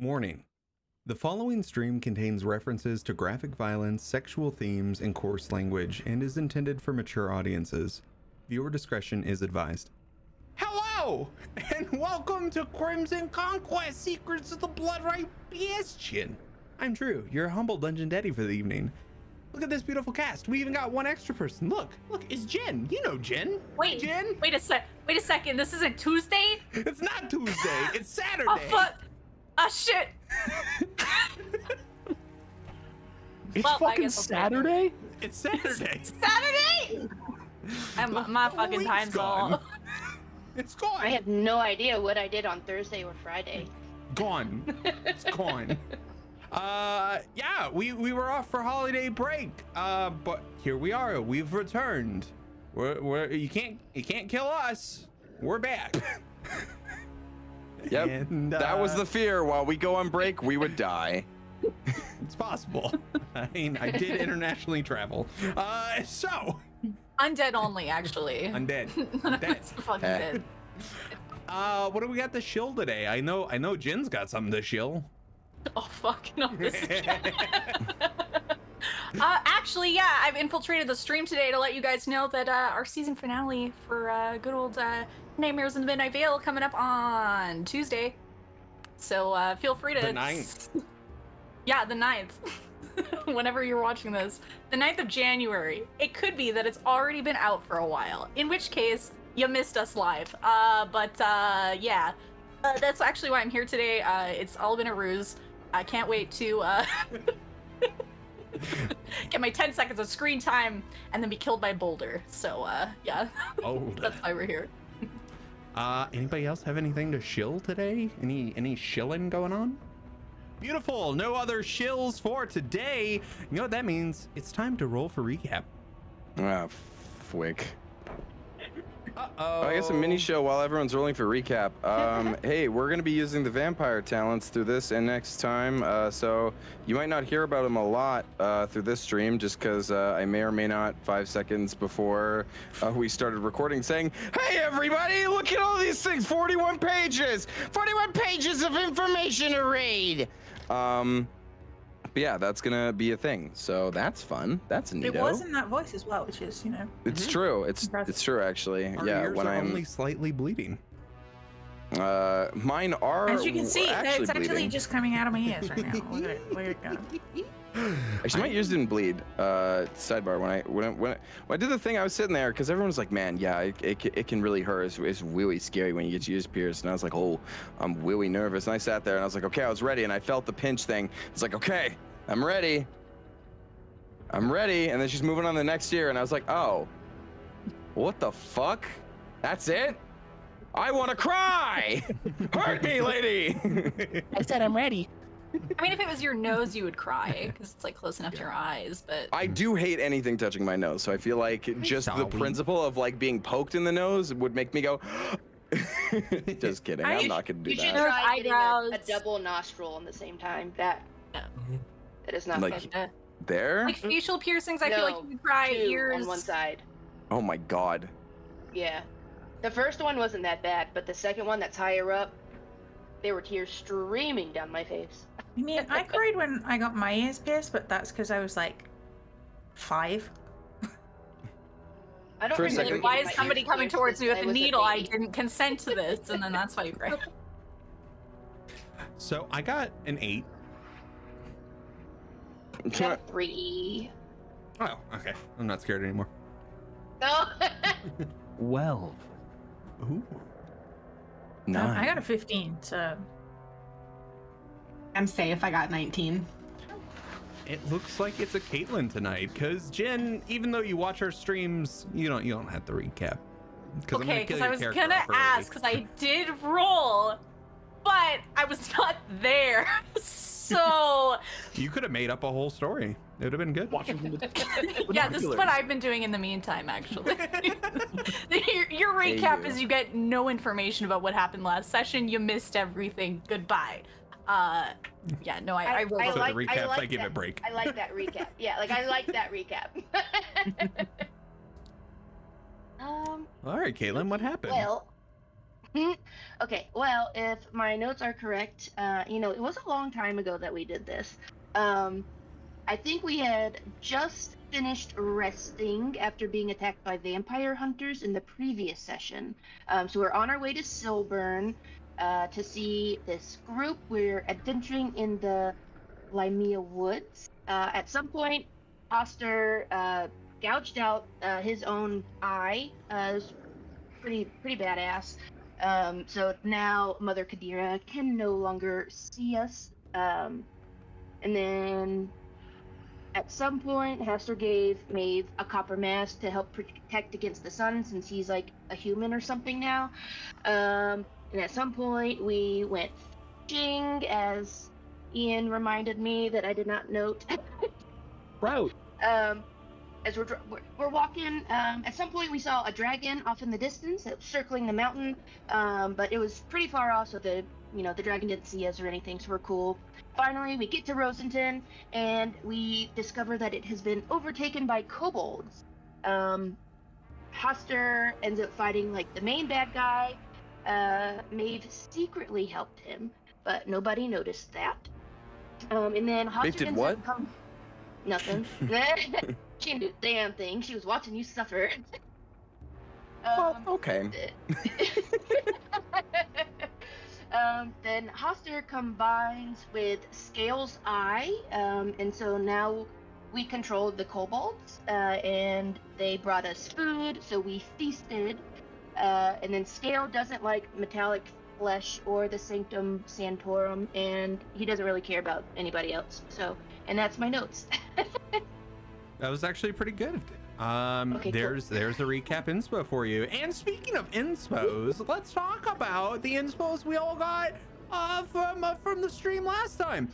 Warning. The following stream contains references to graphic violence, sexual themes, and coarse language and is intended for mature audiences. Viewer discretion is advised. Hello, and welcome to Crimson Conquest Secrets of the Bloodright Bastion. I'm Drew, your humble dungeon daddy for the evening. Look at this beautiful cast. We even got one extra person. Look, look, it's Jen. You know Jen. Wait, Jen. wait a sec. Wait a second. This isn't Tuesday. It's not Tuesday. It's oh, Saturday. Oh fuck. Ah shit. It's Well, fucking guess I'll take it. Saturday? It's Saturday. Saturday. I'm my fucking week's time's gone. all. It's gone. I have no idea what I did on Thursday or Friday. gone. It's gone. Uh, yeah, we we were off for holiday break. Uh, but here we are. We've returned. We're, we're you can't you can't kill us. We're back. Yep, And, that was uh, the fear. While we go on break, we would die. It's possible. I mean, I did internationally travel. Uh, so Undead only, actually. undead. None of dead. us are fucking Eh. dead. Uh, what do we got to shill today? I know I know Jin's got something to shill. Oh fuck no. This uh, actually, yeah, I've infiltrated the stream today to let you guys know that uh, our season finale for uh, good old uh, Nightmares in the Midnight Vale coming up on Tuesday. So uh, feel free to. The ninth. Yeah, the 9th. Whenever you're watching this, the 9th of January. It could be that it's already been out for a while, in which case you missed us live. Uh, but uh, yeah, uh, that's actually why I'm here today. Uh, it's all been a ruse. I can't wait to uh, get my 10 seconds of screen time and then be killed by Boulder. So uh, yeah, Oh, that's why we're here. Uh, anybody else have anything to shill today? Any any shilling going on? Beautiful. No other shills for today. You know what that means? It's time to roll for recap. Ah, fwick. Uh Oh, I guess a mini show while everyone's rolling for recap. Um, hey, we're gonna be using the vampire talents through this and next time, uh, so you might not hear about them a lot uh, through this stream, just because uh, I may or may not five seconds before uh, we started recording saying, "Hey, everybody, look at all these things! 41 pages, 41 pages of information to read." Um, but yeah, that's gonna be a thing, so that's fun. That's neato. It was in that voice as well, which is, you know. It's true. It's Impressive. it's true actually. Our yeah, ears when are I'm only slightly bleeding. uh mine are As you can see, actually it's actually bleeding. just coming out of my ears right now. Look at it. Look at it go. Actually, my ears didn't bleed. Uh, sidebar when I when I, when I, when I did the thing, I was sitting there because everyone was like, "Man, yeah, it, it, it can really hurt. It's, it's really scary when you get your ears pierced." And I was like, "Oh, I'm really nervous." And I sat there and I was like, "Okay, I was ready." And I felt the pinch thing. It's like, "Okay, I'm ready. I'm ready." And then she's moving on the next year, and I was like, "Oh, what the fuck? That's it." I want to cry. Hurt me, lady. I said I'm ready. I mean, if it was your nose, you would cry because it's like close enough to your eyes. But I do hate anything touching my nose, so I feel like just the sorry. principle of like being poked in the nose would make me go. just kidding. I- I'm not gonna do You should that. try getting a, a double nostril on the same time. That Yeah. that is not Like- fun. There? like facial piercings, I feel like you would cry Two ears. on one side. Oh my god. Yeah. The first one wasn't that bad, but the second one that's higher up, there were tears streaming down my face. I mean, I cried when I got my ears pierced, but that's because I was like five. I don't For remember second- Why is somebody coming towards me with a needle? I didn't consent to this, and then that's why you cry. So I got an eight. I got three. Oh, okay. I'm not scared anymore. No. Twelve. Ooh. Nine. I got a 15, so I'm safe. I got 19. It looks like it's a Caitlin tonight, cause Jen, even though you watch her streams, you don't you don't have to recap. 'Cause I'm Okay, because I was gonna ask, because I did roll, but I was not there. So You could have made up a whole story. It would have been good. Watching from the yeah, this is what. I've been doing in the meantime. Actually, your, your recap you. is you get no information about what happened last session. You missed everything. Goodbye. Uh, yeah, no, I, I, rolled. I So the like, recaps, I, like I give that, it break. I like that recap. Yeah, like I like that recap. um, All right, Caitlin, what happened? well, Okay, well, if my notes are correct, uh, you know, it was a long time ago that we did this. Um, I think we had just finished resting after being attacked by vampire hunters in the previous session. Um, so we're on our way to Silburn uh, to see this group. We're adventuring in the Limea Woods. Uh, at some point, Oster uh, gouged out uh, his own eye. Uh, it was pretty pretty badass. Um, so now Mother Kadira can no longer see us. Um, and then at some point, Hester gave Maeve a copper mask to help protect against the sun since he's like a human or something now. Um, and at some point, we went fishing as Ian reminded me that I did not note. Route. um, as we're, we're, we're walking, um, at some point we saw a dragon off in the distance that was circling the mountain, um, but it was pretty far off, so the you know the dragon didn't see us or anything, so we're cool. Finally, we get to Rosenton, and we discover that it has been overtaken by kobolds. Um, Hastur ends up fighting like the main bad guy. Uh, Maeve secretly helped him, but nobody noticed that. Um, and then Hastur Maeve did what? come- Nothing. she didn't do a damn thing. She was watching you suffer. Well, um, okay. um, then Hastur combines with Scale's Eye, um, and so now we control the kobolds, uh, and they brought us food, so we feasted. Uh, and then Scale doesn't like metallic flesh or the Sanctum Sanctorum, and he doesn't really care about anybody else. So, and that's my notes. That was actually pretty good. Um, Okay, cool. there's there's a recap inspo for you. And speaking of inspos, let's talk about the inspos we all got uh, from uh, from the stream last time.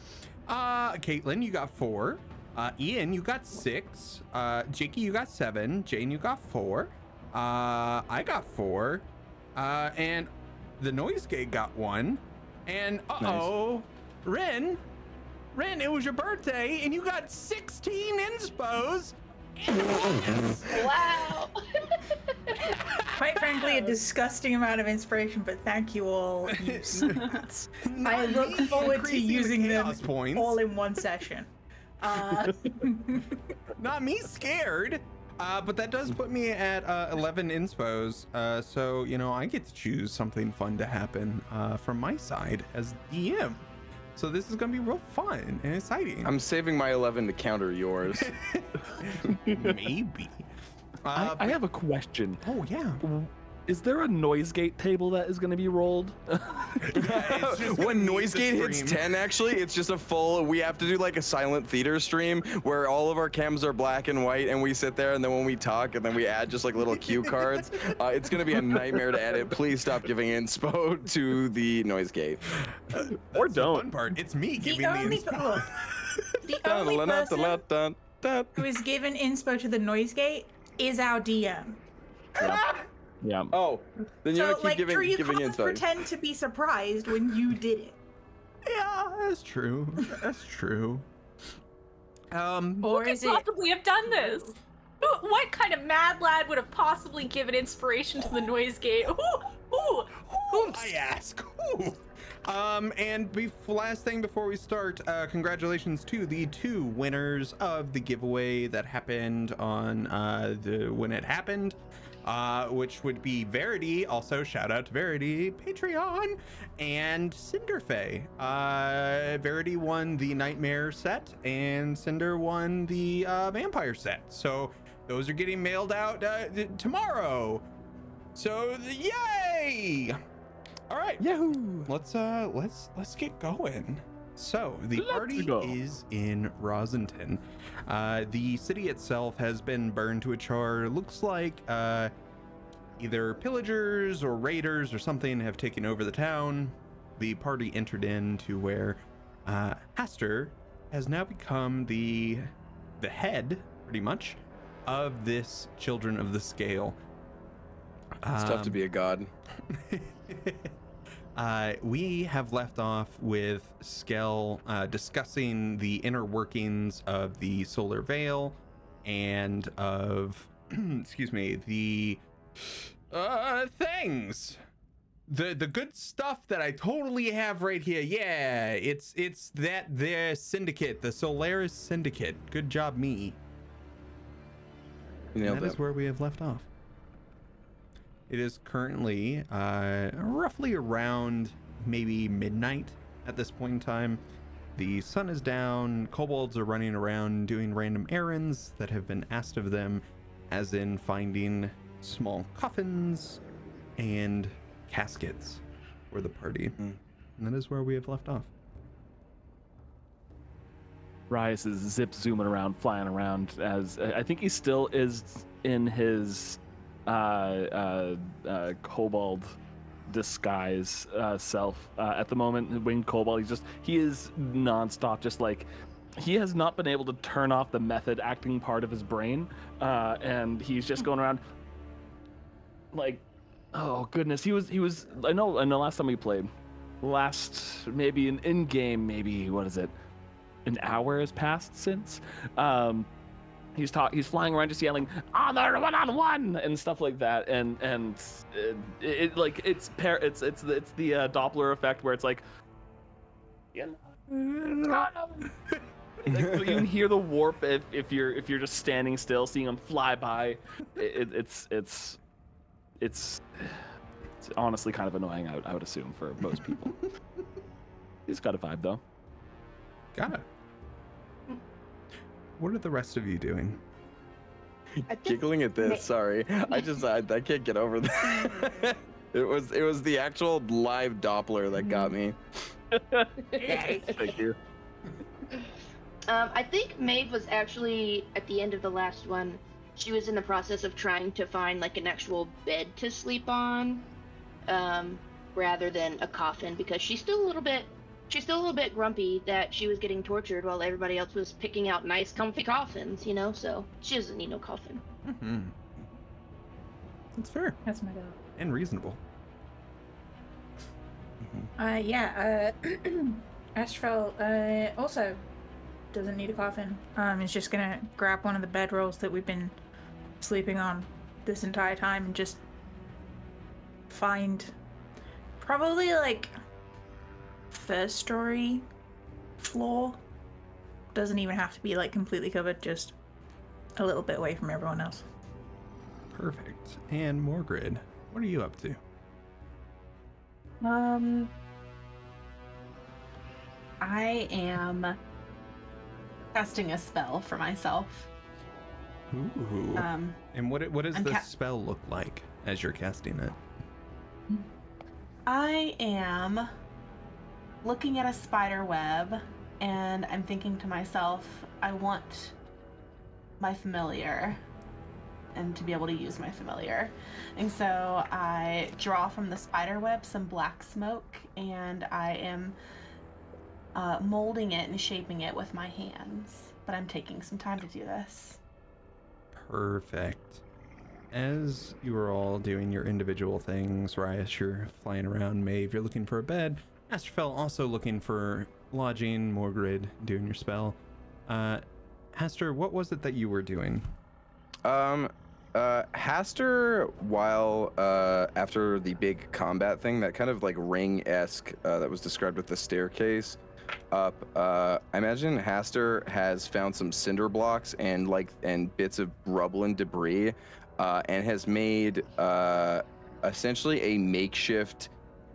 Uh, Caitlin, you got four. Uh, Ian, you got six. Uh, Jakey, you got seven. Jane, you got four. Uh, I got four. Uh, and the noise gate got one. And uh oh, Ren, Ren, it was your birthday, and you got 16 inspos. wow. Quite frankly, a disgusting amount of inspiration, but thank you all. you. I look forward to increasing the using them points. all in one session. Uh, Not me scared. Uh, but that does put me at uh, 11 inspos. Uh, so, you know, I get to choose something fun to happen uh, from my side as DM. So this is going to be real fun and exciting. I'm saving my 11 to counter yours. Maybe. I, Uh, I have a question. oh, yeah. Is there a noise gate table that is going to be rolled? it's just gonna when Noise Gate hits 10, actually, it's just a full. We have to do like a silent theater stream where all of our cams are black and white, and we sit there, and then when we talk, and then we add just like little cue cards. Uh, it's gonna be a nightmare to edit. Please stop giving inspo to the Noise Gate. or That's the fun don't. part. It's me the giving only the inspo. look, the only person who is given inspo to the noise gate is our DM. Yeah. Oh, then you so, keep like, giving Drew, you giving can't inspo. pretend to be surprised when you did it. Yeah, that's true. That's true. Um, Or Who is could it? possibly have done this? Who- What kind of mad lad would have possibly given inspiration to the noise gate? Ooh, ooh, who I ask? Who? Um, and bef- last thing before we start, uh, congratulations to the two winners of the giveaway that happened on uh, the when it happened, uh, which would be Verity. Also, shout out to Verity, Patreon, and Cinderfay. Uh, Verity won the Nightmare set, and Cinder won the uh, Vampire set. So those are getting mailed out uh, th- tomorrow. So yay! All right. Yahoo! Let's uh let's let's get going. So the Let's party go. is in Rosenton. Uh, the city itself has been burned to a char. Looks like uh, either pillagers or raiders or something have taken over the town. The party entered into where uh, Hastur has now become the the head, pretty much, of this Children of the Scale. It's tough to Um, be a god. uh, we have left off with Skell uh, discussing the inner workings of the Solar Veil and of, excuse me, the uh, things. the the good stuff that I totally have right here. Yeah, it's it's that their syndicate, the Solaris Syndicate. Good job, me. You And nailed that is where we have left off. It is currently uh, roughly around maybe midnight at this point in time. The sun is down, kobolds are running around doing random errands that have been asked of them, as in finding small coffins and caskets for the party. Mm. And that is where we have left off. Rias is zip zooming around, flying around as I think he still is in his uh, uh, uh, kobold disguise uh, self uh, at the moment. Winged kobold. He's just he is nonstop, just like he has not been able to turn off the method acting part of his brain, uh, and he's just going around like, oh goodness, he was he was. I know. I know. Last time we played, last maybe an in game, maybe what is it? an hour has passed since. Um, he's talk he's flying around just yelling on there one on one and stuff like that. And and it, it like it's par- it's it's it's the uh, Doppler effect where it's like you like, you can hear the warp if, if you're if you're just standing still seeing him fly by. It, it's it's it's it's honestly kind of annoying I would, I would assume for most people. He's got a vibe though. Got it. What are the rest of you doing? I think Giggling at this. Sorry, I just I, I can't get over that. it was it was the actual live Doppler that got me. thank you Um, I think Maeve was actually at the end of the last one. She was in the process of trying to find like an actual bed to sleep on, um, rather than a coffin because she's still a little bit, she's still a little bit grumpy that she was getting tortured while everybody else was picking out nice, comfy coffins. You know, so she doesn't need no coffin. Mm-hmm. That's fair That's my dog. and reasonable. Uh, yeah, uh, Astral, uh, also doesn't need a coffin. Um, is just gonna grab one of the bedrolls that we've been sleeping on this entire time and just find probably like first story floor. Doesn't even have to be like completely covered, just a little bit away from everyone else. Perfect. And Morgrid, what are you up to? Um, I am casting a spell for myself. Ooh. Um, and what what does I'm the ca- spell look like as you're casting it? I am looking at a spider web and I'm thinking to myself, I want my familiar and to be able to use my familiar. And so I draw from the spider web some black smoke and I am uh, molding it and shaping it with my hands. But I'm taking some time to do this. Perfect. As you are all doing your individual things, Rias, you're flying around. Maeve, you're looking for a bed. Astrophel also looking for lodging. Morgrid doing your spell. Uh, Aster, what was it that you were doing? Um, uh, Hastur, while uh, after the big combat thing, that kind of like ring esque uh, that was described with the staircase up, uh, I imagine Hastur has found some cinder blocks and like and bits of rubble and debris, uh, and has made uh, essentially a makeshift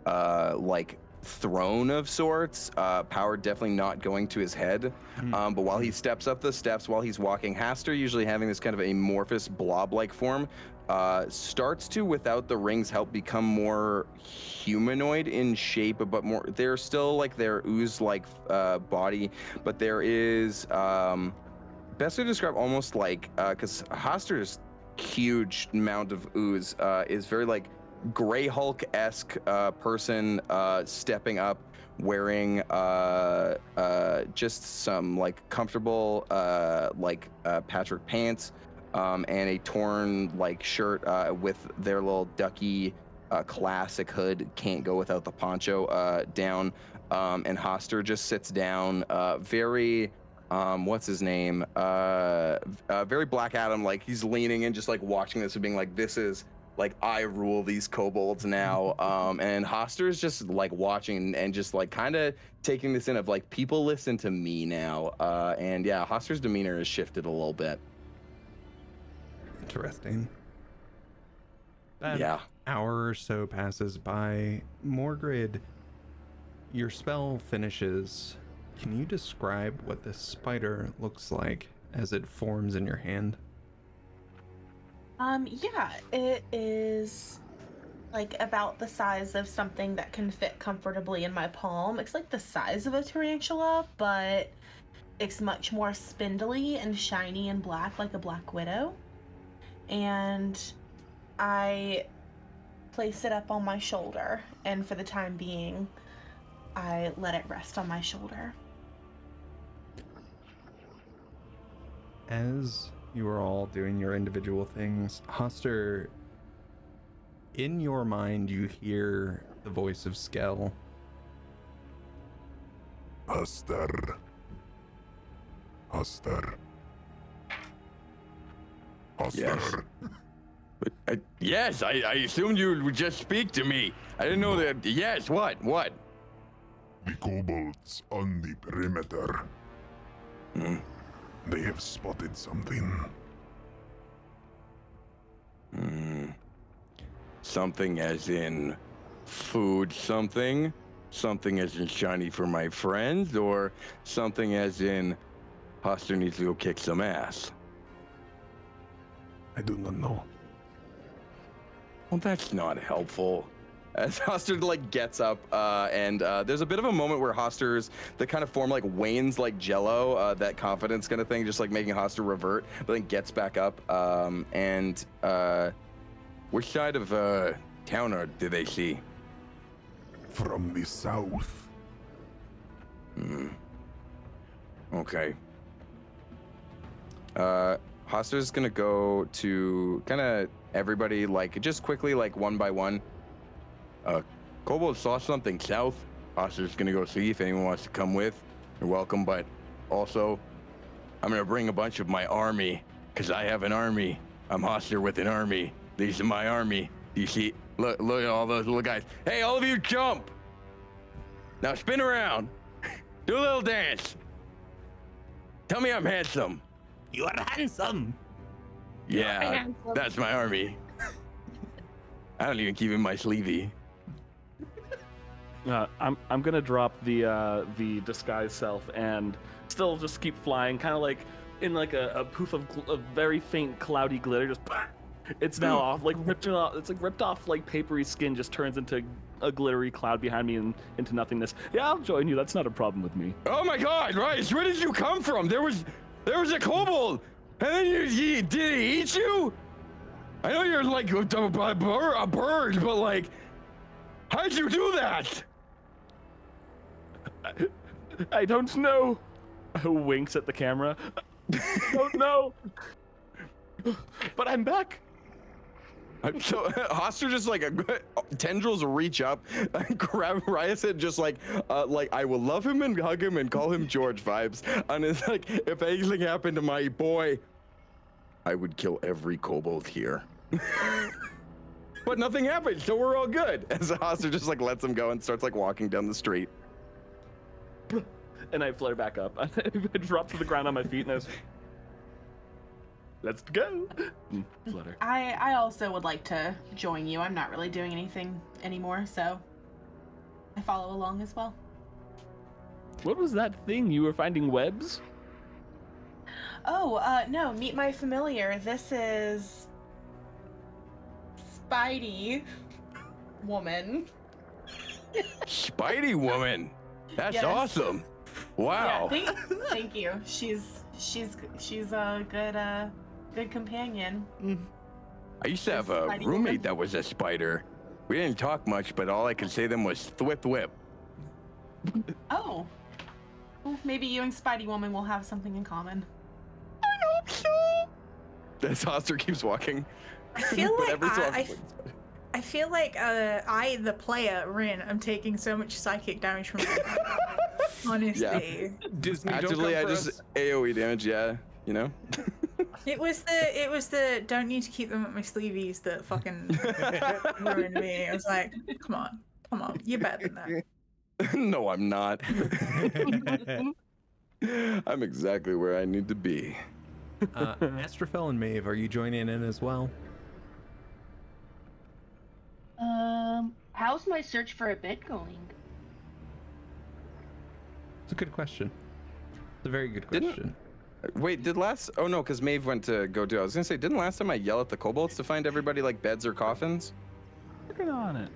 uh, like throne of sorts. Uh, power definitely not going to his head. Hmm. Um, but while he steps up the steps, while he's walking, Hastur, usually having this kind of amorphous blob-like form, uh, starts to, without the rings, help become more humanoid in shape, but more. They're still like their ooze-like uh, body, but there is um, best to describe almost like because Hastur's huge mound of ooze uh, is very like Gray Hulk esque uh, person uh, stepping up, wearing uh, uh, just some like comfortable uh, like uh, Patrick pants um, and a torn like shirt with their little ducky classic hood. Can't go without the poncho down. Um, and Hastur just sits down, very. Um, what's his name? Very Black Adam. Like he's leaning and just like watching this and being like, "This is like I rule these kobolds now. Um, and Hastur is just like watching and just like kind of taking this in of like people listen to me now. Uh, and yeah, Hastur's demeanor has shifted a little bit. Interesting. That Yeah. hour or so passes by. Morgrid, your spell finishes. Can you describe what this spider looks like as it forms in your hand? Um, yeah, it is like about the size of something that can fit comfortably in my palm. It's like the size of a tarantula, but it's much more spindly and shiny and black like a black widow. And I place it up on my shoulder, and for the time being, I let it rest on my shoulder. As you are all doing your individual things, Hastur, in your mind, you hear the voice of Skell. Aster. Aster. Aster. But, uh, yes, I, I assumed you would just speak to me. I didn't know that. Yes, what? What? The kobolds on the perimeter. Hmm. They have spotted something. Hmm. Something as in food something? Something as in shiny for my friends? Or something as in Hastur needs to go kick some ass? I do not know. Well, that's not helpful. As Hastur like gets up, uh, and uh, there's a bit of a moment where Hastur's the kind of form like wanes like Jello, uh, that confidence kind of thing, just like making Hastur revert, but then gets back up. Um, and uh, which side of uh, town are, do they see? From the south. Hmm. Okay. Uh, Hastur's gonna go to kind of everybody, like just quickly, like one by one. Uh, Kobold saw something south. Hastur's gonna go see if anyone wants to come with. You're welcome, but also, I'm gonna bring a bunch of my army, cause I have an army. I'm Hastur with an army. These are my army. You see? Look, look at all those little guys. Hey, all of you, jump! Now spin around. Do a little dance. Tell me I'm handsome. You are handsome. Yeah, that's my army. I don't even keep in my sleevey. Uh, I'm I'm gonna drop the uh, the disguise self and still just keep flying, kind of like in like a, a poof of, gl- of very faint cloudy glitter. Just it's now off, like ripped off. It's like ripped off, like papery skin just turns into a glittery cloud behind me and into nothingness. Yeah, I'll join you. That's not a problem with me. Oh my God, Rice, where did you come from? There was, there was a kobold, and then you, you did he eat you? I know you're like a, a, a bird, a bird, but like, how'd you do that? I don't know. Winks at the camera. I don't know. but I'm back. So Hastur just like a, tendrils reach up, grab and just like, uh, like I will love him and hug him and call him George vibes. And it's like, if anything happened to my boy, I would kill every kobold here. but nothing happened, so we're all good. As Hastur just like lets him go and starts like walking down the street. And I flare back up. I drop to the ground on my feet and I was. Let's go. Mm, Flutter. I I also would like to join you. I'm not really doing anything anymore, so I follow along as well. What was that thing? You were finding webs? Oh, uh no, meet my familiar. This is Spidey woman. Spidey woman, that's Yes. awesome. Wow. Yeah, thank, thank you. She's she's she's a good uh good companion. I used to have a roommate woman? that was a spider. We didn't talk much, but all I could say to them was thwip thwip. Oh. Well, maybe you and Spidey woman will have something in common. I hope so. As Hastur keeps walking. I feel like every so I, often, I, like, f- I feel like uh, I, the player, Rin, I'm taking so much psychic damage from it. Honestly. Disney, don't Actively, I just us. AoE damage, yeah, you know? It was the it was the don't need to keep them at my sleeveys that fucking ruined me. I was like, come on, come on, you're better than that. no, I'm not. I'm exactly where I need to be. uh, Astrophel and Maeve, are you joining in as well? Um, how's my search for a bed going? It's a good question. It's a very good Didn't- question. Wait, did last? Oh no, because Maeve went to go do. I was gonna say, didn't last time I yell at the kobolds to find everybody like beds or coffins? Working on it.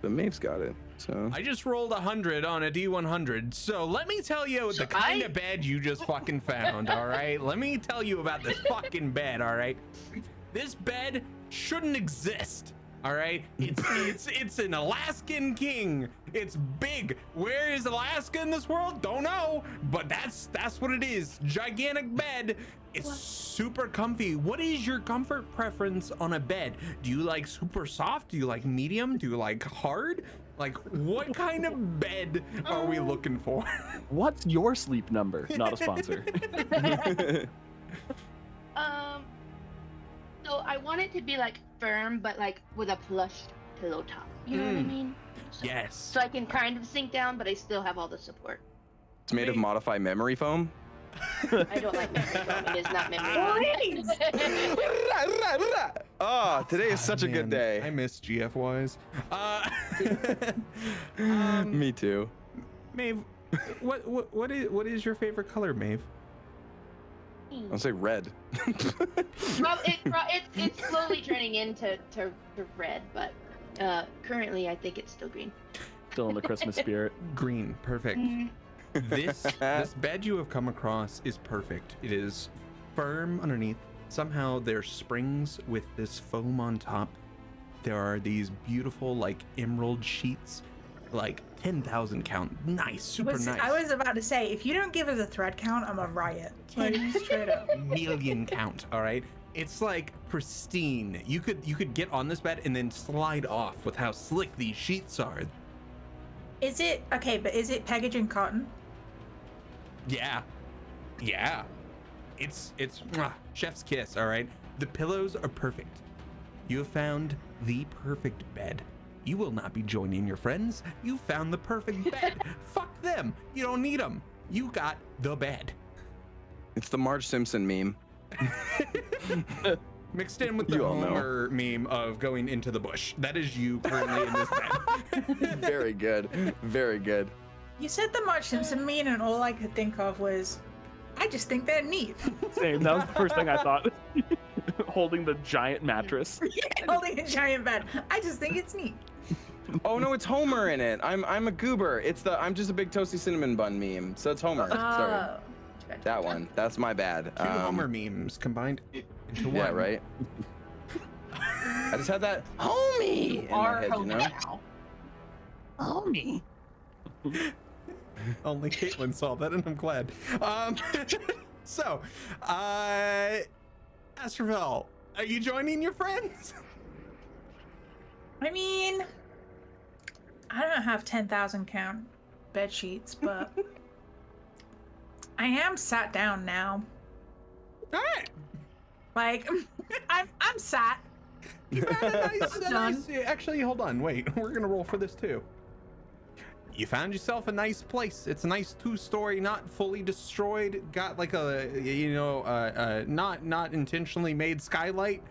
But Maeve's got it. So I just rolled a hundred on a D100, so let me tell you So the kind I- of bed you just fucking found. all right, let me tell you about this fucking bed. All right, this bed shouldn't exist. All right, it's it's it's an Alaskan king. It's big. Where is Alaska in this world? Don't know, but that's that's what it is. Gigantic bed. It's super comfy. What is your comfort preference on a bed? Do you like super soft? Do you like medium? Do you like hard? Like what kind of bed are we looking for? What's your sleep number? Not a sponsor. Um, so I want it to be like firm, but like with a plush pillow top. You know what I Mm. mean? So, yes. So I can kind of sink down, but I still have all the support. it's made of modify memory foam. I don't like memory foam. It is not memory foam. oh, today is such a good day. I miss GFYs. Uh, um, Me too. Maeve, what what what is what is your favorite color, Maeve? I'll say red. Prob- it, pro- it's it's slowly turning into to, to red, but uh, currently I think it's still green. Still in the Christmas spirit. Green, perfect. Mm, This this bed you have come across is perfect. It is firm underneath. Somehow there's springs with this foam on top. There are these beautiful like emerald sheets, like ten thousand count. Nice, super Was- nice. I was about to say, if you don't give us a thread count, I'm a riot. Like, straight up. million count all right it's like pristine you could you could get on this bed and then slide off with how slick these sheets are Is it okay? But is it packaged in cotton? yeah yeah it's it's mwah, chef's kiss all right the pillows are perfect you have found the perfect bed you will not be joining your friends you found the perfect bed fuck them you don't need them you got the bed It's the Marge Simpson meme. Mixed in with the You all know. Homer meme of going into the bush. That is you currently in this bed. Very good. Very good. You said the Marge Simpson meme, and all I could think of was, I just think they're neat. Same. That was the first thing I thought. Holding the giant mattress. Holding a giant bed. I just think it's neat. Oh no, it's Homer in it. I'm I'm a goober. It's the I'm just a big toasty cinnamon bun meme. So it's Homer. Sorry. Oh. That one. That's my bad. Two Um, Homer memes combined into one. Yeah, right. I just had that homie in my head, you know. now. Homie. Only Caitlin saw that, and I'm glad. Um, so, uh, Astrophel, are you joining your friends? I mean, I don't have 10,000 count bed sheets, but I am sat down now. All right. Like, I'm I'm sat. You found a nice, a nice- Actually, hold on. Wait, we're gonna roll for this too. You found yourself a nice place. It's a nice two-story, not fully destroyed. Got like a, you know, uh, uh, not not intentionally made skylight.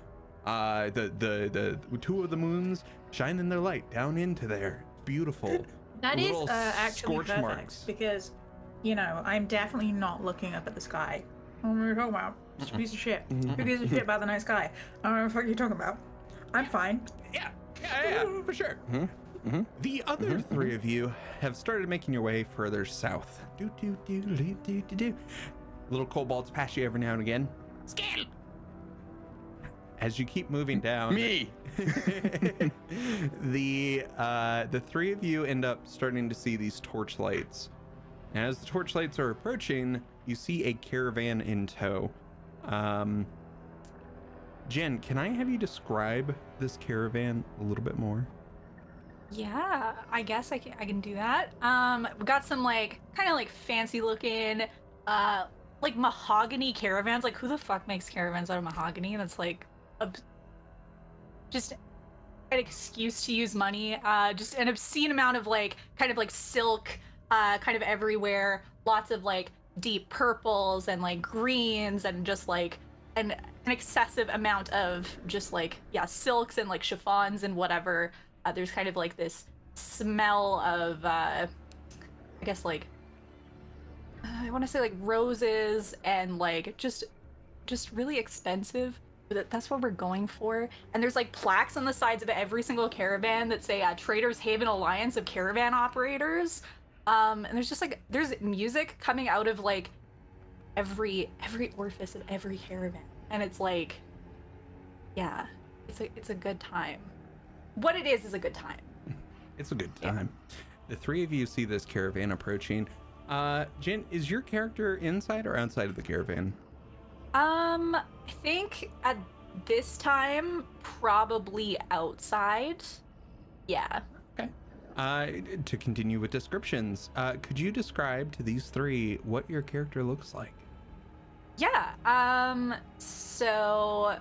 Uh, the the the two of the moons shining their light down into there. Beautiful. That is uh, actually scorch perfect marks. because, you know, I'm definitely not looking up at the sky. I don't know what you're talking about. It's a piece of shit. Who gives a shit about the night sky? I don't know what the fuck you're talking about. I'm fine. Yeah, yeah, yeah, for sure. mhm. The other three of you have started making your way further south. Do do do do do do do. Little kobolds pass you every now and again. Scale. As you keep moving down, Me. the uh, the three of you end up starting to see these torchlights. And as the torchlights are approaching, you see a caravan in tow. Um, Jen, can I have you describe this caravan a little bit more? Yeah, I guess I can, I can do that. Um, we got some like kind of like fancy looking, uh, like mahogany caravans. Like who the fuck makes caravans out of mahogany? That's like a, just an excuse to use money. Uh, just an obscene amount of like kind of like silk, uh, kind of everywhere. Lots of like deep purples and like greens and just like an an excessive amount of just like yeah silks and like chiffons and whatever. Uh, there's kind of like this smell of uh, I guess like I want to say like roses and like just just really expensive. That's what we're going for. And there's like plaques on the sides of every single caravan that say uh, Traders Haven Alliance of Caravan Operators. Um, and there's just like there's music coming out of like every every orifice of every caravan, and it's like, yeah, it's a it's a good time. What it is is a good time. It's a good Yeah. time. The three of you see this caravan approaching. Uh, Jen, is your character inside or outside of the caravan? Um, I think at this time probably outside. Yeah. Okay. Uh, to continue with descriptions, uh, could you describe to these three what your character looks like? Yeah. Um. So,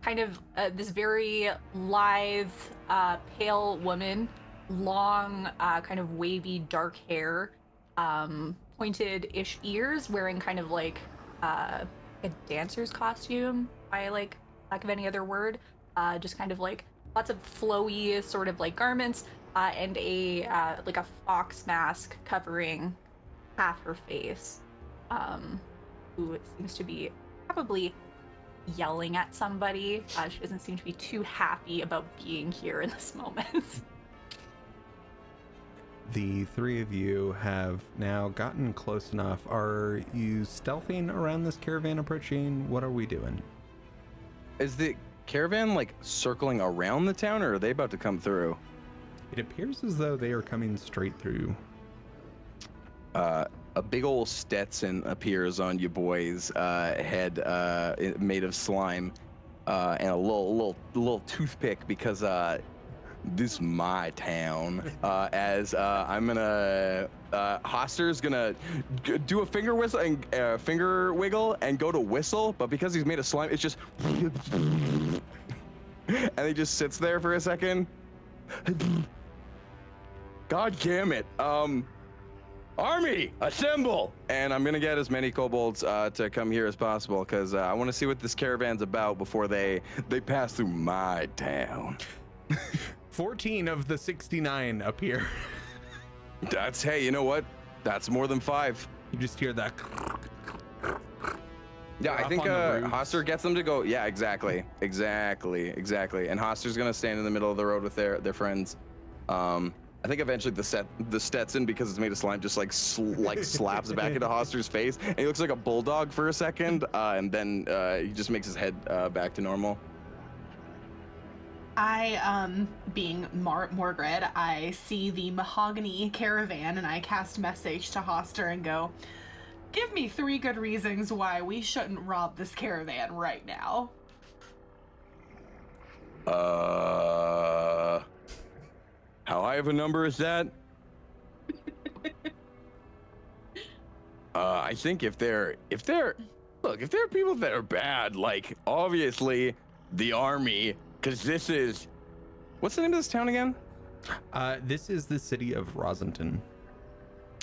kind of uh, this very lithe, uh, pale woman, long, uh, kind of wavy dark hair, um, pointed-ish ears, wearing kind of like uh, a dancer's costume, by like lack of any other word. Uh, just kind of like lots of flowy sort of like garments, uh, and a uh, like a fox mask covering half her face. Um, who seems to be probably yelling at somebody. Uh, she doesn't seem to be too happy about being here in this moment. The three of you have now gotten close enough. Are you stealthing around this caravan approaching? What are we doing? Is the caravan like circling around the town, or are they about to come through? It appears as though they are coming straight through. Uh, a big old Stetson appears on you boys' uh, head, uh, made of slime, uh, and a little little little toothpick because uh, this is my town. Uh, as uh, I'm gonna, uh, Hastur's gonna g- do a finger whistle and uh, finger wiggle and go to whistle, but because he's made of slime, it's just, and he just sits there for a second. God damn it. Um, Army, assemble! And I'm gonna get as many kobolds uh, to come here as possible because uh, I want to see what this caravan's about before they they pass through my town. 14 of the 69 appear. That's hey, you know what? That's more than five. You just hear that. Yeah, I think uh. Hastur gets them to go. Yeah, exactly, exactly, exactly. And Hastur's gonna stand in the middle of the road with their their friends. Um, I think eventually the set the Stetson because it's made of slime just like sl- like slaps back into Hastur's face, and he looks like a bulldog for a second, uh, and then uh, he just makes his head uh, back to normal. I, um, being Mar- Morgrid, I see the mahogany caravan and I cast message to Hastur and go, Give me three good reasons why we shouldn't rob this caravan right now. Uh, how high of a number is that? uh, I think if they're if they're look if there are people that are bad, like obviously the army, because this is what's the name of this town again? Uh, this is the city of Rosenton.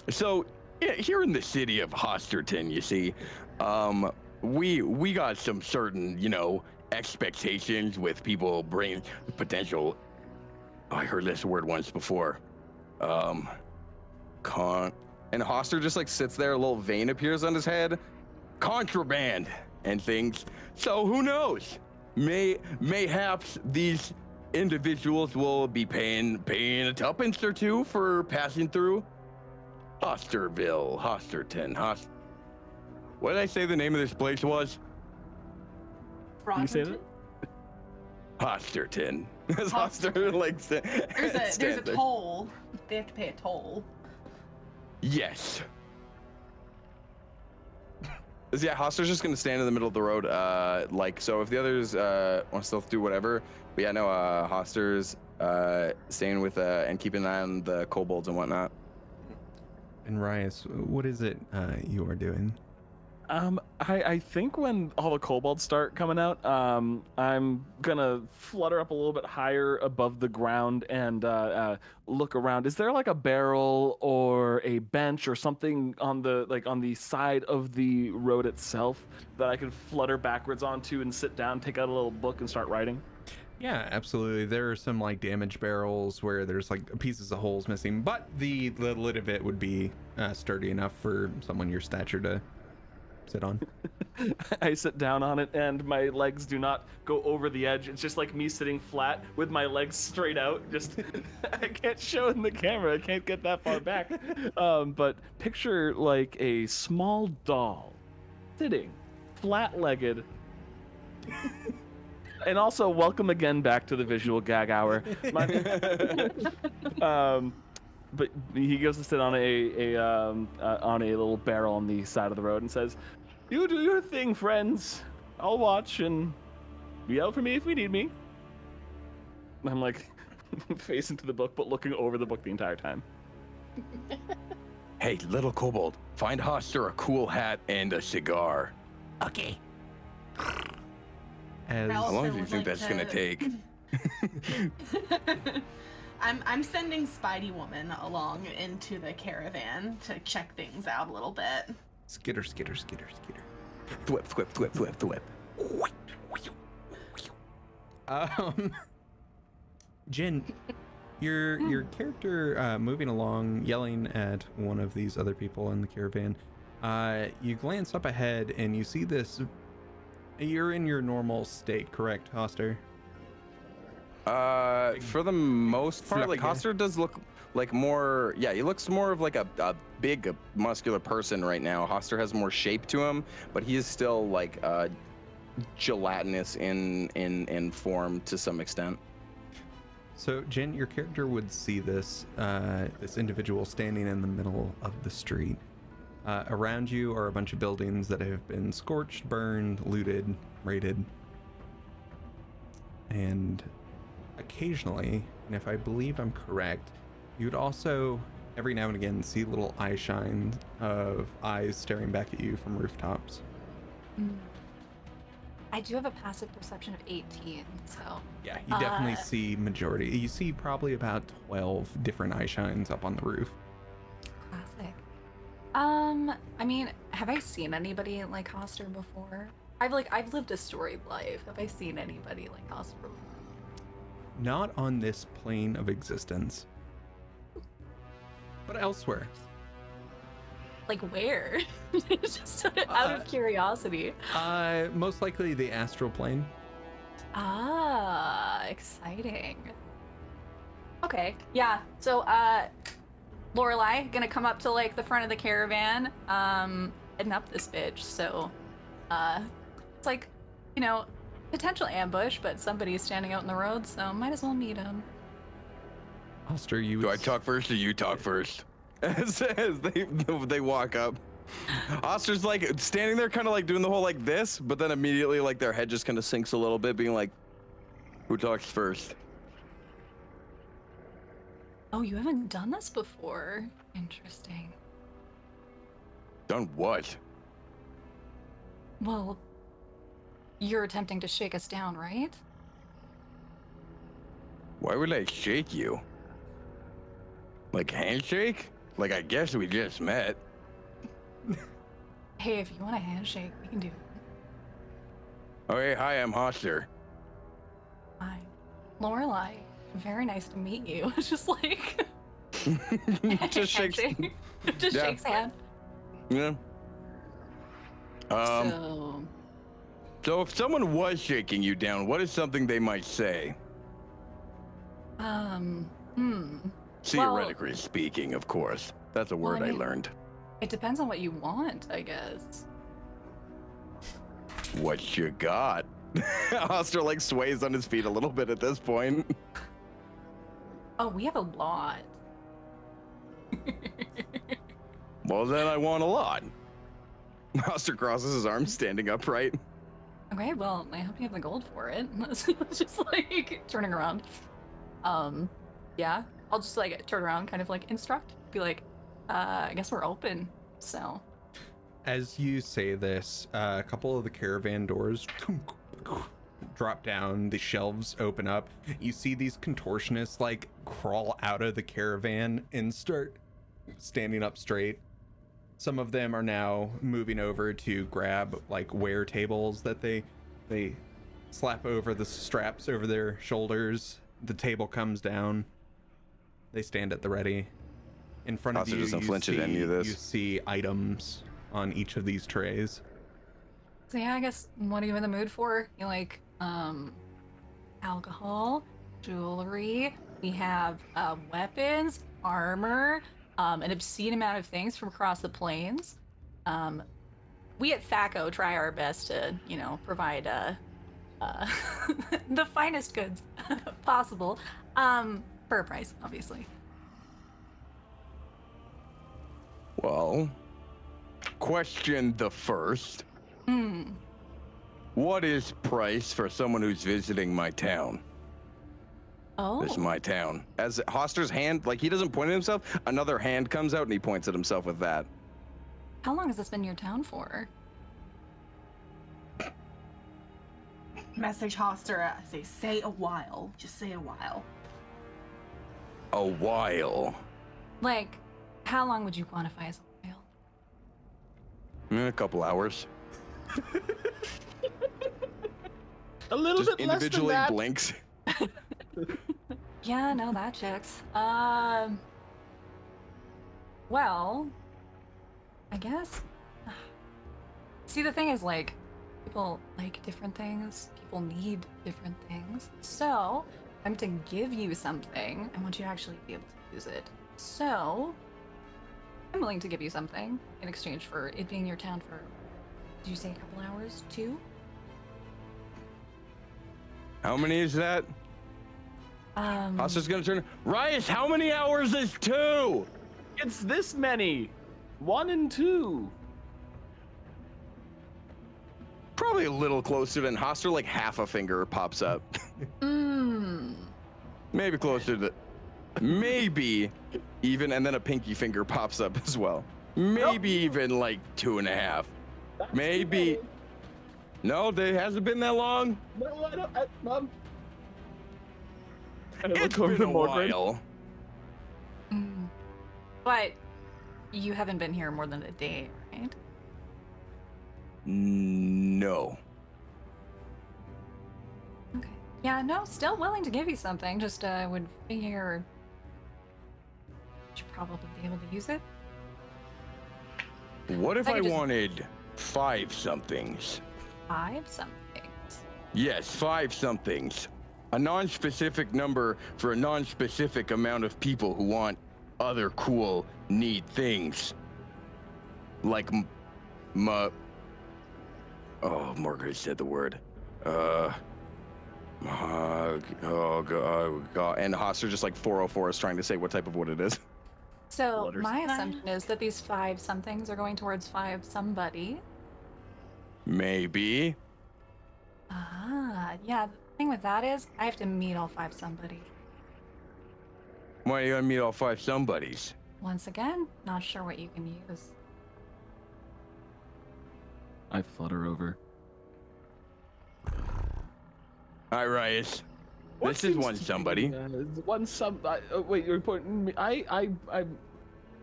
So yeah, here in the city of Hasturton, you see, um, we we got some certain you know expectations with people bringing potential. oh, I heard this word once before. Um, con. And Hastur just like sits there, a little vein appears on his head. Contraband and things. So who knows? May mayhaps these individuals will be paying paying a tuppence or two for passing through. Hasturville, Hasturton, Host. What did I say the name of this place was? You say that? Hasturton. As Hastur like sta- There's a there's a toll. They have to pay a toll. Yes. Yeah, Hastur's just gonna stand in the middle of the road, uh, like so. If the others uh want to still do whatever, but yeah, no, uh, Hastur's uh staying with uh and keeping an eye on the kobolds and whatnot. And Rias, what is it uh, you are doing? Um, I, I think when all the kobolds start coming out, um, I'm gonna flutter up a little bit higher above the ground and uh, uh, look around. Is there like a barrel or a bench or something on the like on the side of the road itself that I can flutter backwards onto and sit down, take out a little book, and start writing? Yeah, absolutely. There are some like damaged barrels where there's like pieces of holes missing, but the, the lid of it would be uh, sturdy enough for someone your stature to sit on. I sit down on it and my legs do not go over the edge. It's just like me sitting flat with my legs straight out. Just I can't show in the camera. I can't get that far back. Um, but picture like a small doll sitting flat-legged. and also welcome again back to the visual gag hour. My, um, but he goes to sit on a, a um, uh, on a little barrel on the side of the road and says, "You do your thing, friends. I'll watch and yell for me if we need me." And I'm like facing to the book, but looking over the book the entire time. Hey, little kobold, find Hastur a cool hat and a cigar. Okay. As How long do you think like that's gonna to- take? I'm I'm sending Spidey Woman along into the caravan to check things out a little bit. Skitter, skitter, skitter, skitter. Thwip, thwip, thwip, thwip, thwip. Um, Jin, your your character uh, moving along, yelling at one of these other people in the caravan. Uh, you glance up ahead and you see this. You're in your normal state, correct, Hastur? Uh, for the most part, like. Hastur does look like more. Yeah, he looks more of like a, a big, muscular person right now. Hastur has more shape to him, but he is still like uh, gelatinous in in in form to some extent. So, Jin, your character would see this uh, this individual standing in the middle of the street. Uh, around you are a bunch of buildings that have been scorched, burned, looted, raided, and occasionally, and if I believe I'm correct, you'd also every now and again see little eye shine of eyes staring back at you from rooftops. Mm. I do have a passive perception of 18, so Yeah, you definitely Uh, see majority. You see probably about 12 different eye shines up on the roof. classic. Um, I mean, have I seen anybody like Hastur before? I've like I've lived a storied life. Have I seen anybody like Hastur before? Not on this plane of existence, but elsewhere. Like where? Just out of, out Uh, of curiosity. Uh, most likely the astral plane. Ah, exciting. Okay, yeah. So, uh, Lorelai gonna come up to like the front of the caravan, um, heading up this bitch. So, uh, it's like, you know, potential ambush, but somebody's standing out in the road, so might as well meet him. Hastur, you. Do I talk first or you talk first? As, as they they walk up, Hastur's like standing there, kind of like doing the whole like this, but then immediately like their head just kind of sinks a little bit, being like, "Who talks first? Oh, you haven't done this before. Interesting. Done what? Well, you're attempting to shake us down, right? Why would I shake you? Like handshake? Like I guess we just met. Hey, if you want a handshake, we can do it. Okay, hi, I'm Hastur. Hi. Lorelai, very nice to meet you. It's just like just shakes. handshake. just Yeah. shakes hand. Yeah. Um. so So if someone was shaking you down, what is something they might say? um hmm. Theoretically speaking, of course. That's a word I I mean- learned. It depends on what you want, I guess. What you got? Hastur like sways on his feet a little bit at this point. Oh, we have a lot. Well, then I want a lot. Hastur crosses his arms, standing upright. Okay, well, I hope you have the gold for it. Just like turning around. Um, yeah, I'll just like turn around, kind of like instruct, be like, uh, I guess we're open. So, As you say this, uh, a couple of the caravan doors drop down, the shelves open up. You see these contortionists like crawl out of the caravan and start standing up straight. Some of them are now moving over to grab like wear tables that they they slap over the straps over their shoulders. The table comes down. They stand at the ready. In front of Hastur you, doesn't you flinch at see, any of this. you see items on each of these trays. So yeah, I guess what are you in the mood for? You like um alcohol, jewelry, we have uh, weapons, armor, um, an obscene amount of things from across the plains. Um, we at THACO try our best to, you know, provide uh, uh, the finest goods possible um, for a price, obviously. Well, question the first. Hmm. What is price for someone who's visiting my town? Oh. This is my town. As Hastur's hand, like he doesn't point at himself, another hand comes out and he points at himself with that. How long has this been your town for? Message Hastur. I say, say a while. Just say a while. A while. Like, how long would you quantify as a while? Mm, A couple hours. A little Just bit less than individually that. blinks. Yeah, no, that checks. Um. Well, I guess. See, the thing is, like, people like different things. People need different things. So, I'm to give you something. I want you to actually be able to use it. So, I'm willing to give you something in exchange for it being your town for. Did you say a couple hours? Two? How many is that? Um. Hastur's gonna turn. Rias, how many hours is two? It's this many. One and two. Probably a little closer than Hastur, like half a finger pops up. Mmm. Maybe closer to. Maybe even, and then a pinky finger pops up as well. Maybe even like two and a half. That's Maybe. okay. No, it hasn't been that long. No, I don't. I, Mom. And I It's look been a Mordred. while. Mm. But you haven't been here more than a day, right? No. Yeah, no, still willing to give you something. Just uh, would figure you should probably be able to use it. What if I I just- wanted five somethings? Five somethings. Yes, five somethings. A non-specific number for a non-specific amount of people who want other cool, neat things. Like m- ma- Oh, Margaret said the word. Uh Mahog. Oh god, oh god. And Hastur just like 404 is trying to say what type of wood it is. So Letters. my assumption is that these five somethings are going towards five somebody. Maybe. Ah, yeah. The thing with that is, I have to meet all five somebody. Why are you gonna meet all five somebodies? Once again, not sure what you can use. I flutter over. Hi, Rias. What This is one to be, somebody. uh, one some. I, oh, wait, you're pointing me. I, I, I.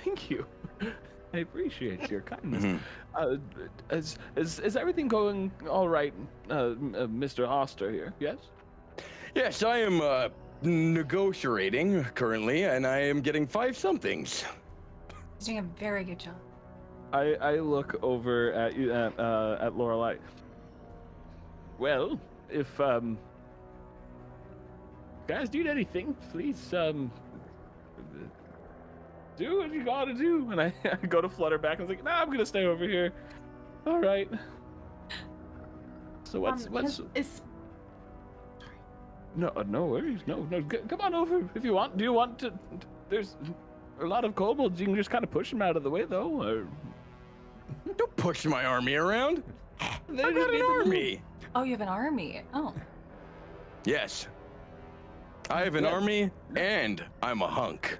Thank you. I appreciate your kindness. Mhm. Uh, is, is is everything going all right, uh, uh, Mr. Hastur here? Yes. Yes, I am uh, negotiating currently, and I am getting five somethings. He's doing a very good job. I, I look over at you at uh, at Lorelai. Well, if um guys need anything, please um do what you gotta do. And I, I go to flutter back and I was like, nah, I'm gonna stay over here. All right. So what's Um, what's Is, no no worries no no c- come on over if you want. Do you want to? There's a lot of kobolds. You can just kind of push them out of the way though. Or Don't push my army around. they I got an to move. army. Oh, you have an army. Oh. Yes. I have an Yeah. army, and I'm a hunk.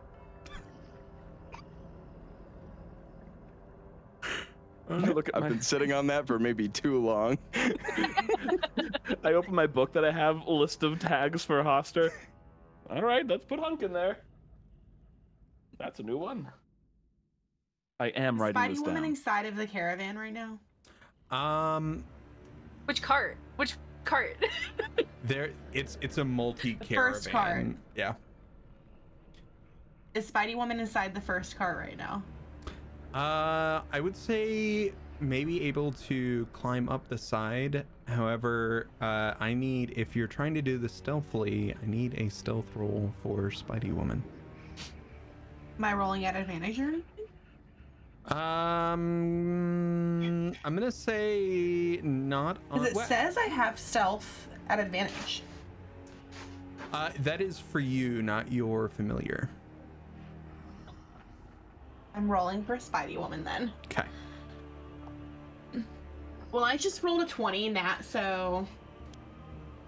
Look at I've my, been sitting on that for maybe too long. I open my book that I have a list of tags for Hastur. All right, let's put Hunk in there. That's a new one. I am writing Spidey this woman down. inside of the caravan right now. Um, Which cart? Which cart? there it's it's a multi caravan. first card. caravan. Yeah. Is Spidey woman inside the first car right now? Uh, I would say maybe able to climb up the side. However, uh, I need if you're trying to do this stealthily, I need a stealth roll for Spidey Woman. Am I rolling at advantage or anything? Um, I'm gonna say not. Because it well, says I have stealth at advantage. uh, that is for you, not your familiar. I'm rolling for a Spidey woman then. Okay. Well, I just rolled a 20 nat, so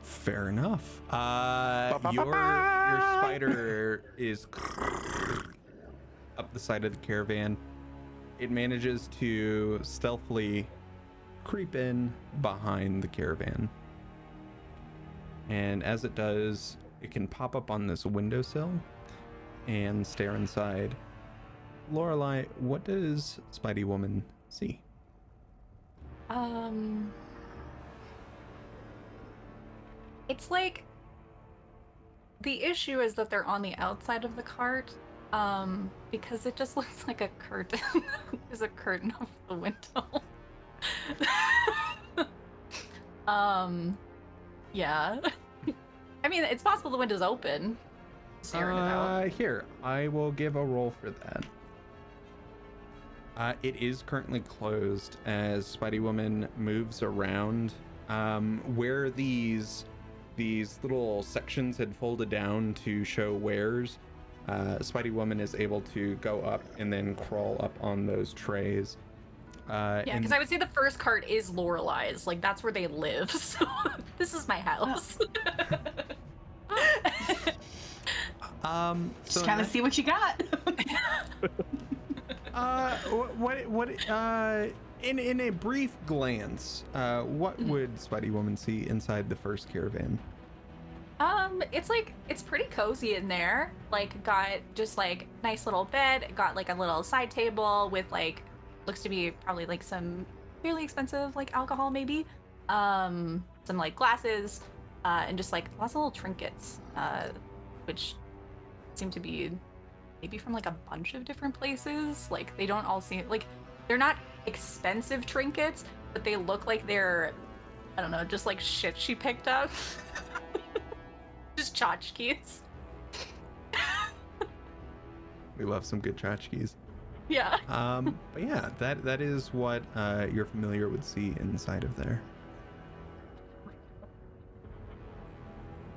Fair enough. Uh, ba, your your spider is up the side of the caravan. It manages to stealthily creep in behind the caravan. And as it does, it can pop up on this windowsill and stare inside. Lorelai, what does Spidey Woman see? Um, it's like the issue is that they're on the outside of the cart, um, because it just looks like a curtain. There's a curtain over the window. um, yeah. I mean, it's possible the window's open. Uh, here, I will give a roll for that. Uh, it is currently closed as Spidey Woman moves around. Um, where these these little sections had folded down to show wares, uh, Spidey Woman is able to go up and then crawl up on those trays. Uh, Yeah, and- because I would say the first cart is Lorelai's. Like that's where they live. So this is my house. um, so just kind of that- see what you got. Uh, what what uh in in a brief glance, uh, what Mhm. would Spidey Woman see inside the first caravan? Um, it's like it's pretty cozy in there. Like got just like nice little bed, got like a little side table with like looks to be probably like some fairly expensive like alcohol maybe. Um, some like glasses, uh, and just like lots of little trinkets, uh, which seem to be maybe from like a bunch of different places. Like they don't all seem like they're not expensive trinkets, but they look like they're I don't know, just like shit she picked up. just tchotchkes. We love some good tchotchkes. Yeah. Um, but yeah, that that is what uh, your familiar would see inside of there.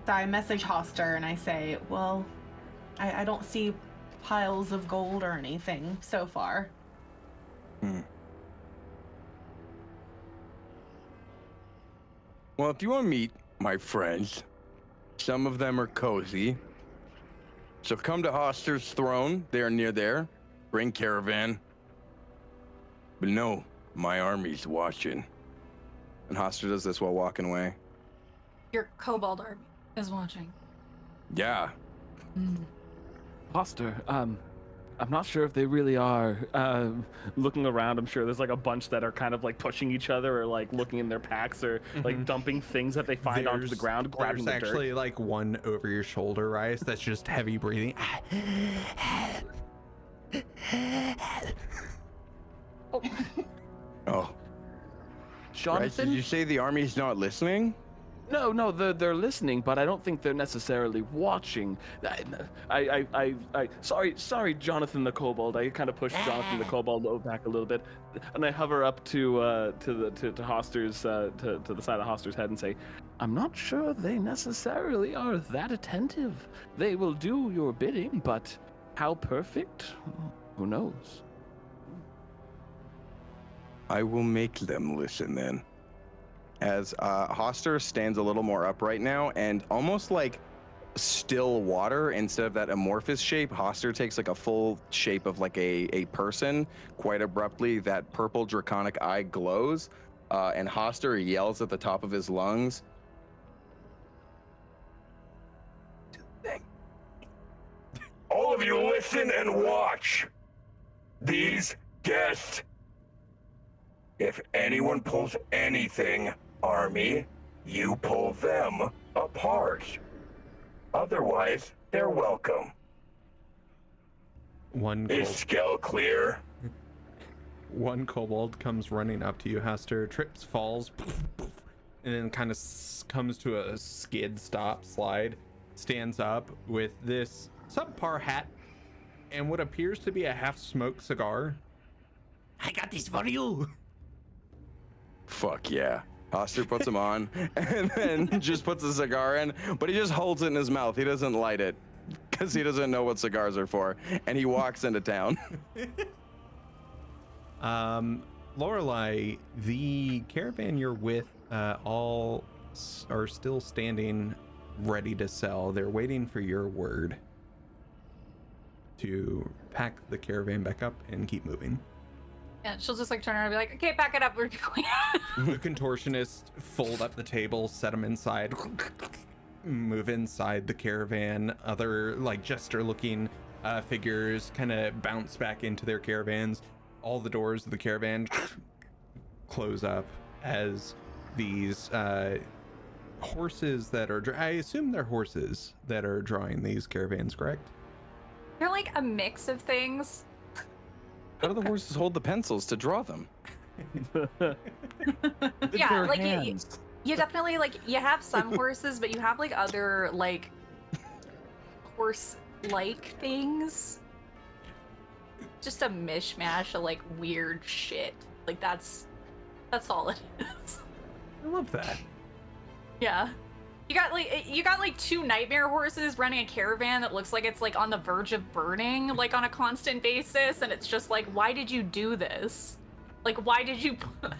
So I message Hastur and I say, well, I, I don't see piles of gold or anything so far. Hmm. Well, if you want to meet my friends, some of them are cozy. So come to Hastur's throne. They're near there. Bring caravan. But no, my army's watching. And Hastur does this while walking away. Your kobold army is watching. Yeah. Hastur, um, I'm not sure if they really are. Um, looking around, I'm sure there's like a bunch that are kind of like pushing each other or like looking in their packs or like Mhm. dumping things that they find onto the ground, grabbing There's the dirt. actually like one over your shoulder, Rias, that's just heavy breathing. Oh, right. Jonathan? Did you say the army's not listening? No, no, they're they're listening, but I don't think they're necessarily watching. I, I, I, I, I sorry, sorry, Jonathan the Kobold. I kind of push Jonathan the Kobold o- back a little bit, and I hover up to uh, to the to, to Hastur's uh, to to the side of Hastur's head and say, "I'm not sure they necessarily are that attentive. They will do your bidding, but how perfect? Who knows?" I will make them listen then. As uh, Hastur stands a little more upright now and almost like still water instead of that amorphous shape. Hastur takes like a full shape of like a, a person. Quite abruptly, that purple draconic eye glows, uh, and Hastur yells at the top of his lungs. All of you listen and watch. These guests. If anyone pulls anything, Army, you pull them apart. Otherwise, they're welcome. One Is kobold, Skell clear? one kobold comes running up to you, Hastur, trips, falls, and then kind of comes to a skid stop slide, stands up with this subpar hat and what appears to be a half smoked cigar. I got this for you. Fuck yeah. Hastur puts him on and then just puts a cigar in, but he just holds it in his mouth. He doesn't light it because he doesn't know what cigars are for. And he walks into town. Um, Lorelei, the caravan you're with, uh, all s- are still standing, ready to sell. They're waiting for your word to pack the caravan back up and keep moving. Yeah, she'll just like turn around and be like, okay, pack it up. We're going. the contortionists fold up the table, set them inside, move inside the caravan. Other like jester-looking uh, figures kind of bounce back into their caravans. All the doors of the caravan close up as these uh, horses that are. I assume they're horses that are drawing these caravans, correct? They're like a mix of things. How do the horses hold the pencils to draw them? yeah, like you, you, you definitely like you have some horses, but you have like other like horse-like things. Just a mishmash of like weird shit. Like that's that's all it is. I love that. Yeah. You got like you got like two nightmare horses running a caravan that looks like it's like on the verge of burning like on a constant basis and it's just like why did you do this? Like why did you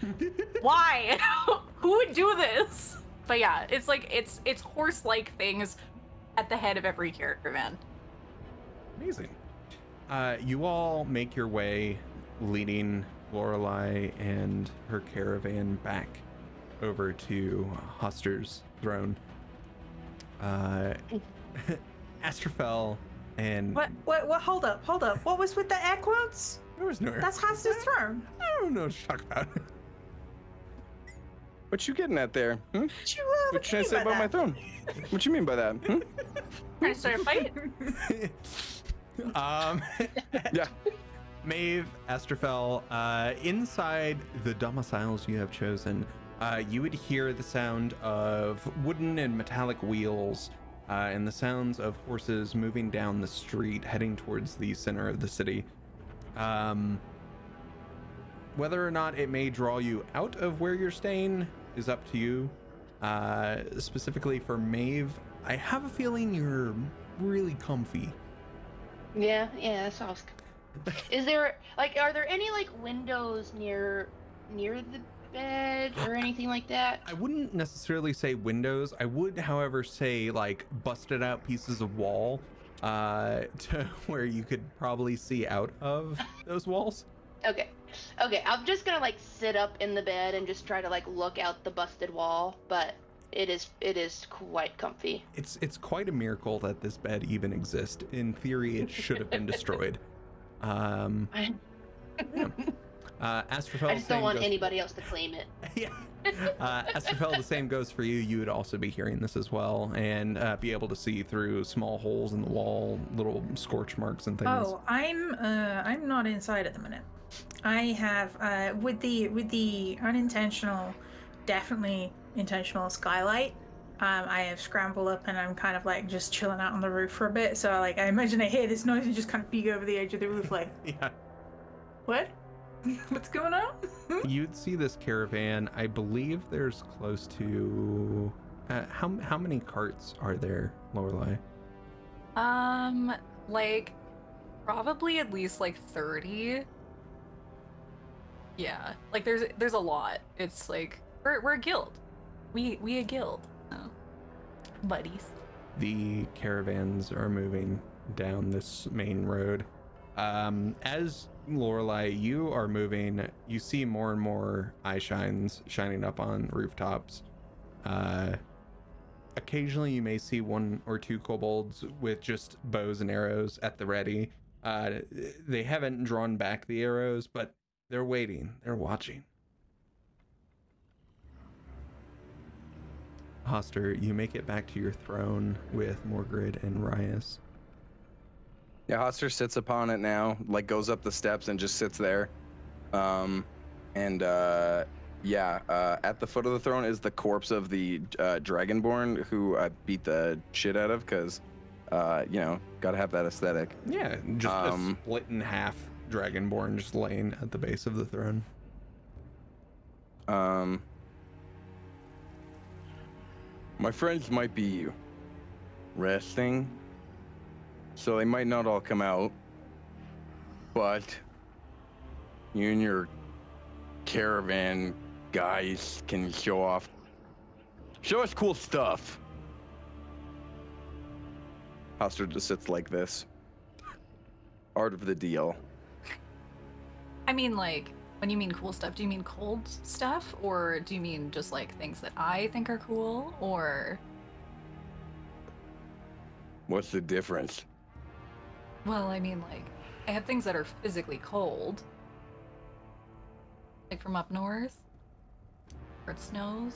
Why? Who would do this? But yeah, it's like it's it's horse-like things at the head of every caravan. Amazing. Uh, you all make your way, leading Lorelei and her caravan back over to Hastur's throne. Uh, Astrophel and What? What? What? Hold up! Hold up! What was with the air quotes? there was no. Air That's Hastur's throne. I don't know what to talk about. What you getting at there? Hmm? What you, uh, What you trying to say mean by about my that? throne? What you mean by that? Hmm? Trying to start a fight? um, Yeah. Maeve, Astrophel, uh, inside the domiciles you have chosen, uh, you would hear the sound of wooden and metallic wheels uh, and the sounds of horses moving down the street heading towards the center of the city. Um, whether or not it may draw you out of where you're staying is up to you. Uh, specifically for Maeve, I have a feeling you're really comfy. Yeah, yeah, that sounds. Is there like are there any like windows near near the bed or anything like that? I wouldn't necessarily say windows. I would, however, say like busted out pieces of wall uh, to where you could probably see out of those walls. Okay. Okay, I'm just gonna like sit up in the bed and just try to like look out the busted wall, but it is it is quite comfy. It's it's quite a miracle that this bed even exists. In theory, it should have been destroyed. Um, yeah. Uh, Astrophel, I just don't want goes- anybody else to claim it. yeah. Uh, Astrophel, the same goes for you. You would also be hearing this as well, and uh, be able to see through small holes in the wall, little scorch marks and things. Oh, I'm uh I'm not inside at the minute. I have uh with the with the unintentional, definitely intentional skylight. Um, I have scrambled up and I'm kind of like just chilling out on the roof for a bit. So like I imagine I hear this noise and just kind of peek over the edge of the roof like, Yeah. what? What's going on? You'd see this caravan. I believe there's close to uh, how how many carts are there, Lorelei? Um, like probably at least like 30. Yeah, like there's there's a lot. It's like we're we're a guild. We we a guild. Oh. Buddies. the caravans are moving down this main road. Um, as Lorelei, you are moving, you see more and more eye shines shining up on rooftops. Uh, occasionally, you may see one or two kobolds with just bows and arrows at the ready. Uh, they haven't drawn back the arrows, but they're waiting. They're watching. Hastur, you make it back to your throne with Morgrid and Rias. Yeah, Hastur sits upon it now, like goes up the steps and just sits there. Um, and uh, yeah, uh, at the foot of the throne is the corpse of the uh, Dragonborn who I beat the shit out of because, uh, you know, gotta have that aesthetic. Yeah, just Um, a split in half dragonborn just laying at the base of the throne. Um, my friends might be resting, so they might not all come out. But you and your caravan guys can show off, show us cool stuff. Hastur just sits like this. Art of the deal. I mean, like, when you mean cool stuff, do you mean cold stuff? Or do you mean just like things that I think are cool? Or, What's the difference? Well, I mean, like, I have things that are physically cold. Like from up north, where it snows.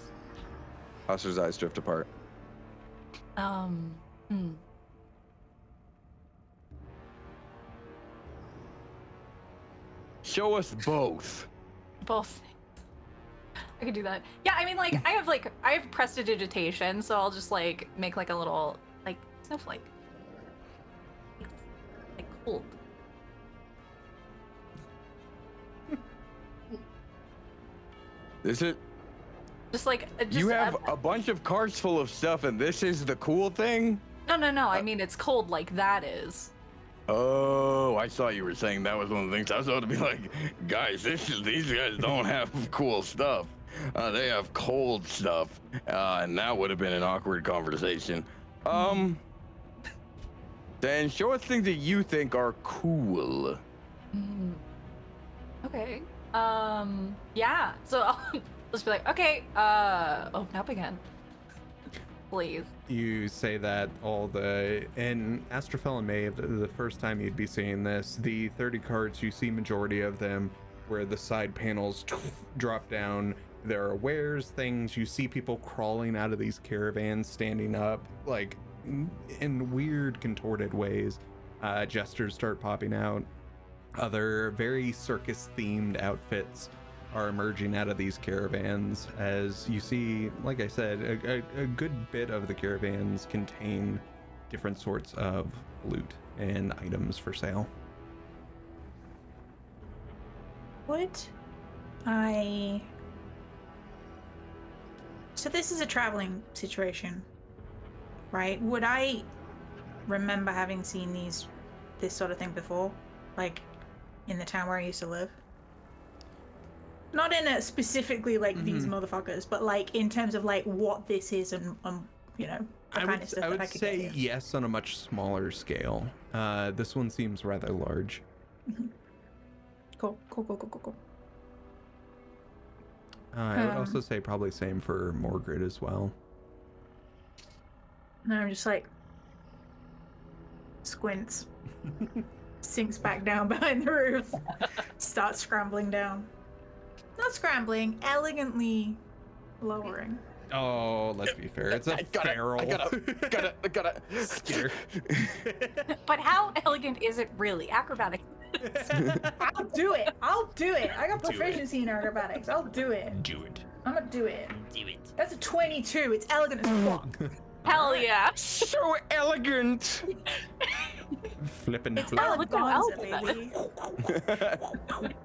Hastur's eyes drift apart. Um, hmm. Show us both. Both things. I could do that. Yeah, I mean, like, I have, like, I have prestidigitation, so I'll just, like, make, like, a little, like, snowflake. Cold. Is it? Just, like, uh, just, you have uh, a bunch of carts full of stuff, and this is the cool thing? No, no, no. I mean, it's cold like that is. Oh, I thought you were saying that was one of the things. I was about to be like, guys, this is, these guys don't have cool stuff. Uh, they have cold stuff. Uh, and that would have been an awkward conversation. Um, then show us things that you think are cool. Mm. Okay. Um. Yeah. So I'll just be like, okay. Uh. Open up again. Please. You say that all the in Astrophel and Maeve, the, the first time you'd be seeing this, the 30 cards you see majority of them where the side panels drop down. There are wares, things you see people crawling out of these caravans, standing up, like n- in weird contorted ways. Uh, gestures start popping out. Other very circus themed outfits are emerging out of these caravans as you see like i said a, a, a good bit of the caravans contain different sorts of loot and items for sale Would I. So this is a traveling situation, right? Would I remember having seen these, this sort of thing before, like in the town where I used to live? Not in a specifically like these Mhm. motherfuckers, but like in terms of like what this is and um, you know, the i kind would, of stuff I that would I could say get yes on a much smaller scale uh, this one seems rather large Cool, cool, cool, cool, cool, cool. uh, i would Um, also say probably same for morgrid as well And I'm just like squints, sinks back down behind the roof, starts scrambling down. Not scrambling, elegantly lowering. oh let's be fair it's a I gotta- I gotta- gotta, I gotta. Scare. But how elegant is it really? Acrobatic. I'll do it. I'll do it. I got proficiency in acrobatics. I'll do it. do it I'm gonna do it. do it That's a 22. It's elegant as fuck. Hell yeah. so elegant. flipping It's flip. Look how Eleganza, baby.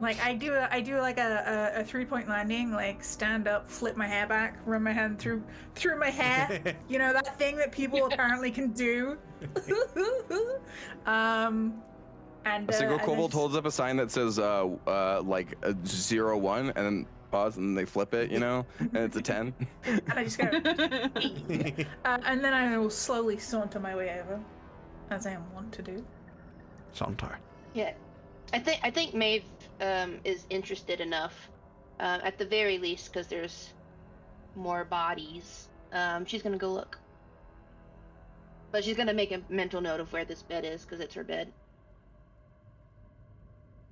Like I do, a, I do like a, a, a three point landing, like stand up, flip my hair back, run my hand through through my hair. you know that thing that people apparently can do. um, and A single uh, and kobold then holds up a sign that says uh, uh, like uh, zero one, and then pause and then they flip it, you know, and it's a ten. And I just go, uh, and then I will slowly saunter my way over, as I am wont to do. Saunter. Yeah, I think I think Maeve um, is interested enough, uh, at the very least, because there's more bodies. Um, she's gonna go look, but she's gonna make a mental note of where this bed is because it's her bed.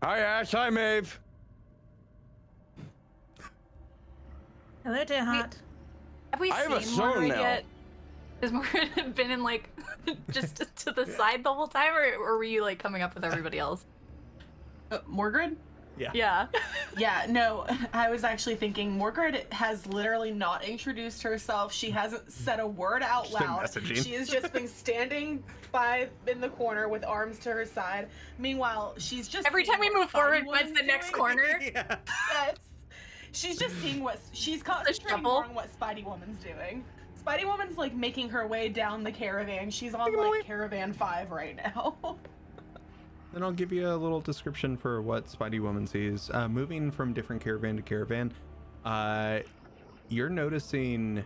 Hi Ash, hi Maeve. Hello, dear heart. Have we I have a seen soul Morgan now. yet? Has Morgan been in like just to, to the side the whole time, or, or were you like coming up with everybody else? Uh, Morgrid? Yeah. Yeah, no, I was actually thinking Morgrid has literally not introduced herself. She hasn't said a word out Just been loud. messaging. She has just been standing by in the corner with arms to her side. Meanwhile, she's just Every time we move forward, Woman's what's the next corner? yeah. Yes. She's just seeing what she's concentrating shuffle? more on what Spidey Woman's doing. Spidey Woman's like making her way down the caravan. She's on like caravan five right now. Then I'll give you a little description for what Spidey Woman sees. Uh, moving from different caravan to caravan, uh, you're noticing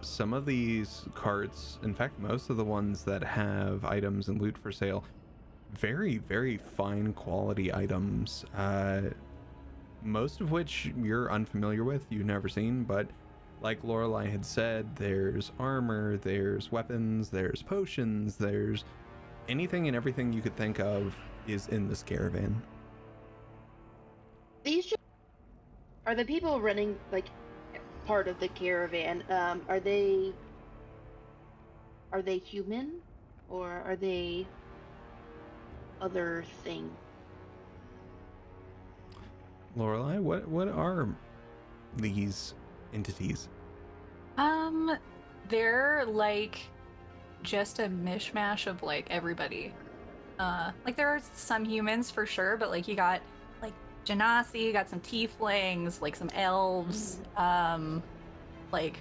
some of these carts, in fact, most of the ones that have items and loot for sale, very, very fine quality items. Uh, most of which you're unfamiliar with, you've never seen, but like Lorelai had said, there's armor, there's weapons, there's potions, there's anything and everything you could think of is in this caravan. These are the people running like part of the caravan. Um, are they are they human or are they other thing? Lorelai, what what are these entities? Um, they're like just a mishmash of like everybody. Uh, like there are some humans for sure, but like you got like Genasi, you got some tieflings, like some elves, um, like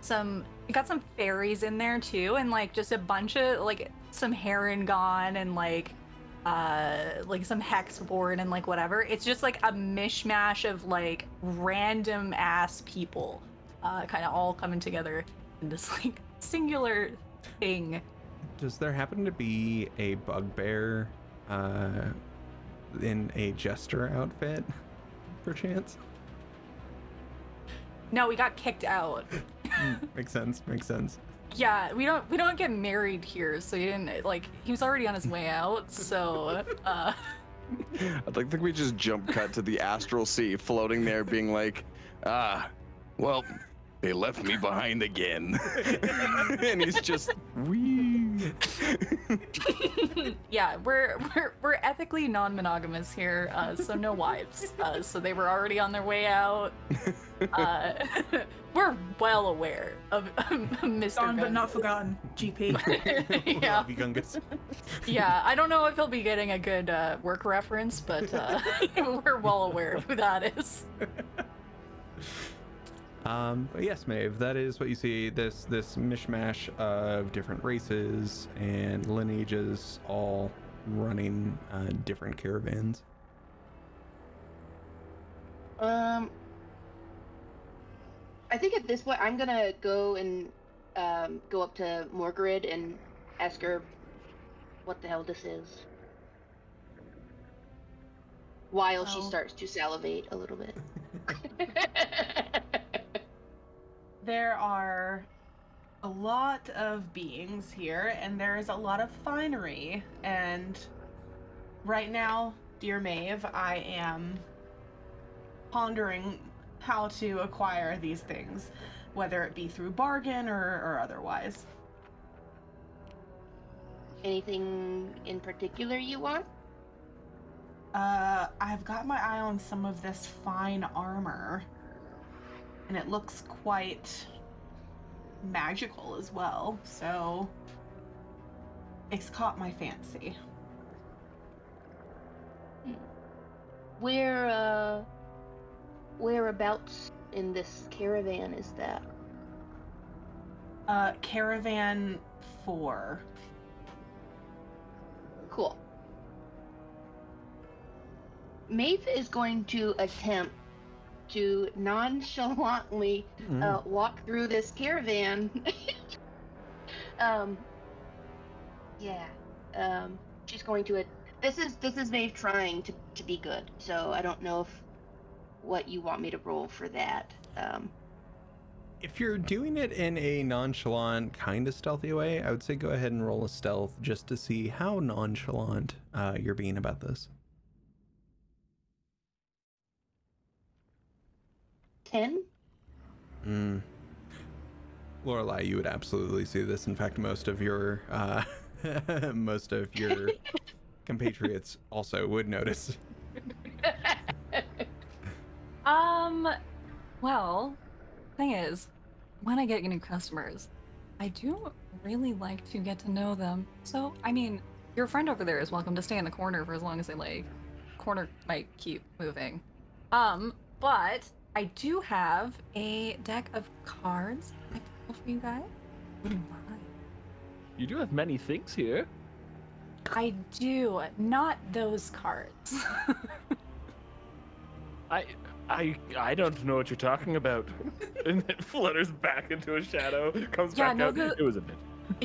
some you got some fairies in there too, and like just a bunch of like some Harengon and like uh like some hexborn and like whatever. It's just like a mishmash of like random ass people uh kind of all coming together in this like singular thing. Does there happen to be a bugbear uh, in a jester outfit, perchance? No, we got kicked out. makes sense. Makes sense. Yeah, we don't we don't get married here, so he didn't like he was already on his way out, so uh to think we just jump cut to the astral sea, floating there, being like, ah, well, they left me behind again, and he's just wee. yeah, we're we're we're ethically non-monogamous here, uh, so no wives. Uh, so they were already on their way out. Uh, we're well aware of Mr. Gone but not forgotten. GP. yeah, Love you, Gungus. yeah. I don't know if he'll be getting a good uh, work reference, but uh, we're well aware of who that is. Um, but yes, Maeve, that is what you see. This this mishmash of different races and lineages, all running uh, different caravans. Um, I think at this point I'm gonna go and um, go up to Morgrid and ask her what the hell this is. While she Oh. starts to salivate a little bit. there are a lot of beings here, and there is a lot of finery. And right now, dear Maeve, I am pondering how to acquire these things, whether it be through bargain or, or otherwise. Anything in particular you want? Uh, I've got my eye on some of this fine armor, and it looks quite magical as well. So it's caught my fancy. Where, uh, whereabouts in this caravan is that? Uh, caravan four. Cool. Maeve is going to attempt to nonchalantly Mm. uh, walk through this caravan. um, yeah. Um, she's going to. It. This is this is Maeve trying to to be good. So I don't know if what you want me to roll for that. Um, If you're doing it in a nonchalant, kind of stealthy way, I would say go ahead and roll a stealth just to see how nonchalant uh, you're being about this. Ten. Mm. Lorelai, you would absolutely see this. In fact, most of your uh, most of your compatriots also would notice. Um, well, thing is, when I get new customers, I do really like to get to know them. So, I mean, your friend over there is welcome to stay in the corner for as long as they like. Corner might keep moving. Um, but I do have a deck of cards I pull for you guys. Oh Wouldn't mind. You do have many things here. I do, not those cards. I, I, I don't know what you're talking about. and it flutters back into a shadow, comes Yeah, back no, out. the- It was a bit.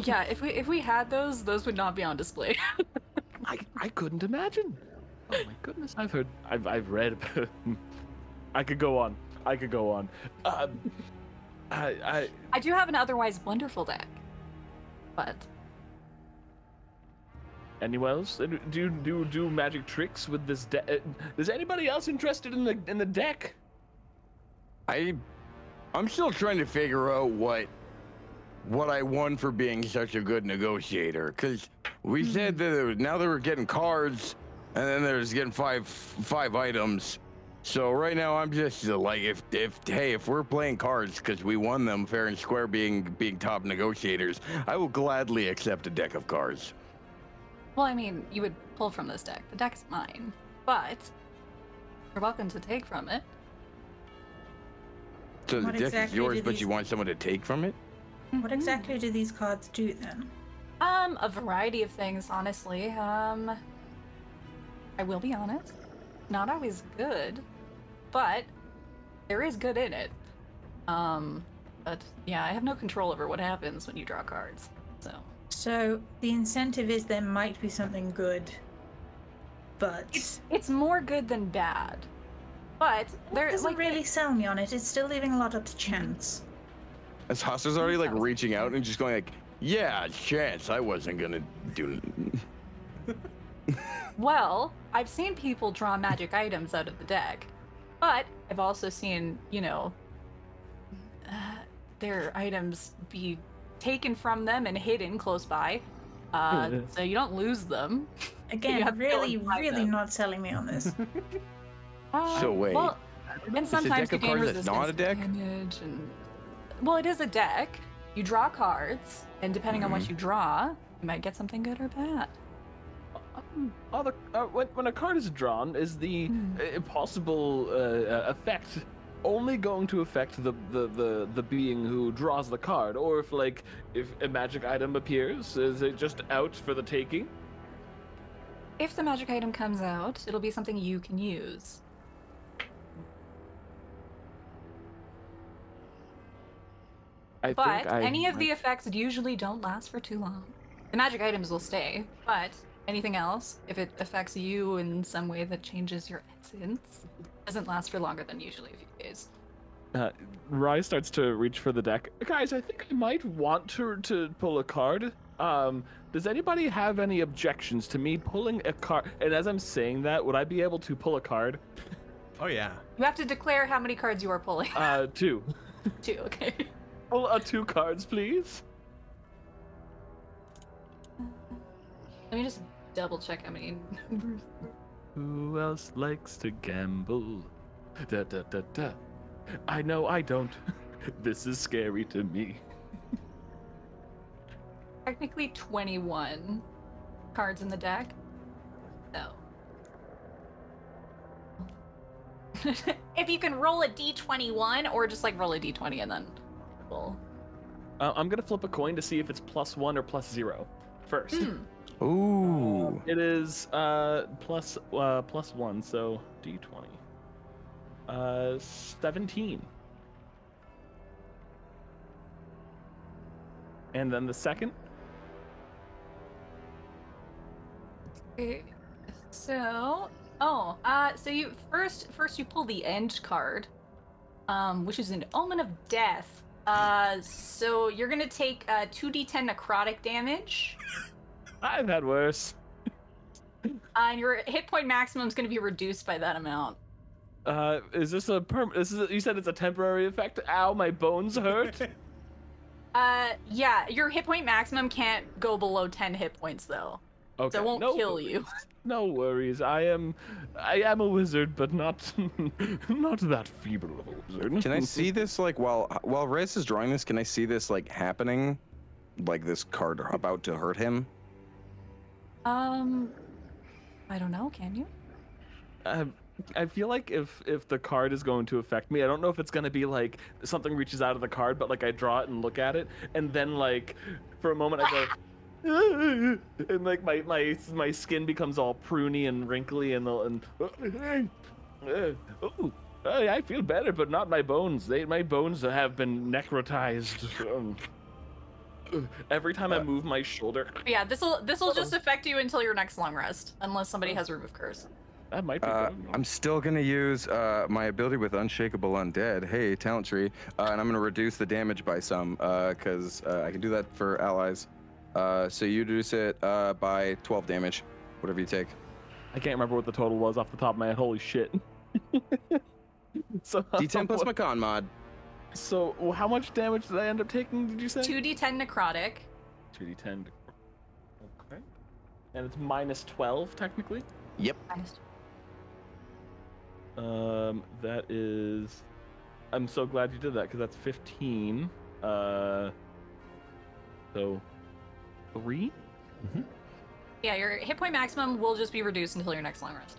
yeah, if we if we had those, those would not be on display. I, I couldn't imagine. Oh my goodness, I've heard, I've, I've read. about- I could go on. I could go on. Um, I, I, I do have an otherwise wonderful deck, but anyone else? Uh, Do do do magic tricks with this deck? Is anybody else interested in the in the deck? I, I'm still trying to figure out what, what I won for being such a good negotiator. Cause we said that it was, now that we're getting cards, and then there's getting five five items. So right now I'm just like, if if hey, if we're playing cards because we won them fair and square, being being top negotiators, I will gladly accept a deck of cards. well, I mean, you would pull from this deck. The deck's mine, but you're welcome to take from it. So the What deck is yours, but these- you want someone to take from it. What exactly do these cards do then? Um, a variety of things, honestly. Um, I will be honest, not always good, but there is good in it. Um, but yeah, I have no control over what happens when you draw cards. So So the incentive is there might be something good, but it's it's more good than bad. But there doesn't like really sell me on it. It's still leaving a lot up to chance. As Hastur's already like reaching out and just going like, "Yeah, chance. I wasn't gonna do." Well, I've seen people draw magic items out of the deck, but I've also seen, you know, uh, their items be taken from them and hidden close by, uh, Yeah. so you don't lose them. Again, have to go really, really them. not selling me on this. Uh, So wait, well, and It's a sometimes deck you of gain cards that's not a resistance deck? damage and well, it is a deck. You draw cards, and depending on what Mm-hmm. you draw, you might get something good or bad. Um, are the, uh, when, when a card is drawn, is the Hmm. uh, possible uh, uh, effect only going to affect the, the, the, the being who draws the card? Or if, like, if a magic item appears, is it just out for the taking? If the magic item comes out, it'll be something you can use. I But think I any of the effects usually don't last for too long. The magic items will stay, but anything else, if it affects you in some way that changes your essence, doesn't last for longer than usually a few days. Uh, Rye starts to reach for the deck. Guys, I think I might want to to pull a card. Um, does anybody have any objections to me pulling a card? And as I'm saying that, would I be able to pull a card? Oh yeah. You have to declare how many cards you are pulling. Uh, two. Two, okay. Pull uh, two cards, please. Let me just double check how many numbers. Who else likes to gamble? Da da da da. I know I don't. this is scary to me. Technically 21 cards in the deck. So. if you can roll a d21 or just like roll a d20 and then roll. Uh, I'm gonna flip a coin to see if it's plus one or plus zero first. Hmm. Ooh. It is uh plus uh plus one, so D20. Uh, 17. And then the second. Okay, So, oh, uh, so you first first you pull the end card, um, which is an omen of death. Uh, so you're gonna take uh 2d10 necrotic damage, I've had worse. uh, and your hit point maximum is gonna be reduced by that amount. Uh, is this a perm? This is a, you said it's a temporary effect. Ow, my bones hurt. Uh, yeah, your hit point maximum can't go below 10 hit points though, Okay. so it won't no kill worries. you. No worries. I am, I am a wizard, but not, not that feeble of a wizard. Can I see this like while while Rias is drawing this? Can I see this like happening, like this card about to hurt him? Um, I don't know. Can you? Um, I feel like if if the card is going to affect me, I don't know if it's going to be like something reaches out of the card, but like I draw it and look at it, and then like for a moment I go, and like my my my skin becomes all pruny and wrinkly and and uh, oh, I I feel better, but not my bones. They my bones have been necrotized. Every time I Uh, move my shoulder, Yeah, this will this will just affect you until your next long rest, unless somebody has remove curse. that might be. Uh. I'm still gonna use uh, my ability with Unshakable Undead. Hey, talent tree, uh, and I'm gonna reduce the damage by some because uh, I can do that for allies. Uh, so you reduce it uh, by 12 damage, whatever you take. I can't remember what the total was off the top of my head. Holy shit. so D10 plus what- my con mod. So, how much damage did I end up taking, did you say? 2d10 necrotic. 2d10 Okay. And it's minus 12, technically? Yep. Minus Um, that is... I'm so glad you did that, because that's 15. Uh... So... 3? Mm-hmm. Yeah, your hit point maximum will just be reduced until your next long rest.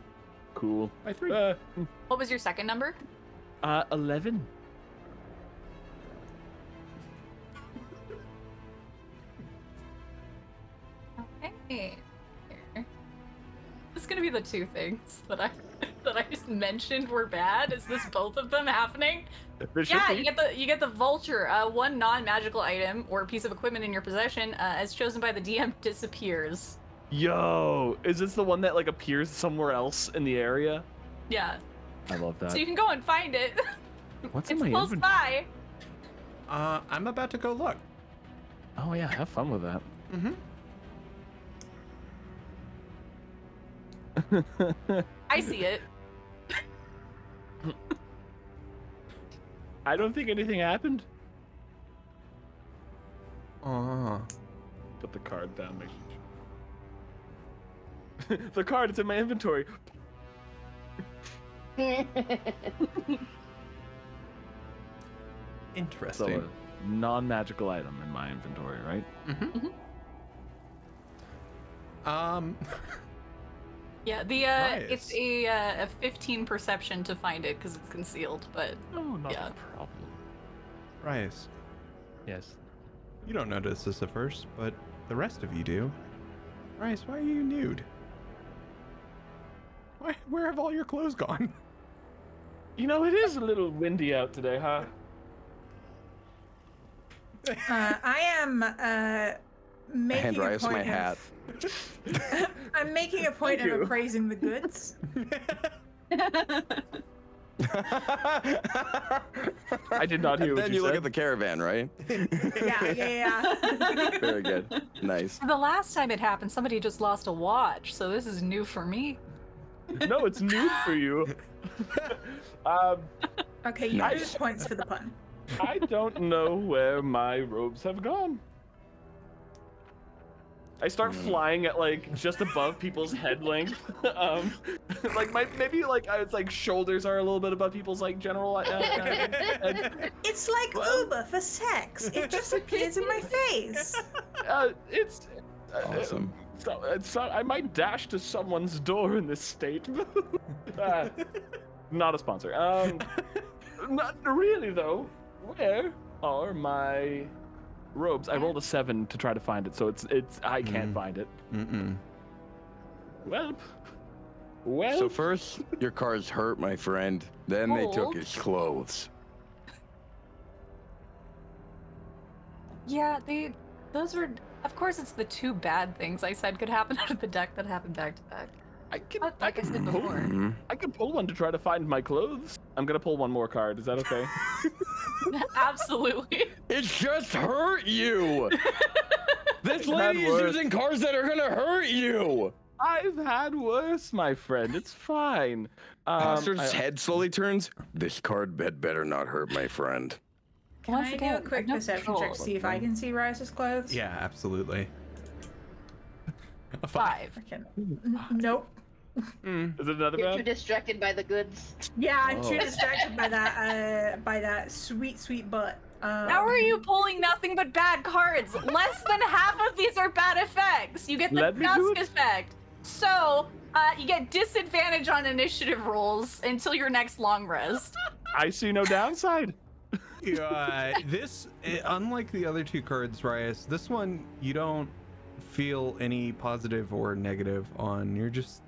Cool. By three. Uh, what was your second number? Uh, 11. Here. This is gonna be the two things that I that I just mentioned were bad. Is this both of them happening? Yeah, be. you get the you get the vulture. Uh, one non-magical item or piece of equipment in your possession, uh, as chosen by the DM, disappears. Yo, is this the one that like appears somewhere else in the area? Yeah, I love that. so you can go and find it. What's it's in my close by. Uh, I'm about to go look. Oh yeah, have fun with that. Mm-hmm. I see it. I don't think anything happened. Uh, Put the card down. Make sure. the card is in my inventory. Interesting. So interesting. a non-magical item in my inventory, right? Um, Yeah, the uh, it's a uh, a 15 perception to find it because it's concealed, but oh, not Yeah. a problem. Rias, Yes. you don't notice this at first, but the rest of you do. Rias, why are you nude? Why, where have all your clothes gone? You know, it is a little windy out today, huh? Uh, I am uh, making hand a Rias point my of- hat. I'm making a point Thank of you. appraising the goods. I did not hear And what then you you look said. at the caravan, right? Yeah, yeah, yeah. Very good. Nice. the last time it happened, somebody just lost a watch, so this is new for me. no, it's new for you. um, Okay, you Nice. points for the pun. I don't know where my robes have gone. I start flying at like just above people's head length. um, like my maybe like uh, it's like shoulders are a little bit above people's like general. Uh, uh, head. It's like Well- Uber for sex. It just appears in my face. Uh, it's uh, Awesome. So, uh, so I might dash to someone's door in this state. uh, not a sponsor. Um, not really though. Where are my robes? I rolled a seven to try to find it, so it's it's I can't Mm. find it. Mm-mm. Well, Well, So first, your cards hurt my friend. Then they took his clothes. Yeah, they. Those were. Of course, it's the two bad things I said could happen out of the deck that happened back to back. I can, But I like I can said pull, before. I can pull one to try to find my clothes. I'm gonna pull one more card. Is that okay? Absolutely. It just hurt you. this lady is worse. using cards that are gonna hurt you. I've had worse, my friend. It's fine. Um, Hastur's head slowly turns. This card had better not hurt my friend. Can Once I do a quick perception check to see if I can see Rias's clothes? Yeah, absolutely. A Five. Freaking- N- Nope. Mm. Is it another You're too distracted by the goods. Yeah, I'm too Oh. distracted by that uh by that sweet sweet butt. Um, How are you pulling nothing but bad cards? Less than half of these are bad effects. You get the Let me do dusk effect. So, uh, you get disadvantage on initiative rolls until your next long rest. I see no downside. uh, this, eh, unlike the other two cards, Rias, this one you don't feel any positive or negative on. You're just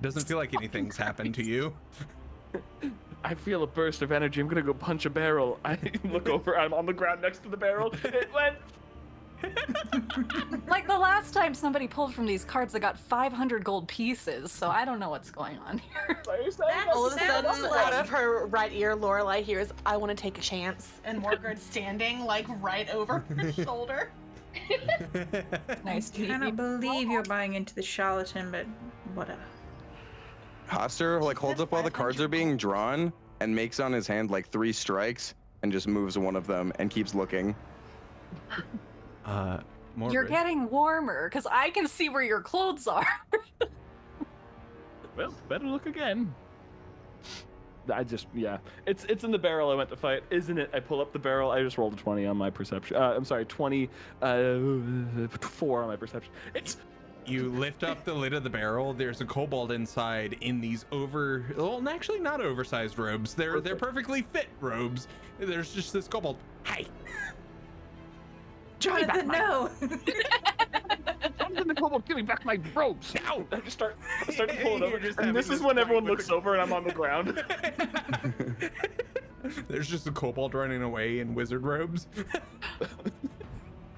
doesn't feel like anything's happened to you. I feel a burst of energy. I'm gonna go punch a barrel. I look over. I'm on the ground next to the barrel. It went. Like the last time somebody pulled from these cards, I got 500 gold pieces, so I don't know what's going on here. All of a sudden, like- out of her right ear, Lorelai hears, "I want to take a chance," and Morgrid's standing like right over her shoulder. Nice I meet Cannot believe you're buying into the charlatan, but whatever. Hastur like holds up while the cards are being drawn and makes on his hand like three strikes and just moves one of them and keeps looking. Uh, more You're getting warmer because I can see where your clothes are. Well, better look again. I just yeah, it's it's in the barrel I went to fight, isn't it? I pull up the barrel. I just rolled a twenty on my perception. Uh, I'm sorry, twenty uh, four on my perception. It's You lift up the lid of the barrel. There's a kobold inside in these over, well, actually not oversized robes. They're they're perfectly fit robes. There's just this kobold. Hi. Jonathan, no! Jonathan the kobold, give me back my robes. Ow! I just start I start to pull it over. just And having this is when everyone looks the- over and I'm on the ground. There's just a kobold running away in wizard robes.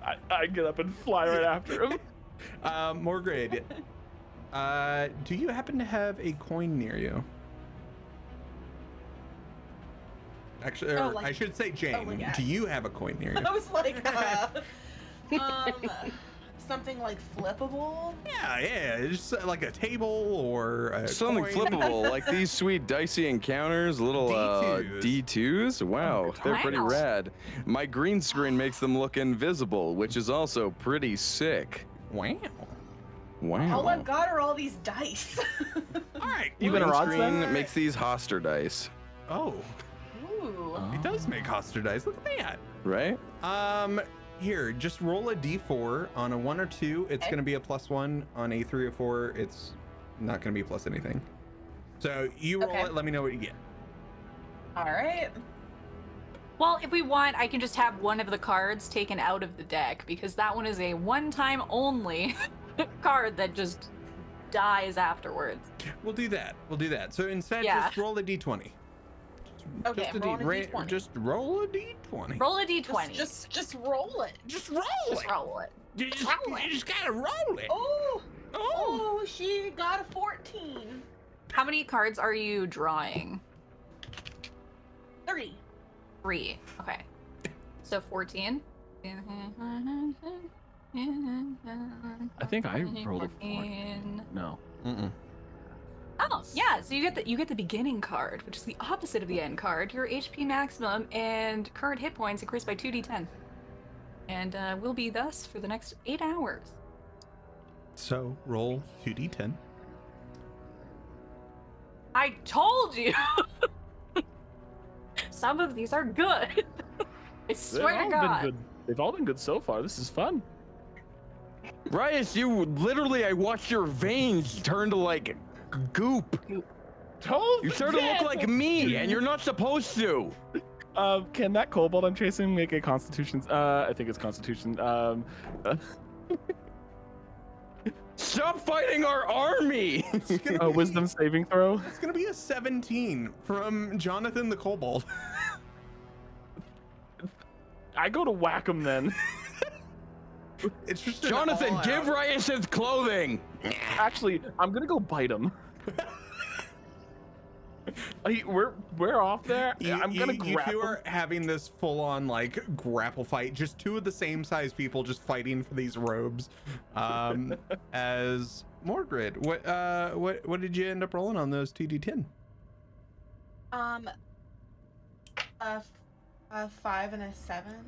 I, I get up and fly right after him. um, Morgrid, uh, do you happen to have a coin near you? Actually, Oh, like- I should say, Jane, my God. do you have a coin near you? I was like, uh, um, something like flippable. Yeah, yeah, just uh, like a table or a Something coin. flippable, like these sweet dicey encounters, little uh, D2s. D2s. Wow, they're pretty Wow. rad. My green screen makes them look invisible, which is also pretty sick. Wow. Wow. All I've got are all these dice. All right. Even green a rod's screen then? makes these Hastur dice, Oh, Ooh. it does make Hastur dice. Look at that. right? Um, here, just roll a d4 on a one or two. It's Okay. going to be a plus one. On a three or four, it's not going to be plus anything. So you roll Okay. it. Let me know what you get. All right. Well, if we want, I can just have one of the cards taken out of the deck because that one is a one-time only card that just dies afterwards. We'll do that. We'll do that. So instead, Yeah. just roll a d20. Okay, just I'm rolling a ra- D20. Just roll a d20. Roll a Just, d20. just, just roll it. Just roll Just it. roll it. You just, roll it. you just gotta roll it. Oh, Oh. oh, she got a 14. How many cards are you drawing? Three. Three. Okay. So 14. I think I rolled a four. 14. No. Mm-mm. Oh, yeah. So you get the you get the beginning card, which is the opposite of the end card. Your HP maximum and current hit points increase by 2d10. And uh, will be thus for the next eight hours. So roll 2d10. I told you! Some of these are good. I They've swear all to been God. good. They've all been good so far. This is fun. Rias, you literally, I watched your veins turn to like goop. Told You started to look like me, and you're not supposed to. Um, can that kobold I'm chasing make a constitution? Uh, I think it's constitution. Um, Stop fighting our army! A be- wisdom saving throw. It's gonna be a 17 from Jonathan the Kobold. I go to whack him then. It's just Jonathan, all-out- give Ryan clothing! Actually, I'm gonna go bite him. I, we're we're off there. You, I'm gonna you grab two are having this full-on like grapple fight. Just two of the same size people just fighting for these robes. Um, as Morgrid, what uh, what what did you end up rolling on those 2d10? Um, a, f- a five and a seven.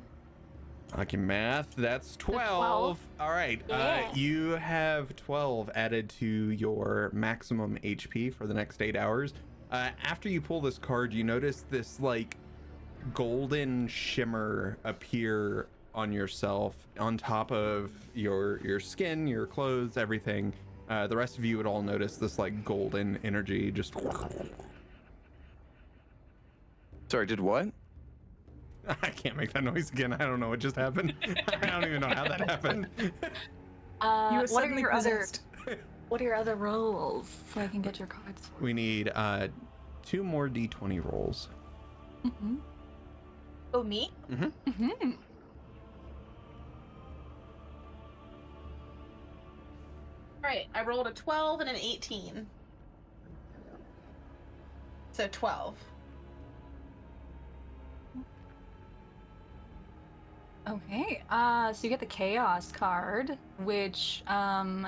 I can math. That's 12. 12. All right. Uh, you have 12 added to your maximum HP for the next eight hours. Uh, after you pull this card, you notice this like golden shimmer appear on yourself, on top of your your skin, your clothes, everything. Uh, the rest of you would all notice this like golden energy just. Sorry, did what? I can't make that noise again. I don't know what just happened. I don't even know how that happened. Uh, You were what are suddenly your other possessed. What are your other rolls so I can get your cards for We need uh two more d20 rolls. Mm-hmm. Oh, me? Mm-hmm. Mm-hmm. All right, I rolled a 12 and an 18. So 12. Okay. Uh, so you get the chaos card, which um,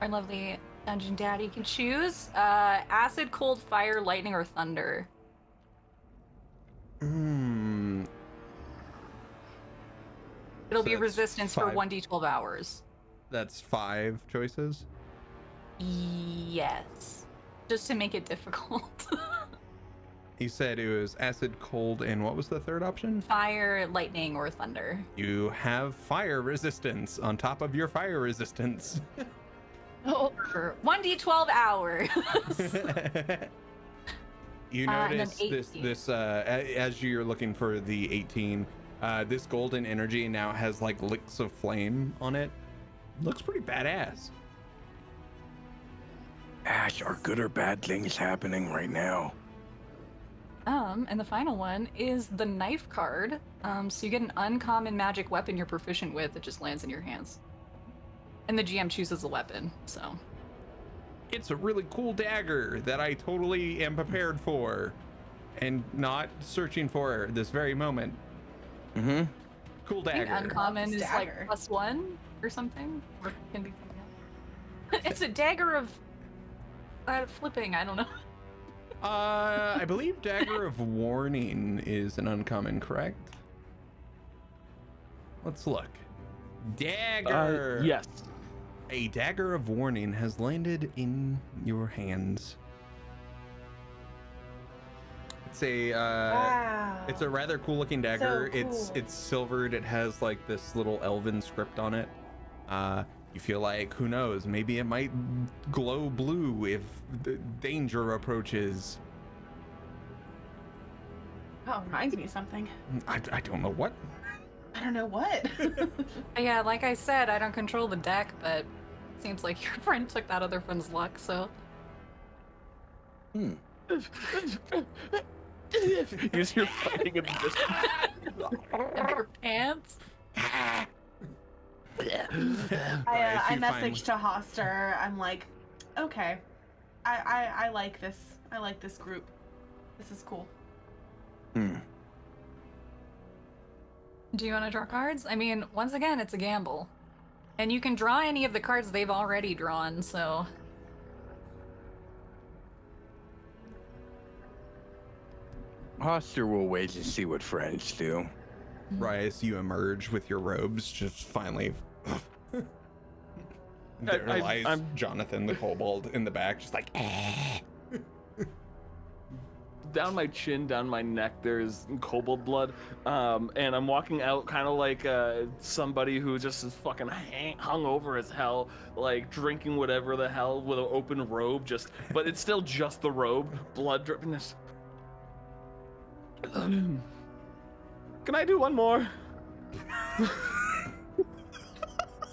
our lovely dungeon daddy can choose. Uh, acid, cold, fire, lightning, or thunder. Hmm. It'll So be resistance for one d12 hours. That's five choices. Yes. Just to make it difficult. You said it was acid, cold, and what was the third option? fire, lightning, or thunder. You have fire resistance on top of your fire resistance. Oh, For one d12 hours. you Uh, notice this this uh as you're looking for the 18 uh this golden energy now has like licks of flame on it looks pretty badass Ash, are good or bad things happening right now? Um, and the final one is the knife card. Um, so you get an uncommon magic weapon you're proficient with that just lands in your hands. And the GM chooses a weapon, so. it's a really cool dagger that i totally am prepared for and not searching for this very moment Mm-hmm. cool I think dagger uncommon is Dagger. like plus one or something. Or can be it's a dagger of uh, flipping, I don't know. uh i believe dagger of warning is an uncommon correct let's look dagger Uh, yes. A dagger of warning has landed in your hands. It's a uh, wow. it's a rather cool looking dagger. It's cool. it's silvered. It has like this little elven script on it. Uh, you feel like who knows? Maybe it might glow blue if the danger approaches. Oh, reminds me of something. I, I don't know what. I don't know what. Yeah, like I said, I don't control the deck, but seems like your friend took that other friend's luck, so. Hmm. Use your fighting in the distance. and your pants. I, Bryce, uh, I you messaged to Hastur. I'm like, okay, I, I I like this. I like this group. This is cool. Hmm. Do you want to draw cards? I mean, once again, it's a gamble. And you can draw any of the cards they've already drawn, so. Hastur will wait to see what friends do. Hmm. Rias, you emerge with your robes, just finally. there I- lies I'm- Jonathan the kobold in the back, just like. Eh. Down my chin, down my neck, there's kobold blood, um, and I'm walking out kind of like uh, somebody who just is fucking hang- hung over as hell, like drinking whatever the hell with an open robe, just, but it's still just the robe, blood dripping. Can I do one more?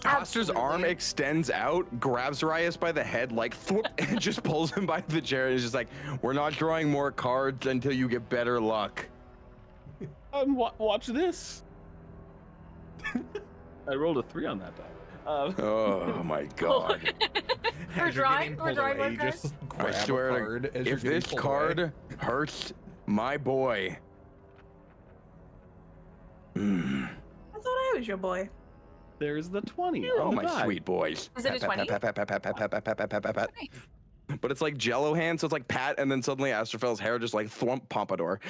Hastur's arm extends out, grabs Rias by the head, like thwip, and just pulls him by the chair. And is just like, "We're not drawing more cards until you get better luck." Um, wa- watch this. I rolled a three on that die. Um, Oh my god! We're As you're drawing- getting we're drawing away, one card? just I swear to- card if this card away. hurts my boy, Mm. I thought I was your boy. There's the 20. Oh, my sweet boys. Is it a 20? But it's like jello hand, so it's like pat, and then suddenly Astrophel's hair just like thwump pompadour.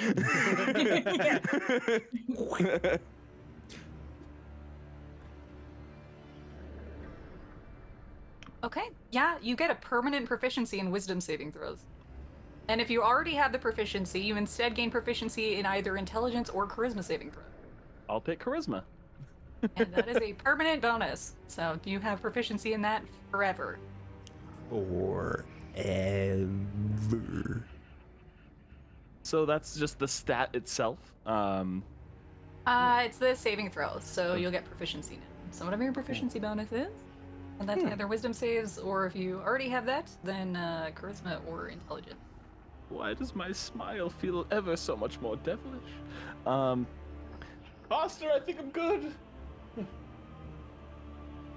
okay, yeah, you get a permanent proficiency in wisdom saving throws. And if you already have the proficiency, you instead gain proficiency in either intelligence or charisma saving throws. I'll pick charisma. And that is a permanent bonus. So you have proficiency in that forever. Forever. So that's just the stat itself. Um, Uh, it's the saving throw, so you'll get proficiency now. So whatever your proficiency bonus is, and that's either wisdom saves, or if you already have that, then uh, charisma or intelligence. why does my smile feel ever so much more devilish? Um, Hastur, I think I'm good.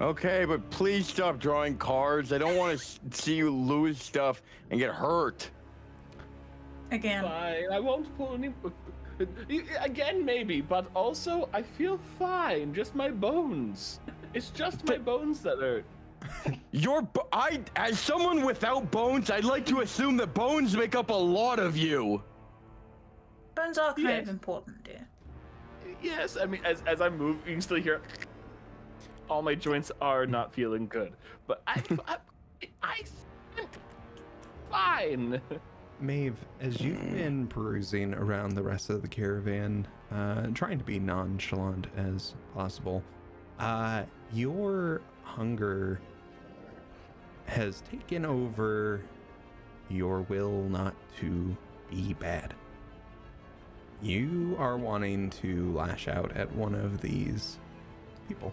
Okay, but please stop drawing cards. I don't want to see you lose stuff and get hurt. Again. Fine, I won't pull any. Again, maybe, but also I feel fine. Just my bones. It's just my bones that hurt. Your, bo- I, as someone without bones, I'd like to assume that bones make up a lot of you. Bones are kind Yes. of important, dear. Yes, I mean, as, as I move, you can still hear. All my joints are not feeling good, but I, I, I, I'm fine. Maeve, as you've been perusing around the rest of the caravan, uh, trying to be nonchalant as possible, uh, your hunger has taken over your will not to be bad. You are wanting to lash out at one of these people.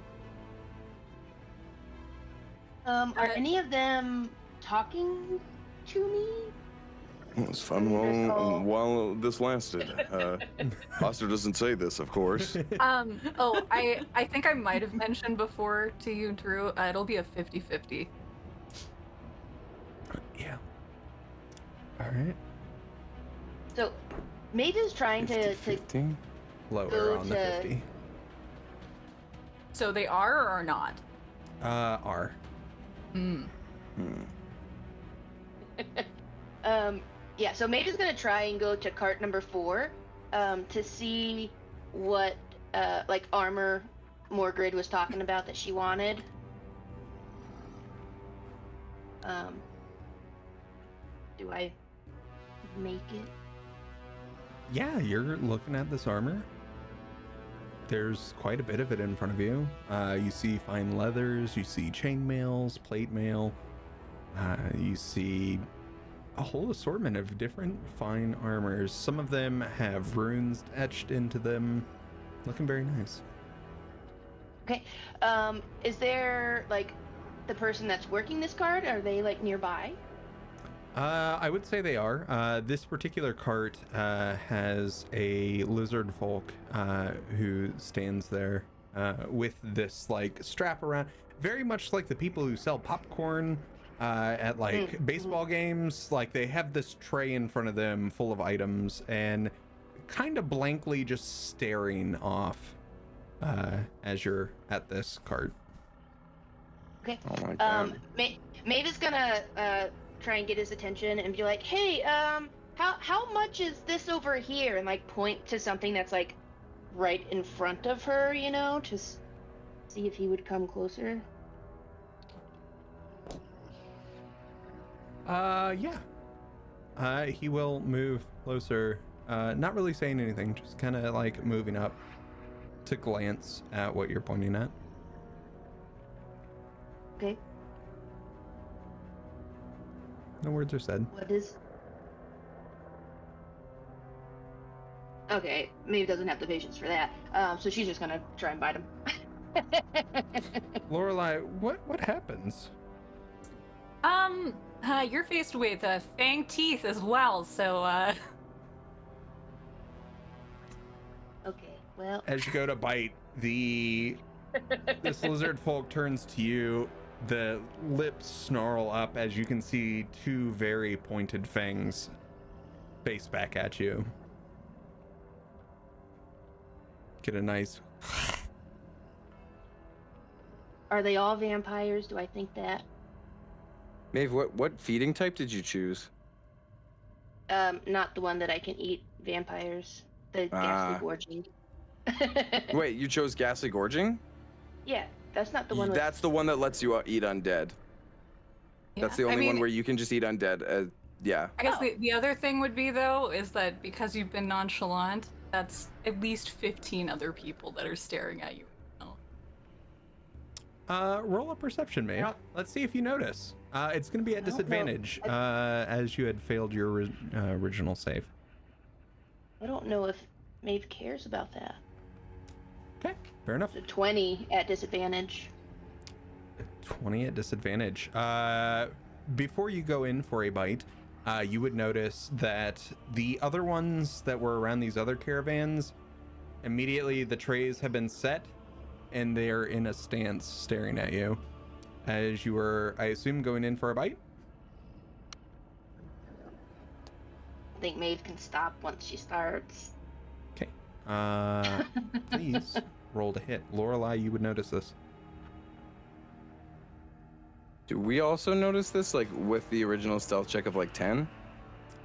Um, are Uh, any of them talking to me? It was fun while, while this lasted. Uh, Hastur doesn't say this, of course. Um, oh, I I think I might have mentioned before to you, Drew. Uh, it'll be a 50-50. Yeah. All right. So, Maeve is trying to, to 15? Lower Go on the to- 50. So they are or are not? Uh, R. Hmm. Hmm. um yeah so Maeve is gonna try and go to cart number four um to see what uh like armor Morgrid was talking about that she wanted um do I make it Yeah, you're looking at this armor. There's quite a bit of it in front of you. Uh, you see fine leathers, you see chainmails, plate mail, uh, you see a whole assortment of different fine armors. Some of them have runes etched into them. Looking very nice. Okay. Um is there like the person that's working this card are they like nearby Uh, I would say they are. Uh, this particular cart uh, has a lizard folk uh, who stands there uh, with this like strap around, very much like the people who sell popcorn uh, at like Mm, baseball games. Like they have this tray in front of them full of items and kind of blankly just staring off uh, as you're at this cart. okay Oh my um god. Ma- Maeve is gonna uh try and get his attention and be like hey um how how much is this over here and like point to something that's like right in front of her you know to s- see if he would come closer Uh, yeah. Uh, he will move closer. Uh, not really saying anything, just kind of like moving up to glance at what you're pointing at. okay No words are said. What is? Okay, maybe doesn't have the patience for that. Um, so she's just gonna try and bite him. Lorelai, what what happens? Um, uh, you're faced with uh, fang teeth as well, so uh, Okay, well, As you go to bite, the this lizard folk turns to you. The lips snarl up as you can see two very pointed fangs face back at you. Get a nice are they all vampires? Do I think that? Maeve, what what feeding type did you choose? Um, not the one that I can eat vampires. The ghastly Ah. gorging. Wait, you chose ghastly gorging? Yeah, that's not the one. With... That's the one that lets you uh, eat undead. That's the yeah. I only one where you can just eat undead. Uh, yeah. I guess the, the other thing would be though is that because you've been nonchalant, that's at least 15 other people that are staring at you. now. Uh, roll a perception, mate. Let's see if you notice. Uh, it's going to be at I don't know. disadvantage, uh, as you had failed your ori- uh, original save. I don't know if Maeve cares about that. Okay, fair enough. The 20 at disadvantage. 20 at disadvantage. Uh, before you go in for a bite, uh, you would notice that the other ones that were around these other caravans, immediately the trays have been set and they're in a stance staring at you. As you were, I assume, going in for a bite? I think Maeve can stop once she starts. Okay. Uh, please roll to hit. Lorelai, you would notice this. Do we also notice this, like with the original stealth check of like ten?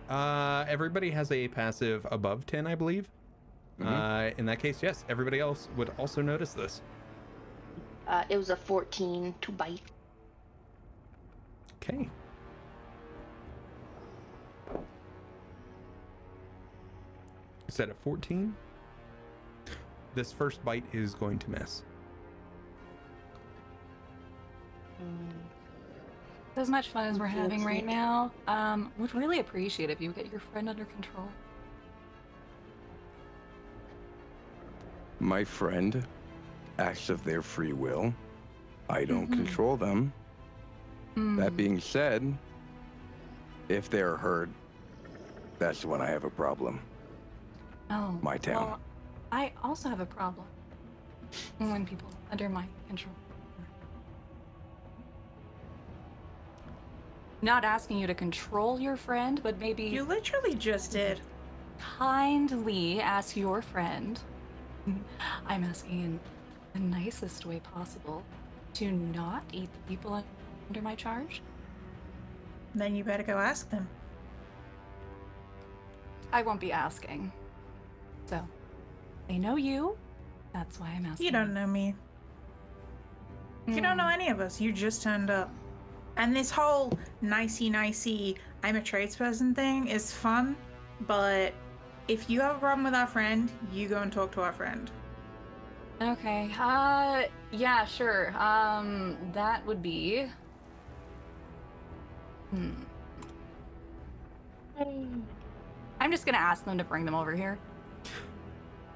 Uh, everybody has a passive above 10, I believe. Mhm. Uh, in that case, yes, everybody else would also notice this. Uh, it was a 14 to bite. Okay. Is that a 14. This first bite is going to miss. As much fun as we're having right now, um, would really appreciate if you get your friend under control. My friend acts of their free will. I don't Mhm. control them. That Hmm. being said, if they're hurt, that's when I have a problem. oh, my town. well, I also have a problem when people under my control. Not asking you to control your friend, but maybe You literally just did. kindly ask your friend. I'm asking in the nicest way possible to not eat the people under my charge. Then you better go ask them. I won't be asking. So, they know you. That's why I'm asking. You don't know me. You don't know any of us. You just turned up. And this whole nicey nicey, I'm a tradesperson thing is fun, but if you have a problem with our friend, you go and talk to our friend. Okay. Uh, yeah, sure. Um, that would be. Hmm. I'm just gonna ask them to bring them over here.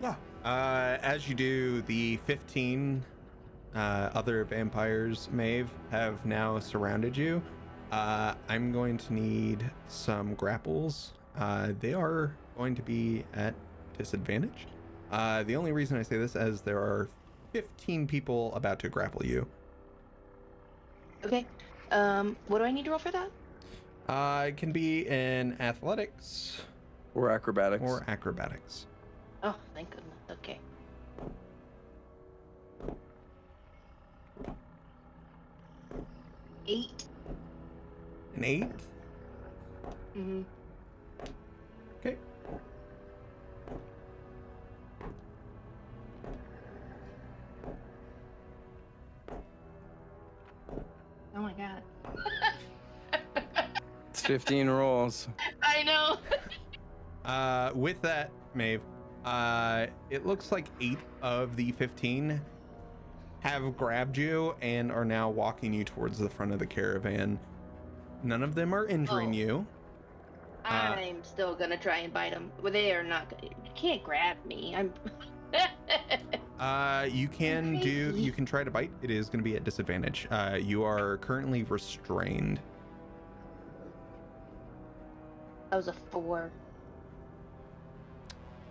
Yeah. Uh, as you do, the 15 uh, other vampires, Maeve, have now surrounded you. Uh, I'm going to need some grapples. Uh, they are going to be at disadvantage. Uh, the only reason I say this is there are 15 people about to grapple you. Okay. Um, what do I need to roll for that? Uh, it can be in athletics Or acrobatics. or acrobatics. Oh, thank goodness. Okay. Eight. An eight. Mm-hmm. Okay. Oh my god. It's 15 rolls. I know. Uh, with that, Maeve, uh, it looks like eight of the 15 have grabbed you and are now walking you towards the front of the caravan. None of them are injuring Oh. you. Uh, I'm still gonna try and bite them. Well, they are not. You can't grab me. I'm. Uh, you can do. You can try to bite. It is to be at disadvantage. Uh, you are currently restrained. that was a four.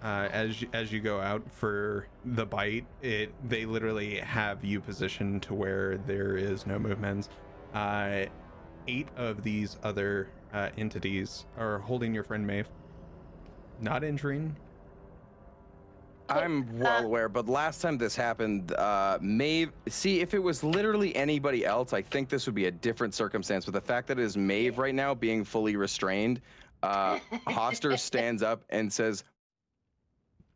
Uh, as you- as you go out for the bite, it they literally have you positioned to where there is no movements. Uh, eight of these other uh, entities are holding your friend Maeve, not injuring. I'm well Uh, aware, but last time this happened, uh, Maeve. See, if it was literally anybody else, I think this would be a different circumstance. But the fact that it is Maeve right now being fully restrained, uh, Hastur stands up and says,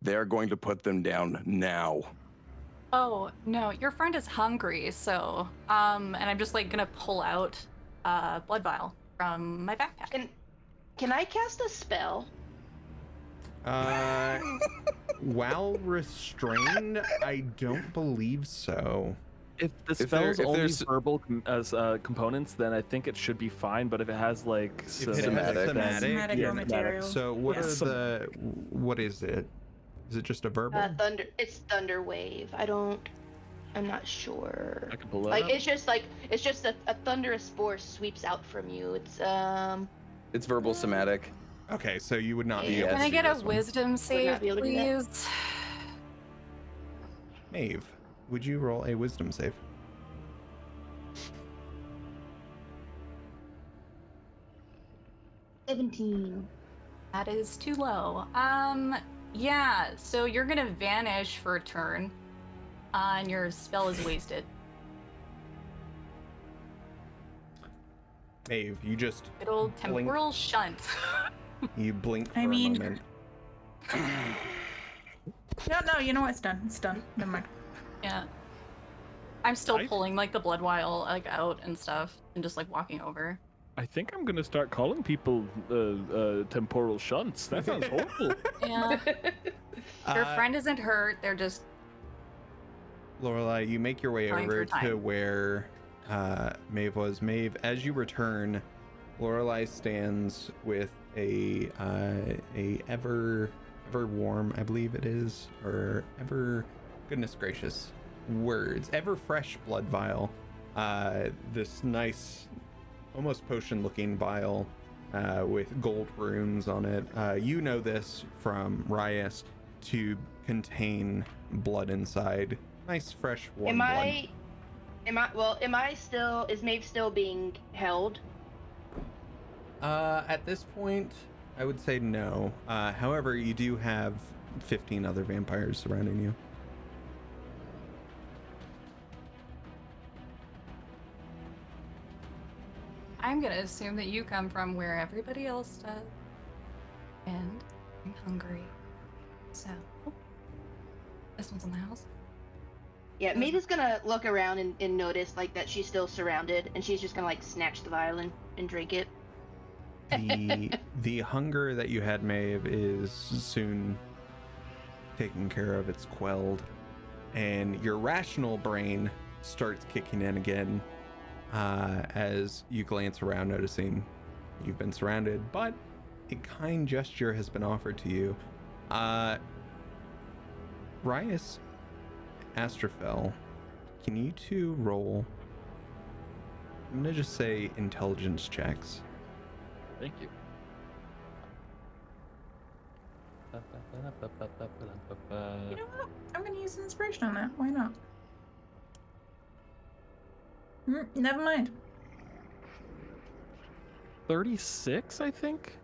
"They're going to put them down now." Oh no, your friend is hungry, so um, and I'm just like gonna pull out uh blood vial from my backpack. Can can I cast a spell? Uh, while restrained, I don't believe so. If the If there- spell's if only verbal com- as uh, components, then I think it should be fine. But if it has like If it has Somatic. somatic, Somatic yeah, raw somatic. material. So what Yeah. are the what is it? Is it just a verbal? Uh, thunder. It's thunder wave. I don't. I'm not sure. I can pull that Like up. it's just like it's just a, a thunderous force sweeps out from you. It's um. It's verbal somatic. okay, so you would not be Yeah. able Can to I get a this one. wisdom save, be able to do that. please? Maeve, would you roll a wisdom save? Seventeen. That is too low. Um, yeah. So you're gonna vanish for a turn, uh, and your spell is wasted. Maeve, you just Good old Blink. temporal shunt. you blink for I mean- moment. No, no, you know what? It's done. It's done. Never mind. yeah. I'm still I- pulling like the blood vial like out and stuff, and just like walking over. I think I'm gonna start calling people uh, uh, temporal shunts. That sounds horrible. Yeah. Your Uh, friend isn't hurt. They're just Lorelai, you make your way over for to where uh, Maeve was. Maeve, as you return, Lorelai stands with a uh, a ever ever warm, I believe it is, or ever goodness gracious words, ever fresh blood vial. Uh, this nice, almost potion looking vial uh, with gold runes on it. Uh, you know this from Rias to contain blood inside. Nice, fresh, warm am blood. I? Am I? Well, am I still? Is Maeve still being held? Uh, at this point, I would say no. Uh, however, you do have 15 other vampires surrounding you. I'm gonna assume that you come from where everybody else does. And I'm hungry. So oh, this one's in the house. Yeah, Maeve is gonna look around and, and notice like that she's still surrounded, and she's just gonna like snatch the violin and drink it. The the hunger that you had, Maeve, is soon taken care of. It's quelled, and your rational brain starts kicking in again uh, as you glance around, noticing you've been surrounded, but a kind gesture has been offered to you. Uh, Rias, Astrophel, can you two roll? I'm gonna just say intelligence checks. Thank you. You know what? I'm gonna use inspiration on that. Why not? Mm, never mind. 36, I think.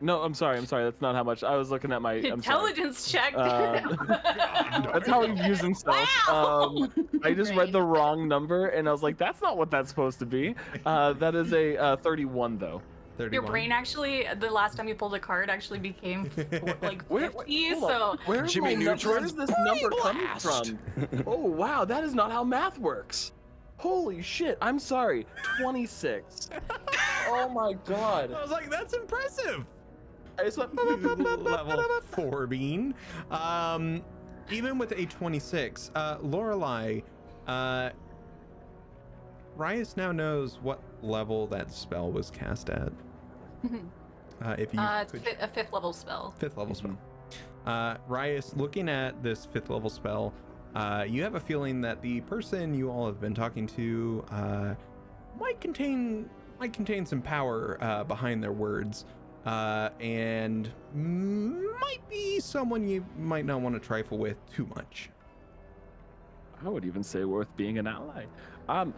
No, I'm sorry. I'm sorry. That's not how much. I was looking at my I'm sorry. Intelligence check. Uh, That's how he views himself. Um, I just read the wrong number, and I was like, "That's not what that's supposed to be." Uh, that is a uh, 31, though. 31. Your brain actually, the last time you pulled a card, actually became f- like Where- 50. hold So on. Where is Jimmy my num- Where Neutron's this number coming from? Oh wow, that is not how math works. Holy shit! I'm sorry. 26. oh my god. I was like, that's impressive. I just went. Level four bean. Um, even with a 26, uh, Lorelai, uh, Rias now knows what level that spell was cast at. Uh, if you uh, it's could, a fifth level spell. fifth level spell. Uh, Rias, looking at this fifth level spell, uh, you have a feeling that the person you all have been talking to uh, might contain might contain some power uh, behind their words, uh, and might be someone you might not want to trifle with too much. I would even say worth being an ally. Um,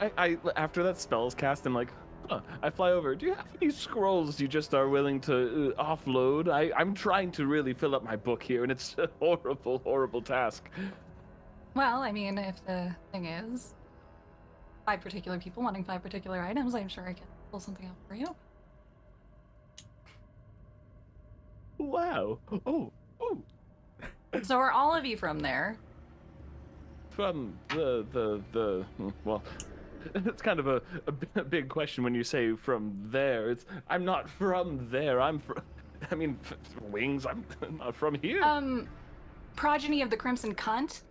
I, I after that spell is cast, I'm like, huh, I fly over. Do you have any scrolls you just are willing to uh, offload? I, I'm trying to really fill up my book here, and it's a horrible, horrible task. Well, I mean, if the thing is five particular people wanting five particular items, I'm sure I can pull something out for you. Wow. Oh, oh. So are all of you from there? From the the the well, it's kind of a, a big question when you say from there. It's I'm not from there. I'm from. I mean, f- wings. I'm not from here. Um, progeny of the Crimson Cunt.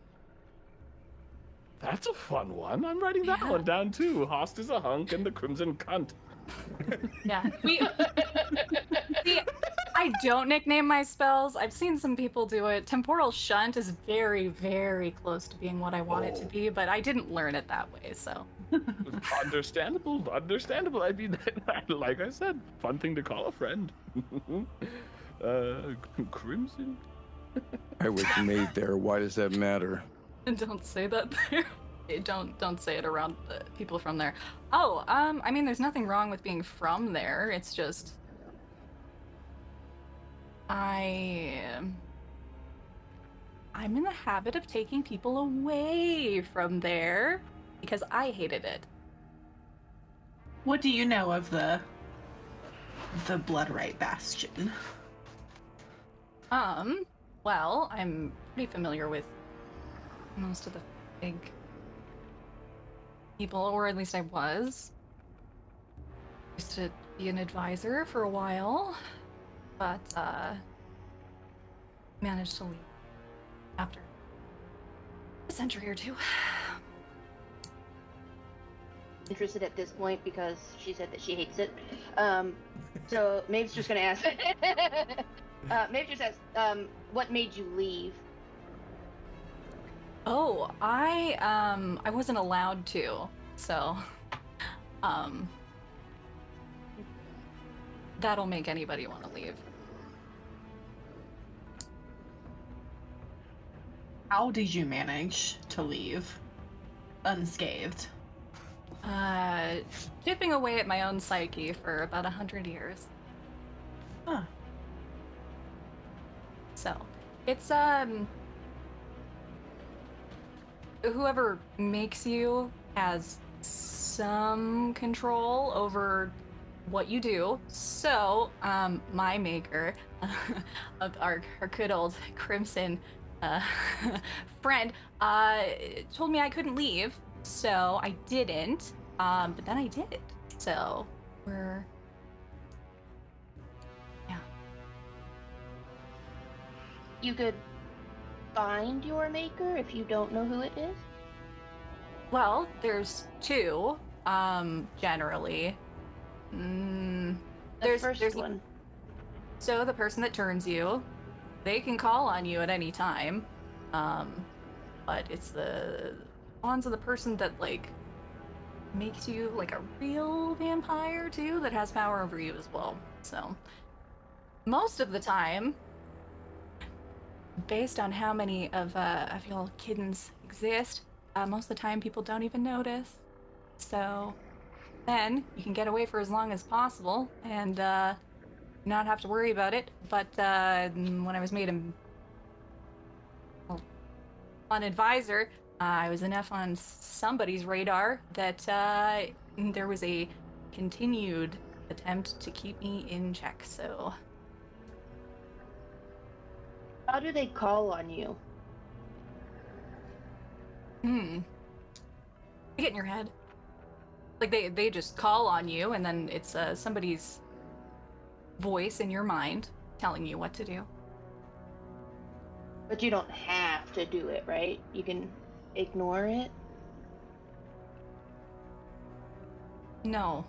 That's a fun one. I'm writing that Yeah. one down too. Host is a hunk and the crimson cunt. Yeah. We. See, I don't nickname my spells. I've seen some people do it. Temporal Shunt is very, very close to being what I want it to Oh. be, but I didn't learn it that way, so. understandable, understandable. I mean, like I said, fun thing to call a friend. uh, crimson. I was made there. Why does that matter? And don't say that there. Don't don't say it around people from there. Oh, um, I mean, there's nothing wrong with being from there. It's just I um, I'm in the habit of taking people away from there because I hated it. What do you know of the the Bloodright Bastion? Um, well, I'm pretty familiar with most of the big people, or at least I was. Used to be an advisor for a while, but uh managed to leave after a century or two. Interested at this point because she said that she hates it. Um, so Maeve's just gonna ask. uh, Maeve just asked, um, what made you leave? Oh, I um I wasn't allowed to. So um that'll make anybody want to leave. How did you manage to leave unscathed? Uh chipping away at my own psyche for about a hundred years. Huh. So it's um whoever makes you has some control over what you do. So, um, my maker of our, our good old Crimson uh, friend uh, told me I couldn't leave, so I didn't. Um, but then I did. So we're Yeah. You could find your maker if you don't know who it is. Well, there's two, um, generally. Mm, The There's- first there's- one. so the person that turns you, they can call on you at any time. Um, but it's the ones of the person that like makes you like a real vampire too, that has power over you as well. So most of the time, based on how many of uh, of your kittens exist, uh, most of the time people don't even notice. So then you can get away for as long as possible and uh, not have to worry about it. But uh, when I was made a an advisor, uh, I was enough on somebody's radar that uh, there was a continued attempt to keep me in check. So How do they call on you? Hmm. Get in your head. Like they they just call on you, and then it's uh, somebody's voice in your mind telling you what to do. But you don't have to do it, right? You can ignore it. No.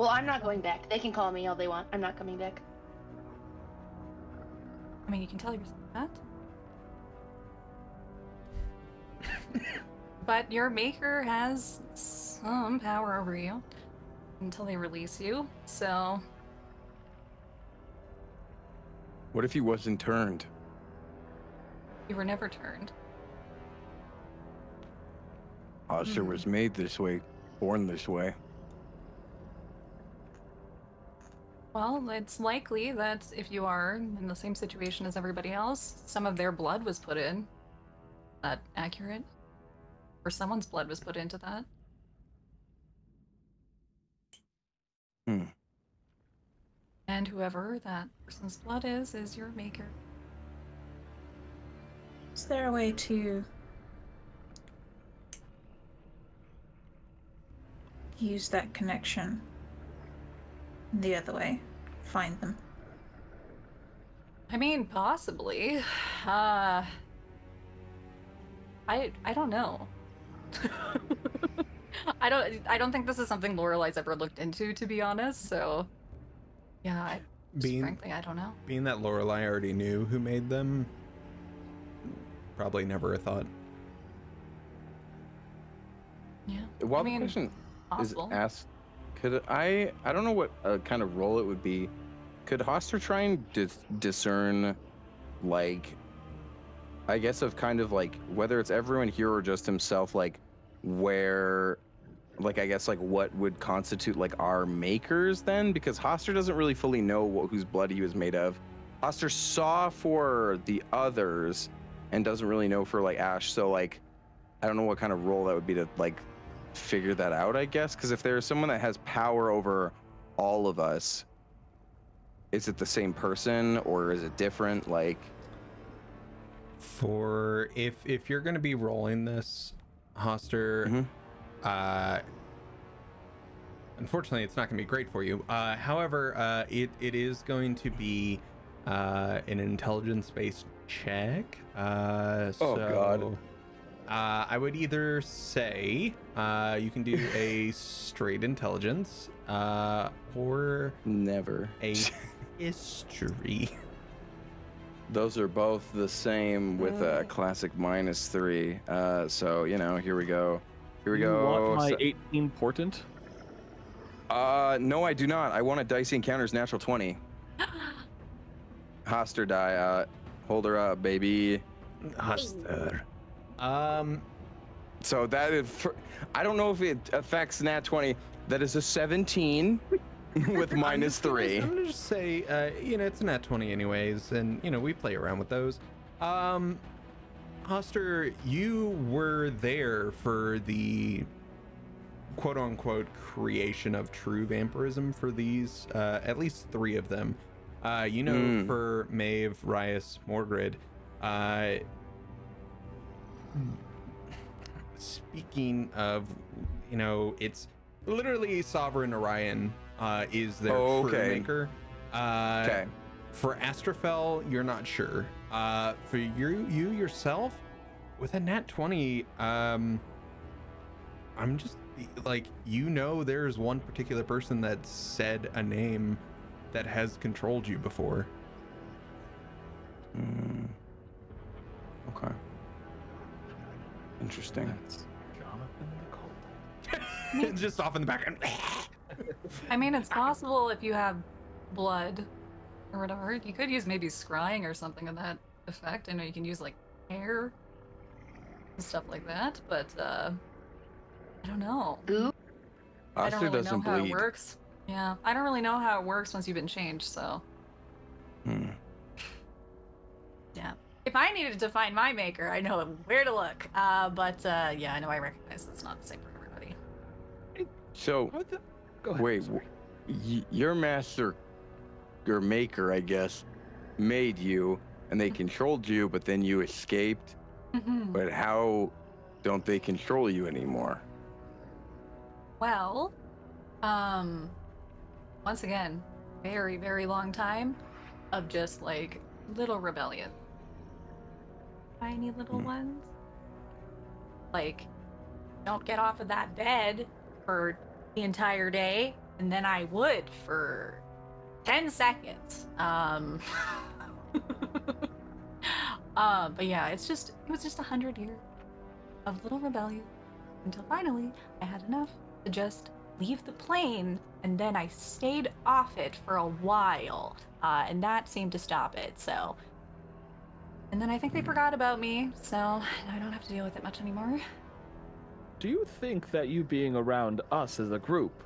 Well, I'm not going back. They can call me all they want. I'm not coming back. I mean, you can tell yourself that. but your maker has some power over you until they release you. So, What if he wasn't turned? you were never turned. Hastur was hmm. made this way, born this way. Well, it's likely that if you are in the same situation as everybody else, some of their blood was put in. That accurate? Or someone's blood was put into that. Hmm. And whoever that person's blood is, is your maker. Is there a way to use that connection the other way? Find them. I mean, possibly. Uh, I I don't know. I don't I don't think this is something Lorelai's ever looked into, to be honest. So, yeah, I, Being frankly, I don't know. being that Lorelai already knew who made them, probably never a thought. Yeah, Well, I mean, the question possible. is asked, could I? I don't know what uh, kind of role it would be. Could Hastur try and dis- discern, like, I guess of kind of like whether it's everyone here or just himself, like where, like I guess like what would constitute like our makers then? Because Hastur doesn't really fully know what, whose blood he was made of. Hastur saw for the others, and doesn't really know for like Ash. So like, I don't know what kind of role that would be to like figure that out, I guess. Because if there's someone that has power over all of us, is it the same person or is it different? Like, For if if you're gonna be rolling this, Hastur, Mhm. uh, unfortunately, it's not gonna be great for you. Uh, however, uh, it it is going to be uh, an intelligence-based check. Uh, Oh, so, God. Uh, I would either say uh, you can do a straight intelligence, uh, or never. a history. Those are both the same with a classic minus three. Uh, so you know, here we go. Here we You go. want my So- 18 portent? uh, no, I do not. I want a dicey encounters natural twenty. Hastur die. Uh, hold her up, baby. Hastur. Um, So that is, I don't know if it affects nat 20. That is a 17 with I'm minus gonna- three. I'm gonna just say, uh, you know, it's a nat 20 anyways, and you know, we play around with those. Um, Hastur, you were there for the quote unquote creation of true vampirism for these, uh, at least three of them. Uh, you know, Mm. for Maeve, Rias, Morgrid, uh, speaking of, you know, it's literally Sovereign Orion uh, is their Oh, okay. maker. Uh, Okay. For Astrophel, you're not sure. Uh, for you, you yourself, with a nat 20, um, I'm just like, you know, there's one particular person that said a name that has controlled you before. Mm. Okay. Interesting. Jonathan the Kobold. just off in the background. I mean, it's possible if you have blood or whatever. You could use maybe scrying or something of that effect. I know you can use like hair and stuff like that, but uh, I don't know. Goo. I don't really know doesn't how bleed. it works. Yeah, I don't really know how it works once you've been changed. So Hmm. yeah, if I needed to find my maker, I know where to look. Uh, but uh, yeah, I know I recognize it's not the same for everybody. So, the- Go ahead. wait, sorry. your master your maker, I guess, made you and they controlled you, but then you escaped. Mhm. But how don't they control you anymore? Well, um, once again, very, very long time of just like little rebellion. Tiny little Hmm. ones. Like, don't get off of that bed for the entire day and then I would for 10 seconds. Um, uh, but yeah, it's just, it was just a hundred years of little rebellion until finally I had enough to just leave the plane and then I stayed off it for a while. Uh, and that seemed to stop it, so. And then I think they forgot about me, so I don't have to deal with it much anymore. Do you think that you being around us as a group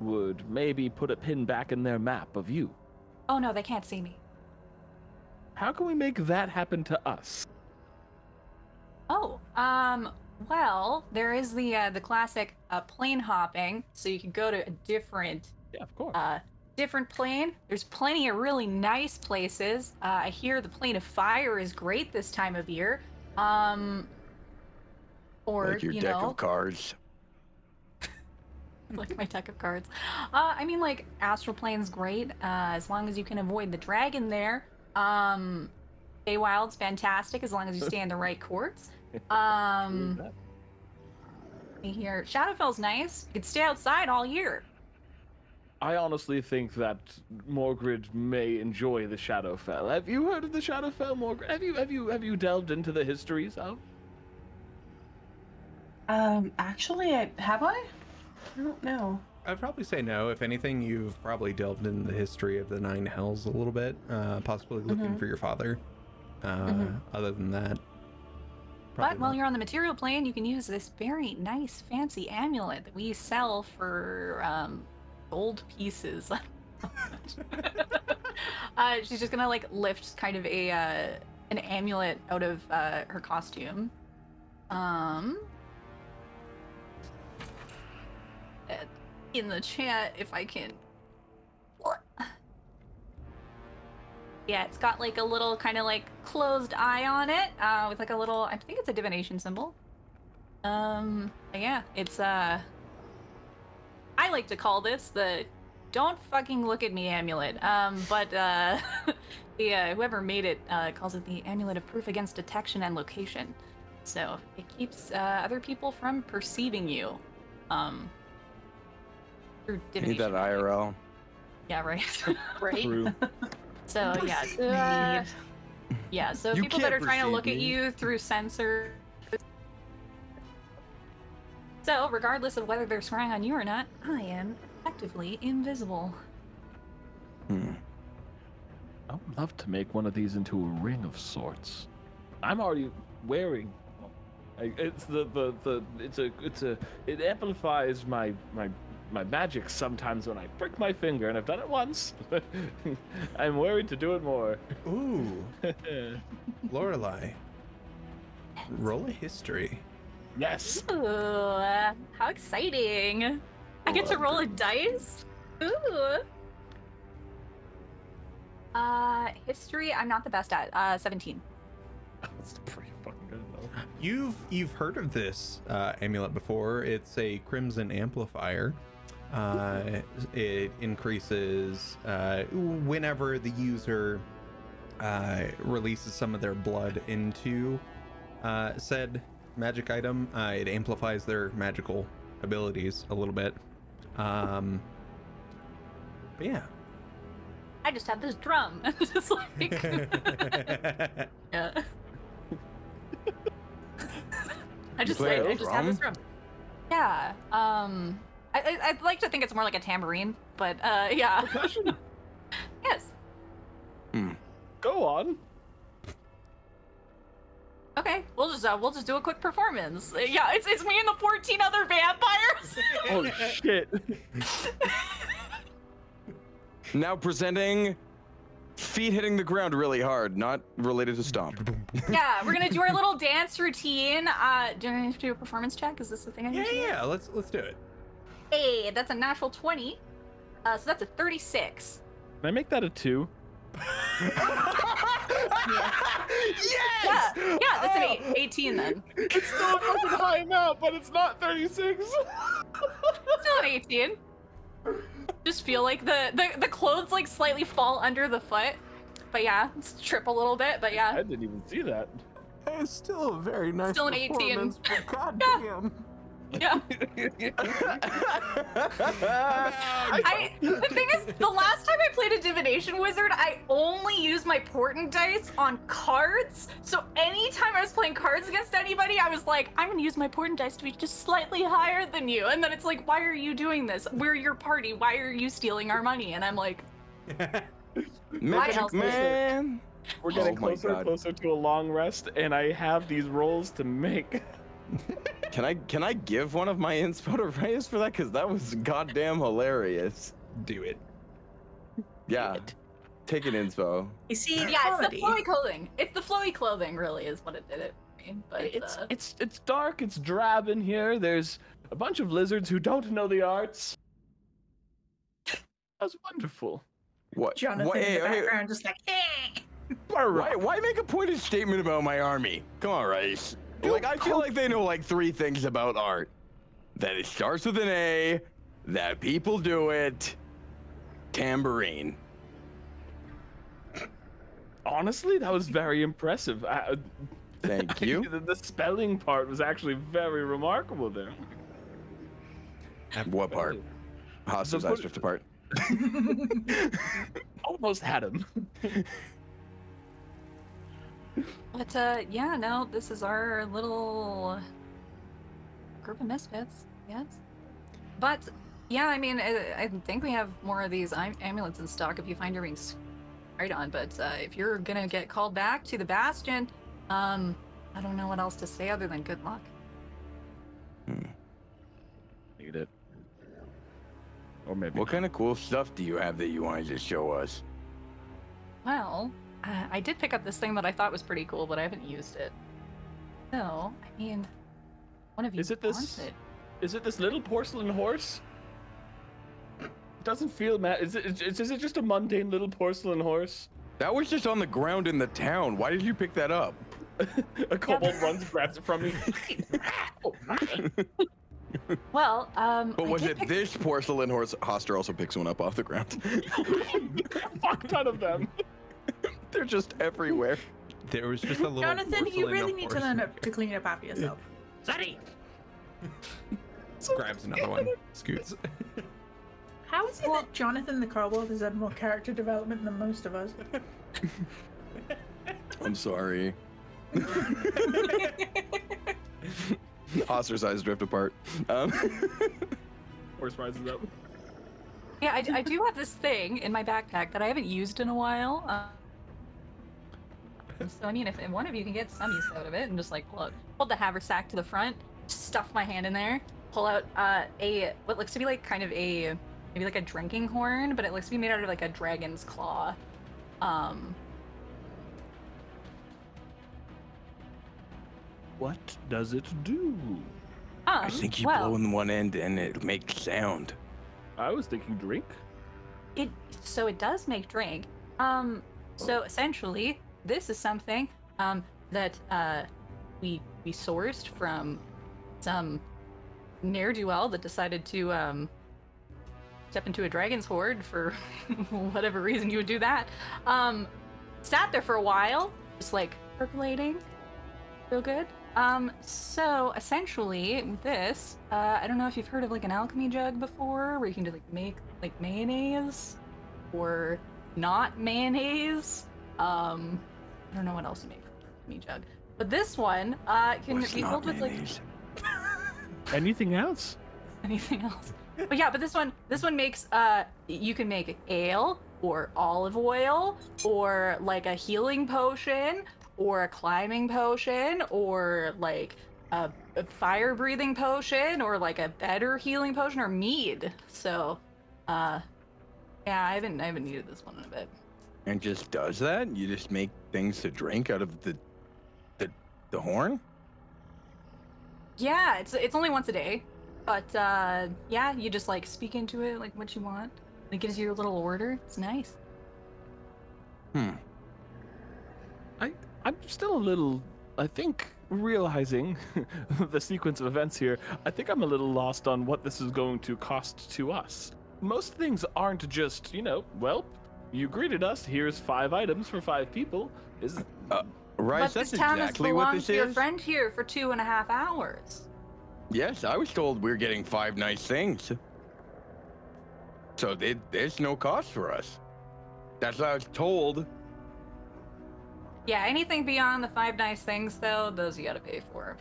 would maybe put a pin back in their map of you? Oh no, they can't see me. How can we make that happen to us? Oh, um, well, there is the uh, the classic uh, plane hopping, so you can go to a different Yeah, of course. uh, different plane. There's plenty of really nice places. Uh, I hear the plane of fire is great this time of year. Um, or like your you deck know, of cards. like my deck of cards. Uh, I mean, like astral plane's great uh, as long as you can avoid the dragon there. Um, Feywild's fantastic as long as you stay in the right courts. Um, here, Shadowfell's nice. You can stay outside all year. I honestly think that Morgrid may enjoy the Shadowfell. Have you heard of the Shadowfell, Morgrid? Have you have you have you delved into the histories of? Um, actually, I, have I? I don't know. I'd probably say no. If anything, you've probably delved into the history of the Nine Hells a little bit, uh, possibly looking Mm-hmm. Mhm. for your father. Uh, Mhm. Other than that, But probably while not. you're on the material plane, you can use this very nice, fancy amulet that we sell for um, gold pieces. uh, she's just gonna like lift kind of a uh, an amulet out of uh, her costume. Um, in the chat, if I can. Yeah, it's got like a little kind of like closed eye on it, uh, with like a little. I think it's a divination symbol. Um, yeah, it's uh. I like to call this the "Don't fucking look at me" amulet. Um, but uh, the uh, whoever made it uh, calls it the amulet of proof against detection and location. So it keeps uh, other people from perceiving you. Um. Through You need that IRL. Yeah, right. Right? True. So yeah, uh, yeah. So You people that are trying to look perceive at you through sensors. So regardless of whether they're scrying on you or not, I am effectively invisible. Hmm. I would love to make one of these into a ring of sorts. I'm already wearing. It's the, the, the it's a it's a it amplifies my my my magic sometimes when I prick my finger and I've done it once. I'm worried to do it more. Ooh, Lorelai. Roll a history. Yes. Ooh, how exciting! I get to roll a dice. Ooh. Uh, history. I'm not the best at. Uh, 17. That's pretty fucking good though. You've you've heard of this uh, amulet before. It's a crimson amplifier. Uh, it increases uh, whenever the user uh, releases some of their blood into uh, said magic item. Uh, it amplifies their magical abilities a little bit. Um, but yeah. I just have this drum. just like. yeah. I just, play I, a I just have this drum? drum. Yeah. Um. I, I, I'd like to think it's more like a tambourine, but uh, yeah. Percussion. yes. Go on. Okay. We'll just uh, we'll just do a quick performance. Yeah. It's it's me and the fourteen other vampires. oh shit. Now presenting feet hitting the ground really hard, not related to stomp. yeah. We're gonna do our little dance routine. Uh, do I have to do a performance check? Is this the thing I yeah, need to do? yeah. Let's let's do it. Hey, that's a natural twenty. Uh, so that's a thirty-six. Can I make that a two? Yes! Yeah. Yeah. That's an oh. eight, 18 then. It's still a fucking high amount, but it's not 36. Still an 18. Just feel like the, the the clothes like slightly fall under the foot. But yeah, it's trip a little bit, but yeah. I didn't even see that. It's still a very nice Still an 18. performance, but Yeah. goddamn. Yeah. I, the thing is, the last time I played a divination wizard, I only used my portent dice on cards. So anytime I was playing cards against anybody, I was like, I'm gonna use my portent dice to be just slightly higher than you. And then it's like, why are you doing this? We're your party. Why are you stealing our money? And I'm like, Magic else man. We're getting Oh closer and closer to a long rest, and I have these rolls to make. Can I can I give one of my inspo to Rias for that? Because that was goddamn hilarious. Do it. Yeah. Take an inspo. You see, yeah, it's the flowy clothing. It's the flowy clothing, really, is what it did it for me. But It's uh, it's it's dark. It's drab in here. There's a bunch of lizards who don't know the arts. That's wonderful. What? Jonathan what- in hey, the hey, background, just like, eh. why, why make a pointed statement about my army? Come on, Rice. Like I feel like they know like three things about art. That it starts with an A, that people do it, tambourine. Honestly, that was very impressive. I, uh, Thank you. the, the spelling part was actually very remarkable there. What part? Hastur's eyes put- drift apart. Almost had him. But uh, yeah, no, this is our little group of misfits, yes. But yeah, I mean, I, I think we have more of these am- amulets in stock if you find your rings right on. But uh, if you're gonna get called back to the Bastion, um, I don't know what else to say other than good luck. Hmm. Need it. Or maybe. What kind of cool stuff do you have that you wanted to show us? Well, uh, I did pick up this thing that I thought was pretty cool, but I haven't used it. No, I mean, one of you Is it this- wants it. Is it this little porcelain horse? It doesn't feel mad. Is it? Is, is it just a mundane little porcelain horse? That was just on the ground in the town. Why did you pick that up? a kobold runs, grabs it from me. oh, Well, um, But was it pick- this porcelain horse? Hastur also picks one up off the ground. fuck ton of them. They're just everywhere. There was just a little. Jonathan, you really need to horse. learn up to clean up after yourself. Sorry. Grabs another one. Scoots. How is it that Jonathan the Kobold has had more character development than most of us? I'm sorry. Hastur's eyes drift apart. Um, Horse rises up. Yeah, I, I do have this thing in my backpack that I haven't used in a while. Uh, so I mean, if, if one of you can get some use out of it and just like pull out, hold the haversack to the front, stuff my hand in there, pull out uh, a what looks to be like kind of a maybe like a drinking horn, but it looks to be made out of like a dragon's claw. Um, What does it do? I um, think you well, blow in one end and it makes sound. I was thinking drink. It so it does make drink. Um, so essentially, this is something um that uh we we sourced from some ne'er do well that decided to um step into a dragon's horde for whatever reason you would do that. Um, sat there for a while, just like percolating, real good. Um, so essentially, this, uh, I don't know if you've heard of like an alchemy jug before, where you can just like make like mayonnaise or not mayonnaise. Um, I don't know what else you make from an jug, but this one uh can What's be filled with like? Anything else? anything else. But yeah, but this one this one makes uh you can make ale or olive oil or like a healing potion or a climbing potion or like a, a fire breathing potion or like a better healing potion or mead. So uh yeah, I haven't I haven't needed this one in a bit. And just does that? You just make things to drink out of the the the horn? Yeah, it's it's only once a day. But uh yeah, you just like speak into it like what you want. It gives you a little order. It's nice. Hmm. I I'm still a little. I think realizing the sequence of events here. I think I'm a little lost on what this is going to cost to us. Most things aren't just you know. Well, you greeted us. Here's five items for five people. Is uh, Right, but that's this town exactly has what belonged to your is. friend here for two and a half hours. Yes, I was told we're getting five nice things. So they, there's no cost for us. That's what I was told. Yeah, anything beyond the five nice things, though, those you gotta pay for.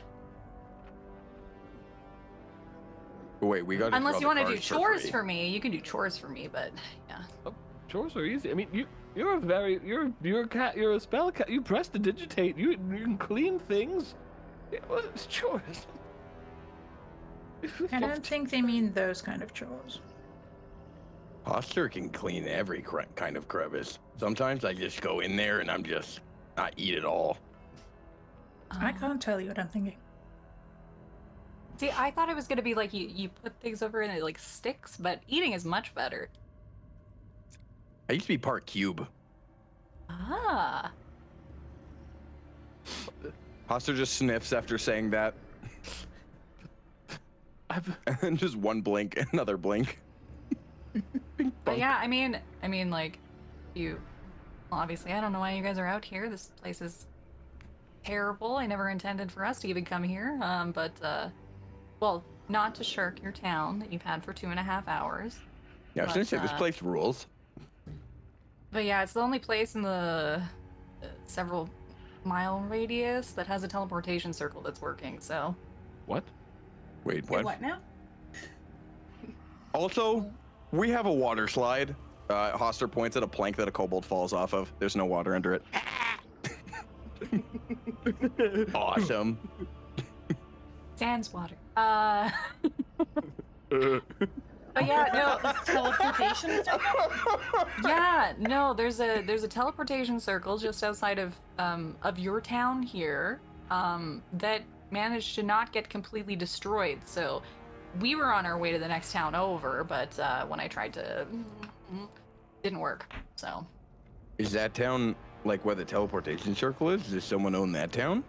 Wait, we got. Unless you want to do chores for, me, you can do chores for me. But yeah, oh. Chores are easy. I mean, you you're a very you're you're a cat. You're a spell cat. You press to digitate. You you can clean things. It was chores. I don't think they mean those kind of chores. Hastur can clean every cre- kind of crevice. Sometimes I just go in there and I'm just I eat it all. I can't tell you what I'm thinking. See, I thought it was gonna be like you you put things over and it like sticks, but eating is much better. I used to be part cube. Ah, Hastur just sniffs after saying that, I've, and then just one blink, another blink. But yeah, I mean, I mean, like, you. Well, obviously, I don't know why you guys are out here. This place is terrible. I never intended for us to even come here. Um, but uh, well, not to shirk your town that you've had for two and a half hours. Yeah, I was gonna but, say this uh, place rules. But yeah, it's the only place in the uh, several mile radius that has a teleportation circle that's working. So what? Wait, Wait, what? what now? Also, we have a water slide. Uh, Hastur points at a plank that a kobold falls off of. There's no water under it. awesome. sans water. Uh, but yeah, no, Teleportation circle? yeah, no. There's a there's a teleportation circle just outside of um of your town here, um that managed to not get completely destroyed. So we were on our way to the next town over, but uh, when I tried to, didn't work. So Is that town like where the teleportation circle is? Does someone own that town?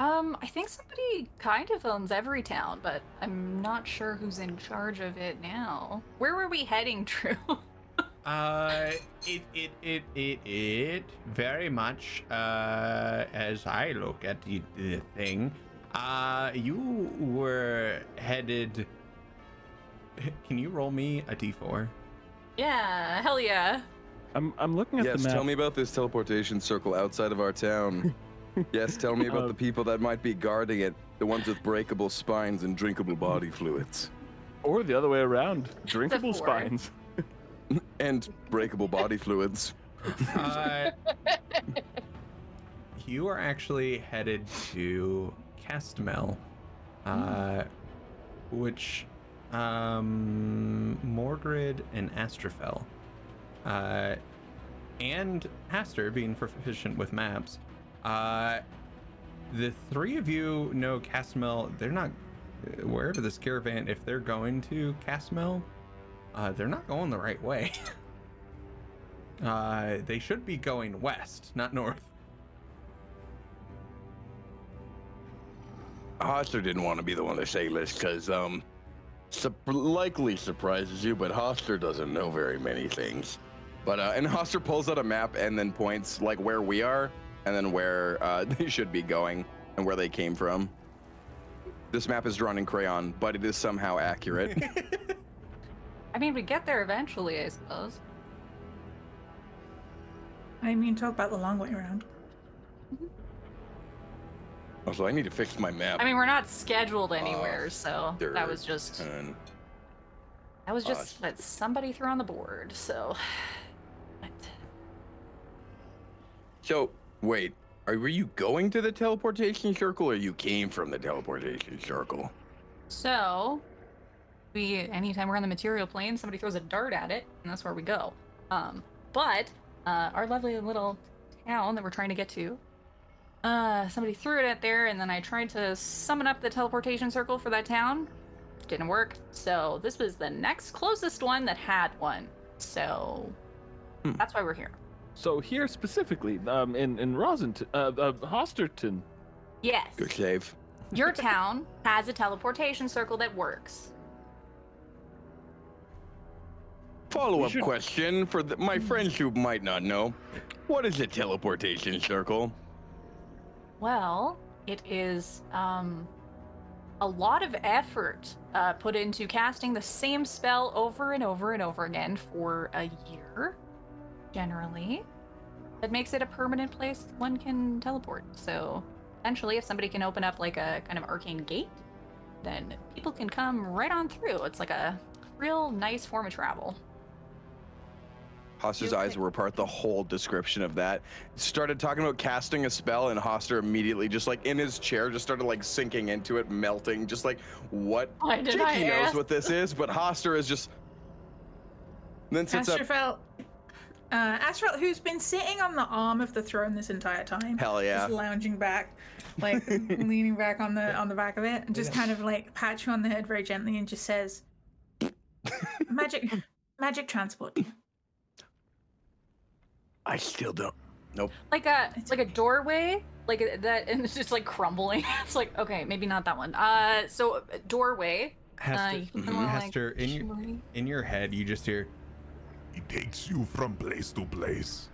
Um, I think somebody kind of owns every town, but I'm not sure who's in charge of it now. Where were we heading, Drew? Uh, it, it, it, it, it very much, uh, as I look at the, the thing, uh, you were headed. Can you roll me a d4? yeah, hell yeah. I'm I'm looking at Yes, the map. Yes, tell me about this teleportation circle outside of our town. yes, tell me about Uh, the people that might be guarding it. The ones with breakable spines and drinkable body fluids. Or the other way around. Drinkable spines. And breakable body fluids. Uh, you are actually headed to Castmel, uh, which um, Morgrid and Astrophel, uh, and Hastur being proficient with maps, uh, the three of you know Castmel. They're not wherever this caravan. If they're going to Castmel, uh, they're not going the right way. Uh, they should be going west, not north. Hastur didn't want to be the one to say this because, um, sup- likely surprises you, but Hastur doesn't know very many things. But, uh, and Hastur pulls out a map and then points, like, where we are and then where uh, they should be going and where they came from. This map is drawn in crayon, but it is somehow accurate. I mean, we get there eventually, I suppose. I mean, talk about the long way around. also, I need to fix my map. I mean, we're not scheduled anywhere, so that was just ton. that was just Awesome. what somebody threw on the board. So, but So, wait, are, were you going to the teleportation circle or you came from the teleportation circle? so we anytime we're on the material plane, somebody throws a dart at it, and that's where we go. Um, but uh, our lovely little town that we're trying to get to. Uh, somebody threw it at there, and then I tried to summon up the teleportation circle for that town. Didn't work. So this was the next closest one that had one. So Hmm. that's why we're here. So here specifically, um, in in Rosenton, uh, uh, Hasturton, Yes. Good save. Your town has a teleportation circle that works. Follow up should- question for the, my friends who might not know. What is a teleportation circle? Well, it is um a lot of effort uh, put into casting the same spell over and over and over again for a year, generally. That makes it a permanent place one can teleport. So, essentially, if somebody can open up like a kind of arcane gate, then people can come right on through. It's like a real nice form of travel. Hastur's You eyes okay? were apart the whole description of that. Started talking about casting a spell, and Hastur immediately, just like in his chair, just started like sinking into it, melting. Just like, what? Why did I Jakey knows ask? what this is, but Hastur is just. Then sits up. Astrophel, uh, Astrophel, who's been sitting on the arm of the throne this entire time, Hell yeah. just lounging back, like leaning back on the on the back of it, and just kind of like pat you on the head very gently, and just says, "Magic, magic transport." I still don't. Nope. like a like a doorway like a- that and it's just like crumbling it's like okay maybe not that one uh so a doorway uh, Hastur, you can Mhm. kinda, like, in your in your head, you just hear He takes you from place to place.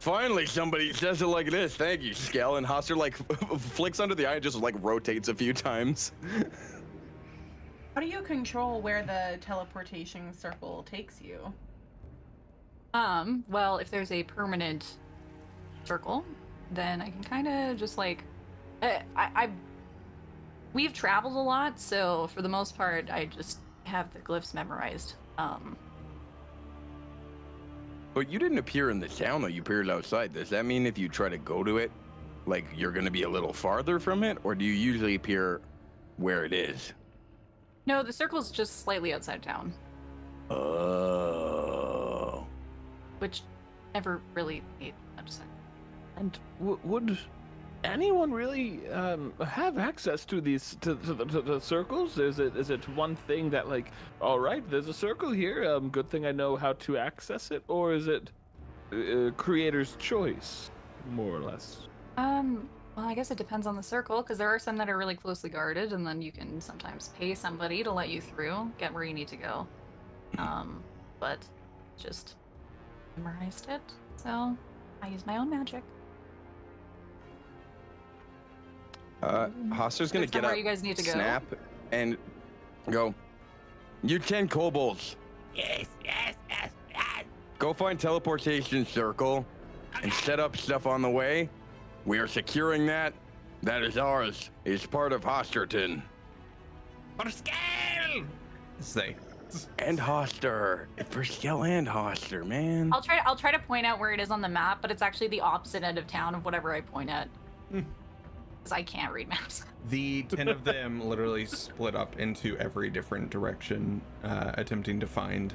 Finally, somebody says it like this. Thank you, Skell. And Hastur like flicks under the eye and just like rotates a few times. How do you control where the teleportation circle takes you? um well if there's a permanent circle then i can kind of just like uh, i i we've traveled a lot so for the most part i just have the glyphs memorized um But you didn't appear in the town though. You appeared outside. Does that mean if you try to go to it, like you're gonna be a little farther from it, or do you usually appear where it is? no the circle's just slightly outside town Oh. which never really made much sense And w- would anyone really um, have access to these to, to, the, to the circles? Is it is it one thing that like, all right, there's a circle here. Um, good thing I know how to access it, or is it uh, creator's choice, more or less? Um, well, I guess it depends on the circle, because there are some that are really closely guarded, and then you can sometimes pay somebody to let you through, get where you need to go. Um, but just memorized it, so I use my own magic. Uh, Hastur's gonna There's get somewhere up, you guys need to go. snap, and go. You ten kobolds. Yes, yes, yes, yes. Go find teleportation circle and set up stuff on the way. We are securing that. That is ours. It's part of Hasturton. For scale! say And Hastur. For Skell and Hastur, man. I'll try. I'll try to point out where it is on the map, but it's actually the opposite end of town of whatever I point at. Because I can't read maps. The ten of them literally split up into every different direction, uh, attempting to find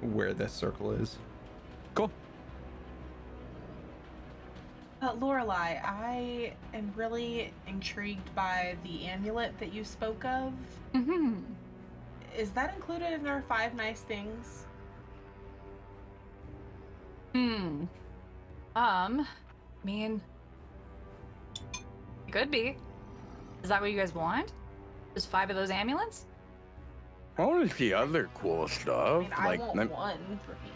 where this circle is. Cool. Uh, Lorelai, I am really intrigued by the amulet that you spoke of. hmm Is that included in our five nice things? Hmm. Um, I mean, it could be. Is that what you guys want? Just five of those amulets? I want to see other cool I stuff. mean, I like want lem- one for me.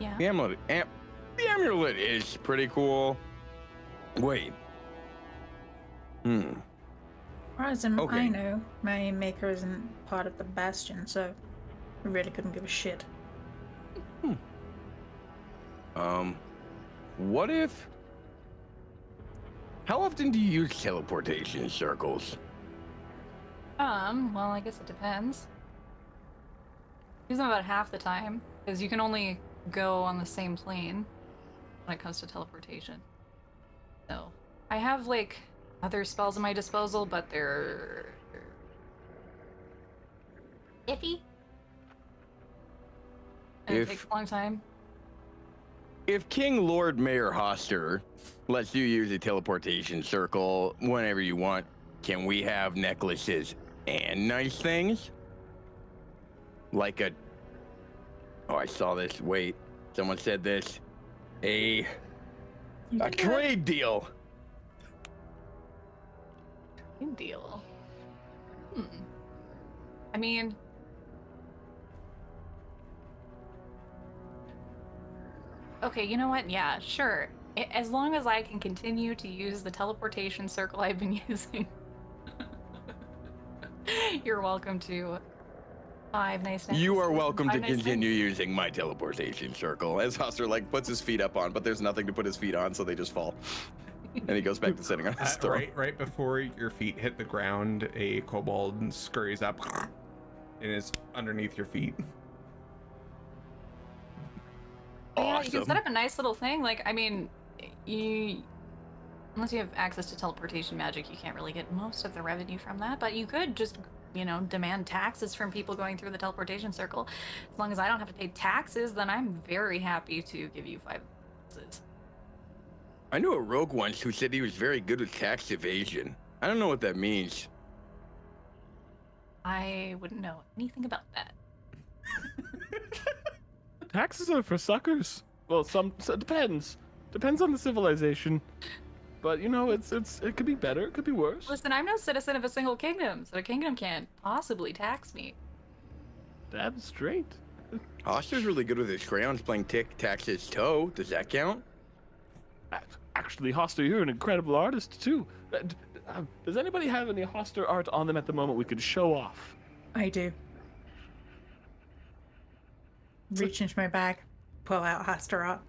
Yeah. the amulet. Am- the amulet is pretty cool. Wait. Hmm. As far as I'm- Okay. I know, my maker isn't part of the Bastion, so I really couldn't give a shit. Hmm. Um, what if? How often do you use teleportation circles? Um, well, I guess it depends. Use them about half the time, because you can only go on the same plane when it comes to teleportation. So, I have like other spells at my disposal, but they're iffy. And it takes a long time. If King Lord Mayor Hastur lets you use a teleportation circle whenever you want, can we have necklaces and nice things? Like a. Oh, I saw this. Wait. Someone said this. A. A can do it. trade deal. Good deal. Hmm. I mean, okay, you know what? Yeah, sure. I- As long as I can continue to use the teleportation circle I've been using, You're welcome to five nice nice. You are necklaces, welcome to nice continue using my teleportation circle. As Hastur like puts his feet up on, but there's nothing to put his feet on, so they just fall. and he goes back to sitting on his Uh, throne. right, right before your feet hit the ground, a kobold scurries up and is underneath your feet. Awesome. Yeah, you can set up a nice little thing. Like, I mean, you unless you have access to teleportation magic, you can't really get most of the revenue from that. But you could just, you know, demand taxes from people going through the teleportation circle. As long as I don't have to pay taxes, then I'm very happy to give you five. taxes. I knew a rogue once who said he was very good with tax evasion. I don't know what that means. I wouldn't know anything about that. Taxes are for suckers. Well, some so it depends. Depends on the civilization. But you know, it's it's it could be better. It could be worse. Listen, I'm no citizen of a single kingdom, so a kingdom can't possibly tax me. That's straight. Hastur's really good with his crayons playing tic taxes toe. Does that count? Actually, Hastur, you're an incredible artist too. Uh, d- uh, Does anybody have any Hastur art on them at the moment we could show off? I do. Reach into my bag, pull out Hastur art.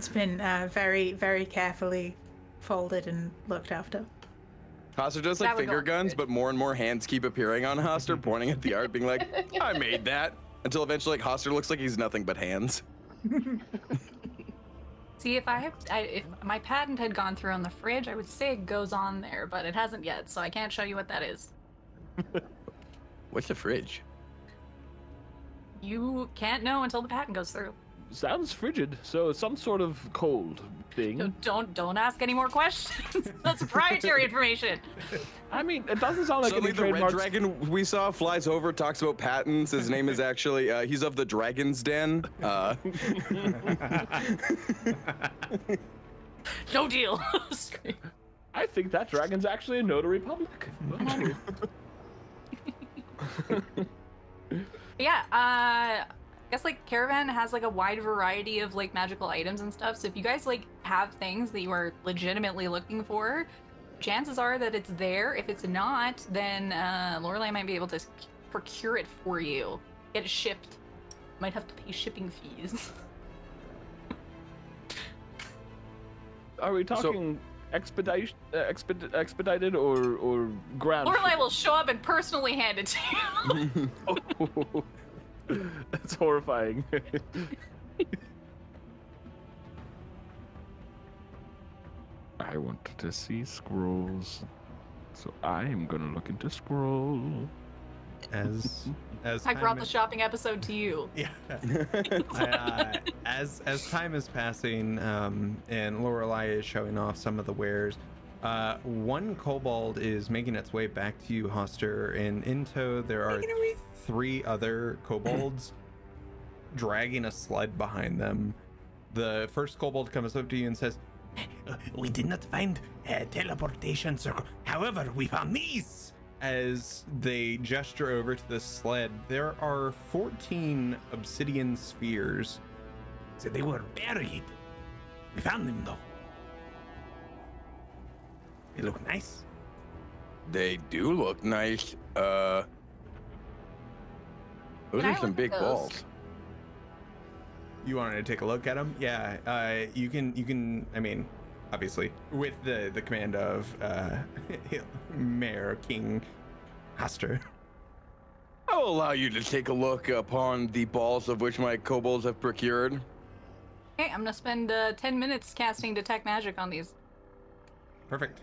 It's been uh, very, very carefully folded and looked after. Hastur does like finger guns, good. but more and more hands keep appearing on Hastur, pointing at the art, being like, I made that. Until eventually, like, Hastur looks like he's nothing but hands. See, if I have, I, if my patent had gone through on the fridge, I would say it goes on there, but it hasn't yet, so I can't show you what that is. What's the fridge? You can't know until the patent goes through. Sounds frigid. So some sort of cold thing. So don't don't ask any more questions. That's proprietary information. I mean, it doesn't sound like Suddenly, any the red dragon we saw flies over, talks about patents. His name is actually, uh, he's of the Dragon's Den. Uh, No deal. I think that dragon's actually a notary public. Yeah, uh I guess like Caravan has like a wide variety of like magical items and stuff. So if you guys like have things that you are legitimately looking for, chances are that it's there. If it's not, then uh Lorelai might be able to procure it for you. Get it shipped. Might have to pay shipping fees. Are we talking expedite, uh, exped- expedited or or ground? Lorelai will show up and personally hand it to you. Oh, That's horrifying. I want to see scrolls, so I am gonna look into scroll. As as I brought time- the shopping episode to you. Yeah. uh, as as time is passing, um, and Lorelai is showing off some of the wares, uh, one kobold is making its way back to you, Hastur, and in tow there are three other kobolds dragging a sled behind them. The first kobold comes up to you and says, We did not find a teleportation circle. However, we found these. as they gesture over to the sled, there are 14 obsidian spheres So they were buried. We found them though. They look nice. they do look nice. Uh, those Can I are some big those? balls. You wanted to take a look at them? Yeah, uh, you can. You can. I mean, obviously, with the the command of uh, Mayor King Hastur. I'll allow you to take a look upon the balls of which my kobolds have procured. Okay, I'm gonna spend uh, 10 minutes casting detect magic on these. Perfect.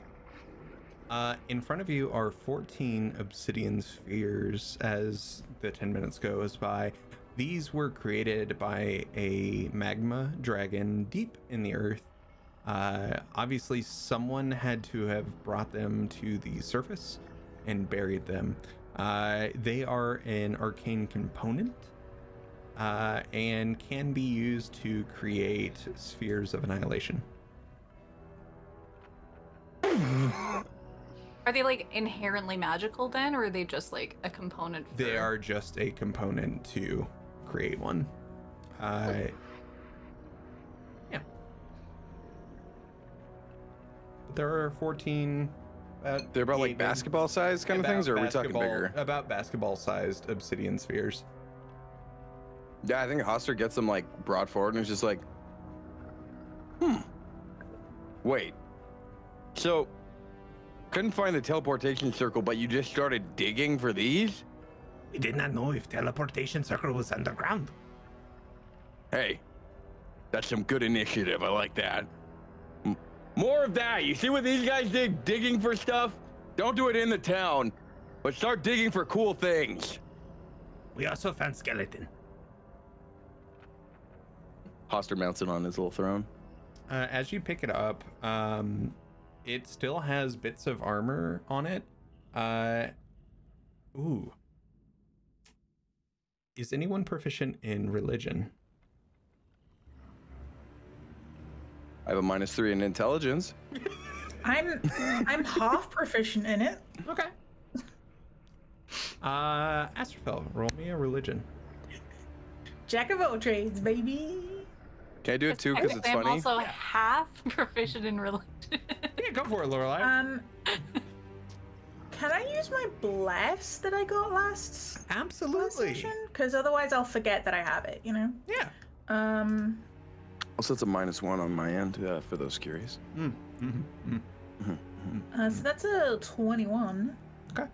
Uh, in front of you are 14 obsidian spheres as the 10 minutes goes by. These were created by a magma dragon deep in the earth. Uh, obviously, someone had to have brought them to the surface and buried them. Uh, they are an arcane component uh, and can be used to create spheres of annihilation. Are they like inherently magical then, or are they just like a component? For... They are just a component to create one. Uh, yeah. There are 14 About They're about like even- basketball size kind of things, or are we talking bigger? About basketball-sized obsidian spheres. Yeah, I think Hastur gets them like brought forward and is just like, hmm. Wait. So, couldn't find the teleportation circle, but you just started digging for these? We did not know if teleportation circle was underground. Hey, that's some good initiative. I like that. M- More of that. You see what these guys did digging for stuff? Don't do it in the town, but start digging for cool things. We also found skeleton. Hastur mounts it on his little throne. Uh, as you pick it up, um, it still has bits of armor on it. Uh, ooh. Is anyone proficient in religion? I have a minus three in intelligence. I'm I'm half proficient in it. Okay. Uh, Astrophel, roll me a religion. Jack of all trades, baby. Can I do it too? Because it's funny. I'm funny. also half proficient in religion. Yeah, go for it, Lorelai. Um, can I use my bless that I got last Absolutely. Because otherwise I'll forget that I have it. You know. Yeah. Um. Also, it's a minus one on my end uh, for those curious. Mm, mhm, mm. Uh, so that's a twenty-one. Okay.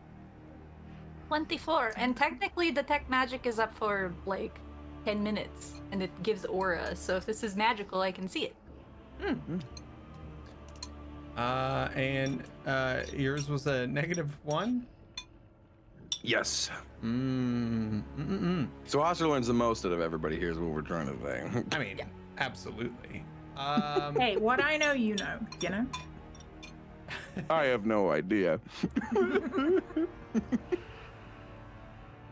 24. And technically, detect magic is up for like 10 minutes and it gives aura. So if this is magical, I can see it. Hmm. Uh, and uh, yours was a negative one. Yes. Mm, mm, mm, mm. So Hastur learns the most out of everybody. Here's what we're trying to say. I mean, absolutely. Um, Hey, what I know, you know. You know. I have no idea.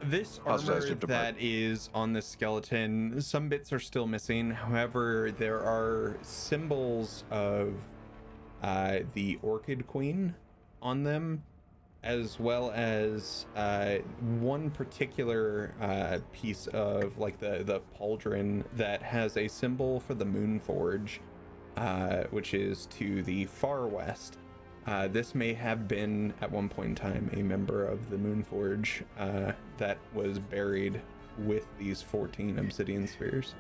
This armor that is on the skeleton, some bits are still missing. However, there are symbols of uh, the Orchid Queen on them, as well as uh, one particular uh, piece of like the the pauldron that has a symbol for the Moon Forge, uh, which is to the far west. Uh, this may have been at one point in time a member of the Moonforge uh, that was buried with these 14 obsidian spheres.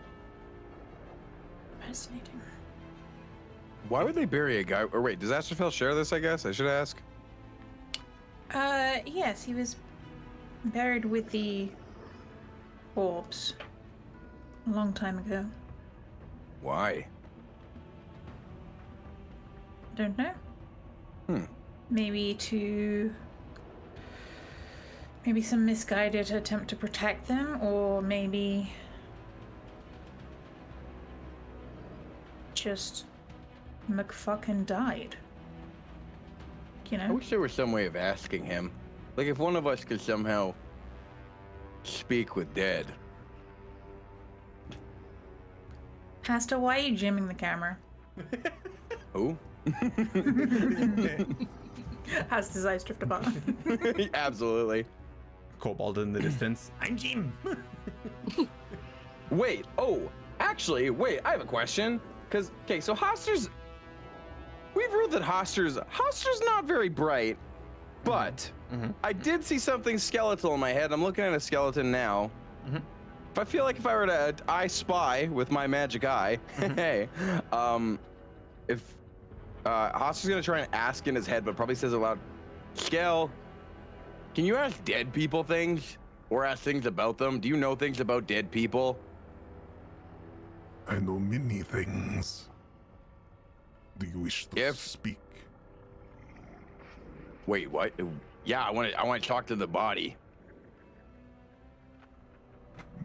Fascinating. Why would they bury a guy? Or wait, does Astrophel share this? I guess I should ask. Uh, yes, he was buried with the orbs a long time ago. Why? I Don't know. Hmm. Maybe to. Maybe some misguided attempt to protect them, or maybe. Just. McFucking died. You know? I wish there was some way of asking him. Like if one of us could somehow speak with dead. Pastor, why are you jimming the camera? Who? Pastor's eyes drift apart. Absolutely. Kobold in the distance. I'm Jim. Wait. Oh, actually, wait. I have a question. Cause okay, so Hastur's. We've ruled that Hastur's Hastur's not very bright, but Mhm. I did see something skeletal in my head. I'm looking at a skeleton now. Mhm. If I feel like if I were to I spy with my magic eye, hey, um, if uh, is gonna try and ask in his head, but probably says aloud, loud, Skell, can you ask dead people things or ask things about them? Do you know things about dead people? I know many things. Do you wish to If- speak? Wait, what? Yeah, I want to. I want to talk to the body.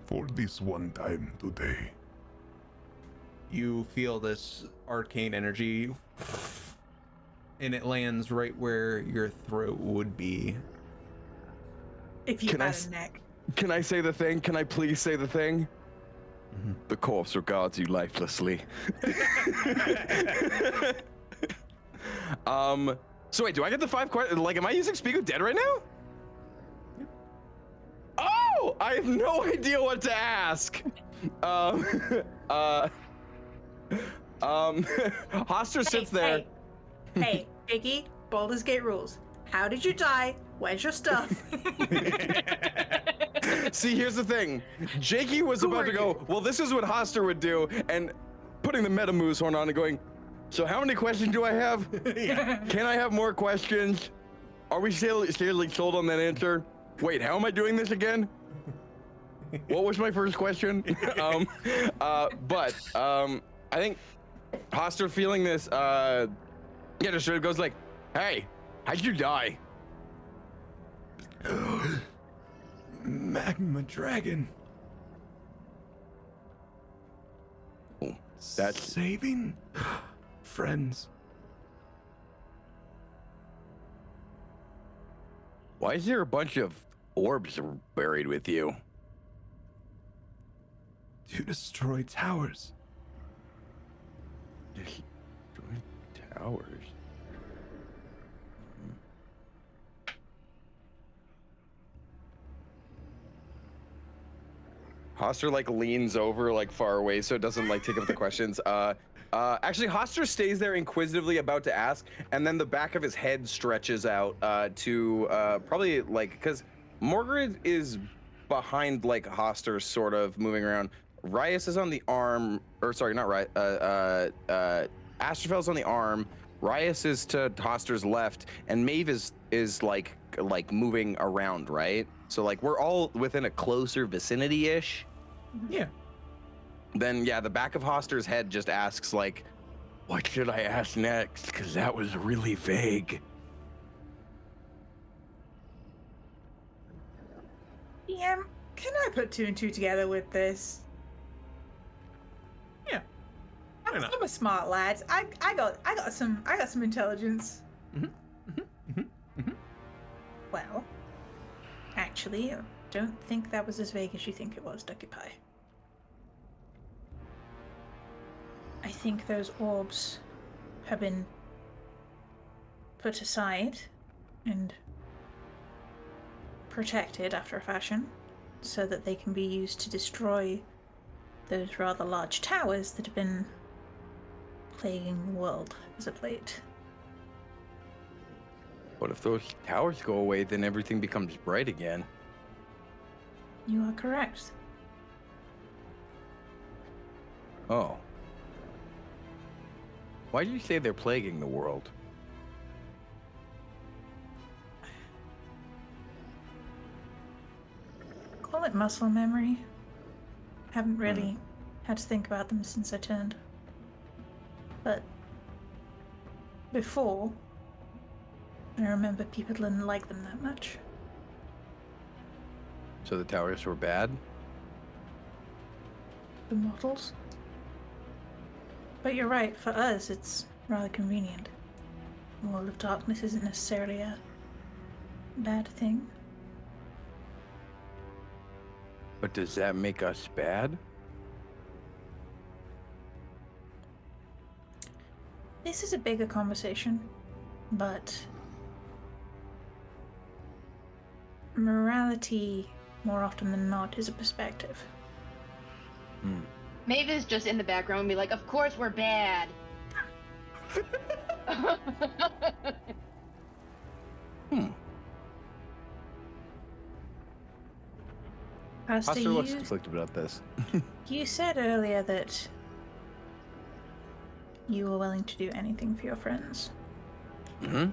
For this one time today. You feel this arcane energy, and it lands right where your throat would be. if you Can I had s- a neck. Can I say the thing? Can I please say the thing? Mhm. The corpse regards you lifelessly. um. So wait, do I get the five questions? Like, am I using Speak with Dead right now? Oh, I have no idea what to ask. Um. uh. Um. Hastur sits there. Hey, hey, Biggie, Baldur's Gate rules. How did you die? Where's your stuff? See, here's the thing. Jakey was Who about to go, well, this is what Hastur would do, and putting the meta moose horn on and going, so how many questions do I have? Can I have more questions? Are we still seriously sold on that answer? Wait, how am I doing this again? what was my first question? um, uh, but um, I think Hastur feeling this, uh, yeah, just sort of goes like, hey, how'd you die? Magma dragon. That's saving friends. Why is there a bunch of orbs buried with you? To destroy towers. Destroy towers. Hastur like leans over like far away so it doesn't like take up the questions. Uh, uh, actually, Hastur stays there inquisitively about to ask, and then the back of his head stretches out uh, to uh, probably like because Morgrid is behind like Hastur, sort of moving around. Rias is on the arm, or sorry, not Rias. Uh, uh, uh, Astrophel's on the arm. Rias is to Hastur's left, and Maeve is is like like moving around, right? So like we're all within a closer vicinity ish. Yeah. Then yeah, the back of Hastur's head just asks like, What should I ask next? Because that was really vague. DM, can I put two and two together with this? I'm, I'm a smart lad. I, I got I got some I got some intelligence. Mhm, mhm, mhm, Well, actually, I don't think that was as vague as you think it was, Ducky Pie. I think those orbs have been put aside and protected after a fashion so that they can be used to destroy those rather large towers that have been plaguing the world as of late. But if those towers go away? Then everything becomes bright again." You are correct. Oh. Why do you say they're plaguing the world? Call it muscle memory. Haven't really hmm. had to think about them since I turned. But before, I remember people didn't like them that much. So the towers were bad? The models. But you're right, for us it's rather convenient. The world of darkness isn't necessarily a bad thing. But does that make us bad? This is a bigger conversation, but morality, more often than not, is a perspective. Maeve is just in the background and be like, of course we're bad. Hmm. Pastor, Hastur looks you, conflicted about this. you said earlier that you were willing to do anything for your friends. hmm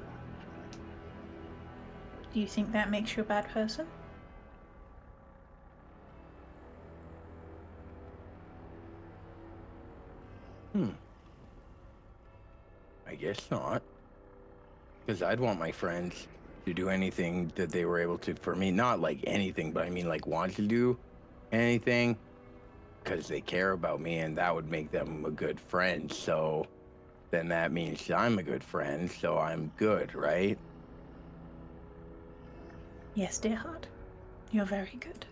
Do you think that makes you a bad person? Hmm. I guess not. Because I'd want my friends to do anything that they were able to for me. Not like anything, but I mean like want to do anything because they care about me and that would make them a good friend. So then that means I'm a good friend, so I'm good, right? Yes, dear heart. You're very good.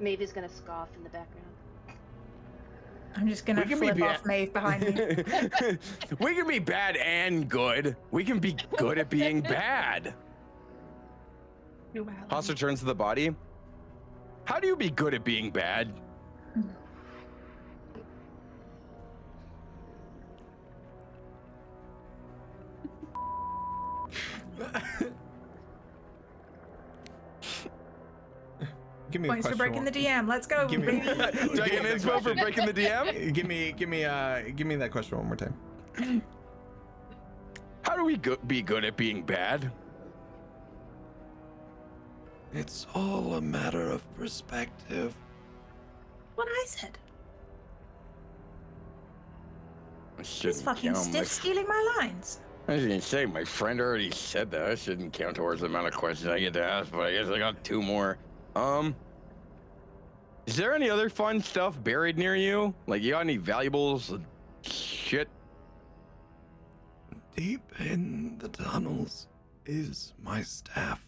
Maeve is gonna scoff in the background. I'm just gonna We can be flip bad- off Maeve behind me. we can be bad and good. We can be good at being bad. Hastur turns to the body. How do you be good at being bad? give me points for breaking the DM. Let's go. Give me, do I get an info for breaking the DM? Give me, give me, uh, give me that question one more time. How do we go- be good at being bad? It's all a matter of perspective. what I said. I He's shouldn't fucking count. My, stiff stealing my lines. I was gonna say my friend already said that. I shouldn't count towards the amount of questions I get to ask, but I guess I got two more. Um, is there any other fun stuff buried near you? Like you got any valuables? Shit. Deep in the tunnels is my staff.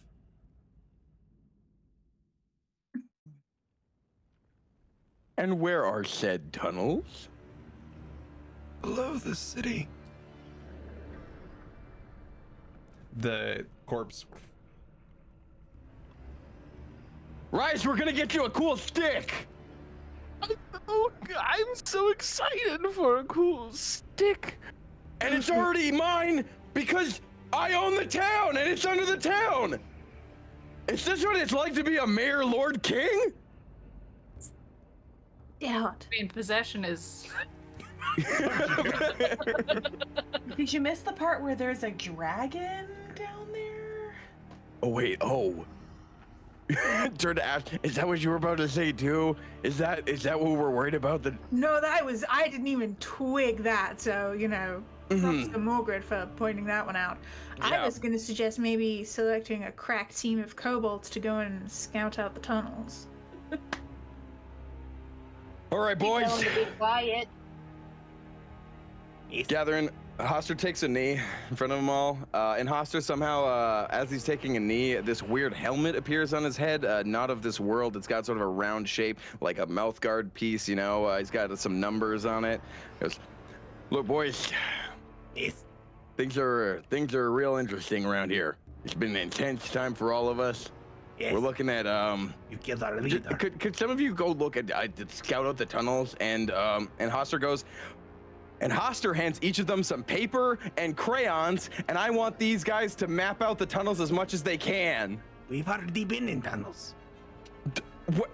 And where are said tunnels? Below the city. The corpse. Rise, we're gonna get you a cool stick. Oh, I'm so excited for a cool stick. And it's already mine because I own the town and it's under the town. Is this what it's like to be a mayor lord king? Doubt. I mean, possession is. Did you miss the part where there's a dragon down there? Oh wait, oh. Turn to Ash. Is that what you were about to say too? Is that is that what we're worried about? The No, that was I didn't even twig that. So you know, props Mhm. to Morgrid for pointing that one out. I Yeah. was gonna suggest maybe selecting a crack team of kobolds to go and scout out the tunnels. All right, Tell boys. them to be quiet. Gathering. Hastur takes a knee in front of them all, uh, and Hastur somehow, uh, as he's taking a knee, this weird helmet appears on his head, uh, not of this world. It's got sort of a round shape, like a mouth guard piece. You know, uh, he's got some numbers on it. He goes, "Look, boys, Yes. things are things are real interesting around here. It's been an intense time for all of us. Yes. We're looking at um, You killed our leader. Could, could some of you go look at uh, scout out the tunnels and um and Hastur goes and Hastur hands each of them some paper and crayons and I want these guys to map out the tunnels as much as they can. We've already been in tunnels. What?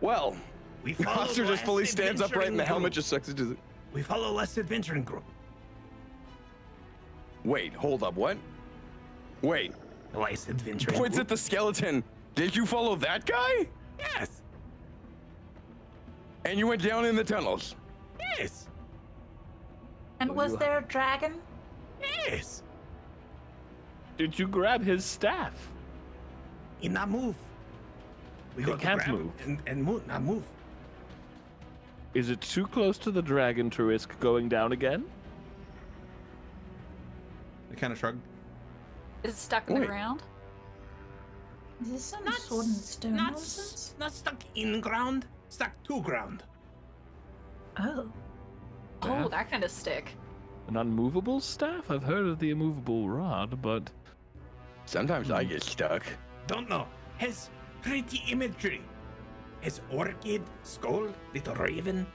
Well, We Hastur just fully stands upright and the helmet just sucks into the We follow last adventuring group. Wait, hold up, what? Wait, The last adventuring points at the skeleton. Did you follow that guy? Yes. And you went down in the tunnels. Yes. And was there a dragon? Yes. Did you grab his staff? In that move. We They can't move. And, and move. not move. Is it too close to the dragon to risk going down again? I kind of shrug. Is it stuck in the ground? Is this some Not, sword and stone not, nonsense? not stuck in ground. Stuck to ground. Oh. Oh, that kind of stick. An unmovable staff? I've heard of the immovable rod, but Sometimes I get stuck. Don't know. Has pretty imagery. Has orchid, skull, little raven.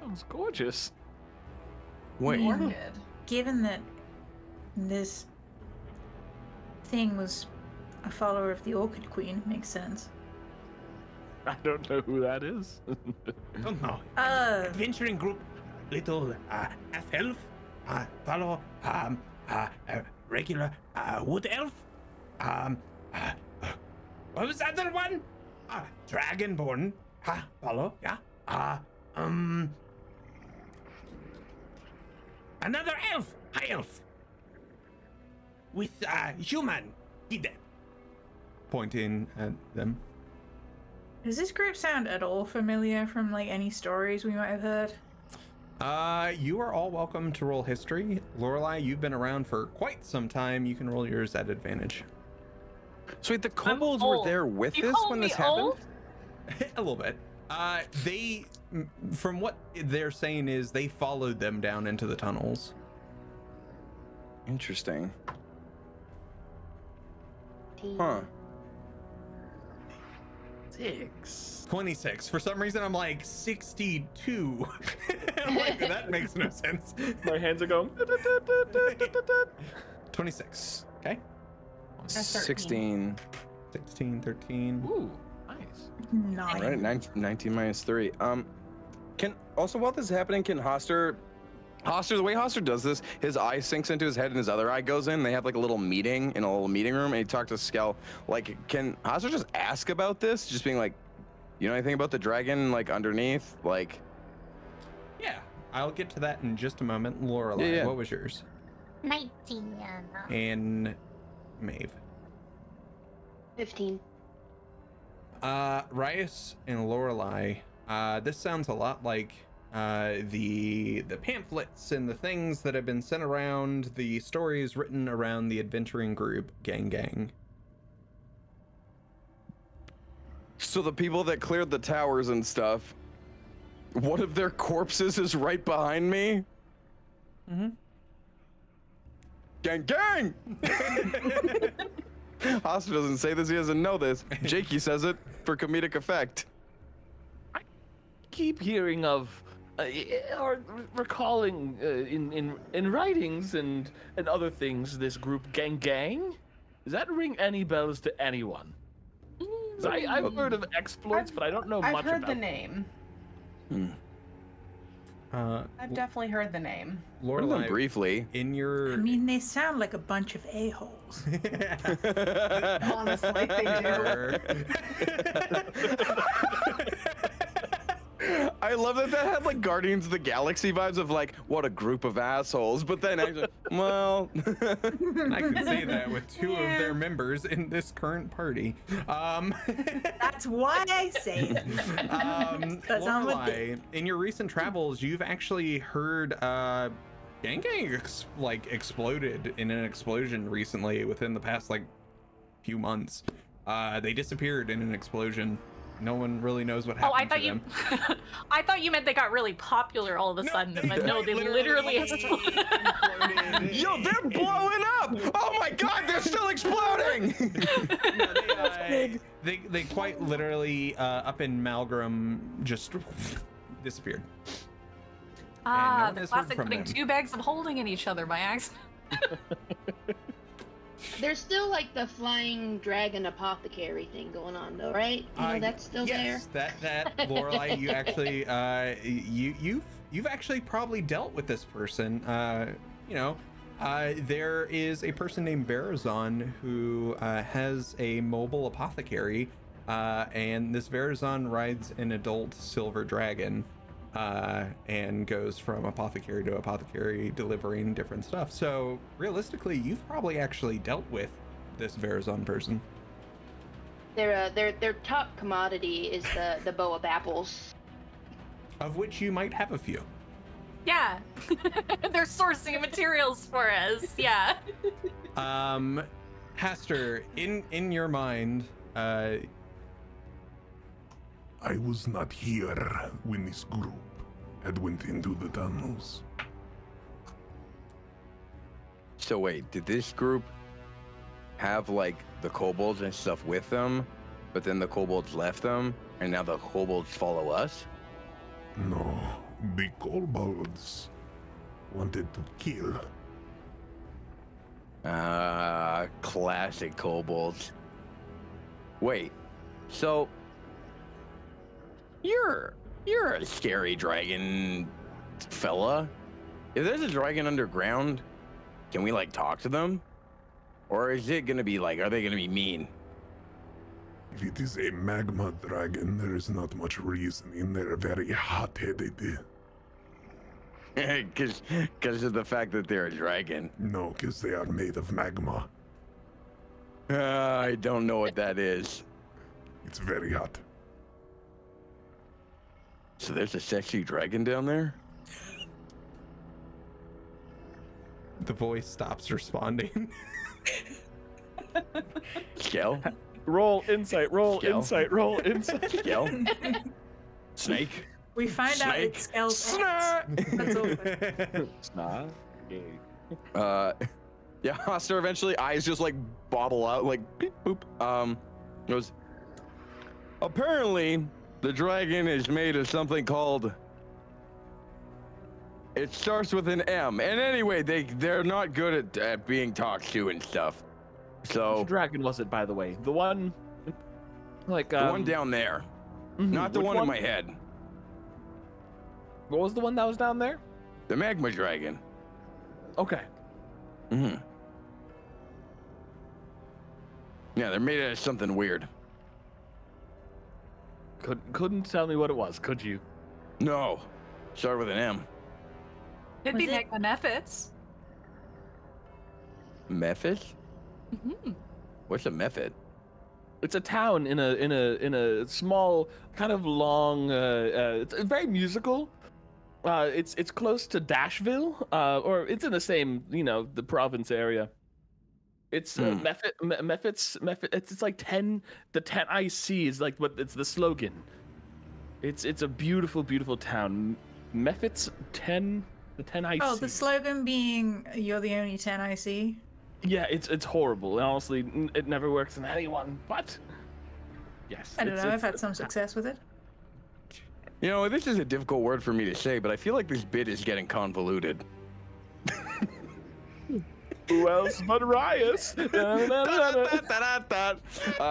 sounds gorgeous. Wait. Orchid. Given that this thing was a follower of the Orchid Queen, makes sense. I don't know who that is. Don't know. Uh, Adventuring group, little uh, half elf, uh, follow um, uh, uh, regular uh, wood elf. Um, uh, uh, what was the other one? Uh, dragonborn. Ha, follow, yeah. Uh, um, another elf, high elf, with uh, human. Did that. Pointing at them. does this group sound at all familiar from like any stories we might have heard? Uh, you are all welcome to roll history. Lorelai, you've been around for quite some time. You can roll yours at advantage. So wait, the kobolds were there with You this when me this happened? old? a little bit. Uh, they, from what they're saying, is they followed them down into the tunnels. Interesting. Huh. Six. 26. For some reason, I'm like 62. I'm like, that makes no sense. My hands are going. 26. Okay. 16. 16, 13. Ooh, nice. Nine. All right, 19, 19 minus three. Um, can also while this is happening, can Hastur, Hastur, the way Hastur does this, his eye sinks into his head and his other eye goes in. They have like a little meeting in a little meeting room, and he talked to Skell. Like, can Hastur just ask about this? Just being like, you know anything about the dragon like underneath? Like, Yeah, I'll get to that in just a moment. Lorelai, Yeah, yeah. what was yours? 19. And Maeve. 15. Uh, Rias and Lorelai. Uh, this sounds a lot like uh, the the pamphlets and the things that have been sent around, the stories written around the adventuring group Gang Gang. so the people that cleared the towers and stuff, one of their corpses is right behind me. Mm-hmm. Gang, gang! Hastur doesn't say this, he doesn't know this. Jakey says it for comedic effect. I keep hearing of, uh, or recalling uh, in in in writings and and other things. This group, Gang Gang, does that ring any bells to anyone? 'Cause I, I've heard of exploits, I've- but I don't know I've much heard the name. Uh, I've definitely heard the name. Well, Lorelai, briefly. in your I mean, they sound like a bunch of a-holes. Honestly, they do. I love that that had like Guardians of the Galaxy vibes of like what a group of assholes, but then actually, well, I can say that with two of their members in this current party. Um, That's why I say it. um, 'Cause I'm Lorelai, in your recent travels, you've actually heard uh, Gang Gang ex- like exploded in an explosion recently within the past like few months. Uh, they disappeared in an explosion. No one really knows what happened. Oh, I thought to you. I thought you meant they got really popular all of a sudden, but no, they literally. exploded. yo, they're blowing up! Oh my god, they're still exploding! No, they, uh, they, they quite literally uh, up in Malgrim just disappeared. ah, one the has classic putting them. two bags of holding in each other by accident. There's still like the flying dragon apothecary thing going on, though, right? You know, Uh, that's still there. yes, that that Lorelai, you actually uh, you you've you've actually probably dealt with this person. Uh, you know, uh, there is a person named Verazon who uh, has a mobile apothecary, uh, and this Verazon rides an adult silver dragon. Uh, and goes from apothecary to apothecary, delivering different stuff. So realistically, you've probably actually dealt with this Verazon person. Their uh, their their top commodity is the the bow of apples. of which you might have a few. Yeah, they're sourcing materials for us. Yeah. Um, Hastur, in in your mind, uh, I was not here when this group had went into the tunnels. so wait, did this group have like the kobolds and stuff with them, but then the kobolds left them, and now the kobolds follow us? No, the kobolds wanted to kill. Ah, classic kobolds. Wait, so you're you're a scary dragon fella. If there's a dragon underground, can we like talk to them? Or is it gonna be like, are they gonna be mean? If it is a magma dragon, there is not much reasoning. They're very hot-headed. Cause, cause of the fact that they're a dragon. No, because they are made of magma. Uh, I don't know what that is. It's very hot. So there's a sexy dragon down there? the voice stops responding. Skell? Roll insight. Roll Skill. insight. Roll insight. Skell? Snake? We find out Snake. it's Skell's Snake! That's over. It's not. Okay. Uh, yeah, Hastur eventually eyes just like bobble out, like beep boop. Um, goes. Apparently, the dragon is made of something called. It starts with an M, and anyway, they they're not good at, at being talked to and stuff. So Which dragon was it, by the way? The one, like the um, one down there, mhm, not the which one, in my head. What was the one that was down there? The magma dragon. Okay. hmm Yeah, they're made out of something weird. Could couldn't tell me what it was, could you? No, Start with an M. Could Was be it- Necronephits. Mephis? Mhm. What's a mephit? It's a town in a in a in a small, kind of long. Uh, uh, it's very musical. Uh, it's it's close to Dashville, uh, or it's in the same, you know, the province area. It's uh, Hmm. Mephit, Me- Mephit's, Mephit. It's, it's like ten. The ten IC is like what it's the slogan. It's it's a beautiful, beautiful town. Mephit's ten. The ten IC. Oh, the slogan being "You're the only 10 I see." Yeah, it's it's horrible. And honestly, n- it never works in anyone. But yes, I don't it's- know. I've had some success with it. You know, this is a difficult word for me to say, but I feel like this bit is getting convoluted. Who else but Rias? Uh,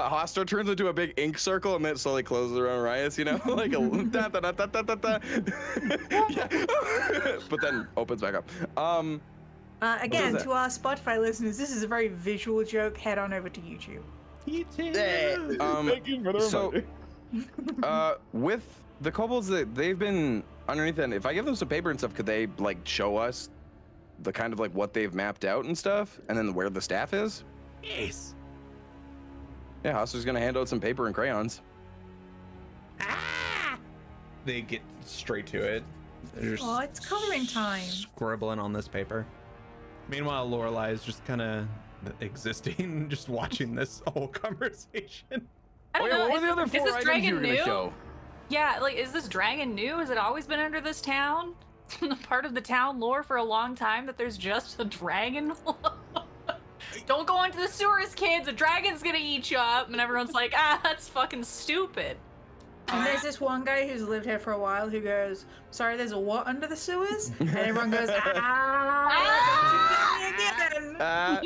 Hastur turns into a big ink circle and then it slowly closes around Rias, you know? like a da da da da da da da. Yeah. but then opens back up. Um, Uh, again, to our Spotify listeners, this is a very visual joke. Head on over to YouTube. um, Thank you for the so- reminder. uh, with the kobolds that they've been underneath, and if I give them some paper and stuff, could they like show us the kind of like what they've mapped out and stuff, and then where the staff is? Yes. Yeah, Hastur's gonna hand out some paper and crayons. Ah! They get straight to it. They're just Oh, it's coloring time. scribbling on this paper. Meanwhile, Lorelai is just kind of existing, just watching this whole conversation. I Oh don't yeah, know. what were the other is four this items dragon you were gonna new? show? Yeah, like is this dragon new? Has it always been under this town? Part of the town lore for a long time that there's just a dragon. Don't go into the sewers, kids. A dragon's gonna eat you up, and everyone's like, ah, that's fucking stupid. And there's this one guy who's lived here for a while who goes, "Sorry, there's a what under the sewers?" And everyone goes, "Ah!" again. Uh,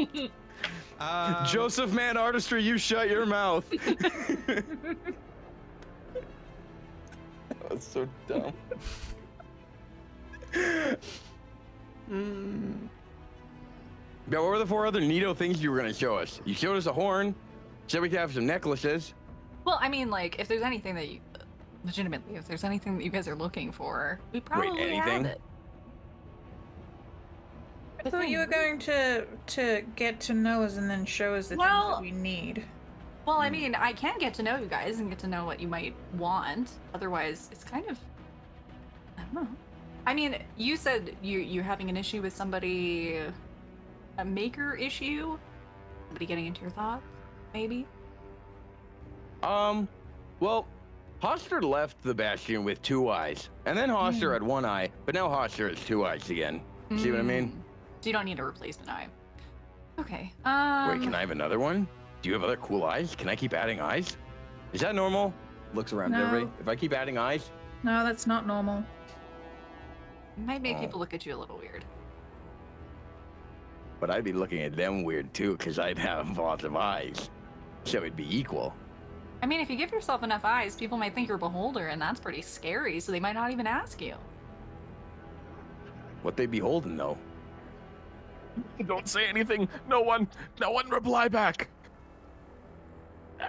Uh, Joseph Man Artistry, you shut your mouth. That's so dumb. Mm, Yeah, what were the four other neato things you were gonna show us? You showed us a horn. Said we could have some necklaces. Well, I mean, like, if there's anything that you, legitimately, if there's anything that you guys are looking for, we probably anything? have it. I thought you were going to to get to know us and then show us the things Well- that we need. Well, I mean, I can get to know you guys and get to know what you might want. Otherwise, it's kind of I don't know. I mean, you said you you're having an issue with somebody a maker issue? Somebody getting into your thoughts, maybe? Um, well, Hastur left the Bastion with two eyes, and then Hastur Hmm. had one eye, but now Hastur has two eyes again. See what I mean? Mm. So you don't need a replacement eye. Okay. Um Wait, can I have another one? Do you have other cool eyes? Can I keep adding eyes? Is that normal? Looks around at everybody. If I keep adding eyes, No, that's not normal. Might make Oh. people look at you a little weird. but I'd be looking at them weird too, because I'd have lots of eyes. So it'd be equal. I mean, if you give yourself enough eyes, people might think you're a beholder, and that's pretty scary, so they might not even ask you. What they be holding though? Don't say anything. No one, no one reply back. Uh,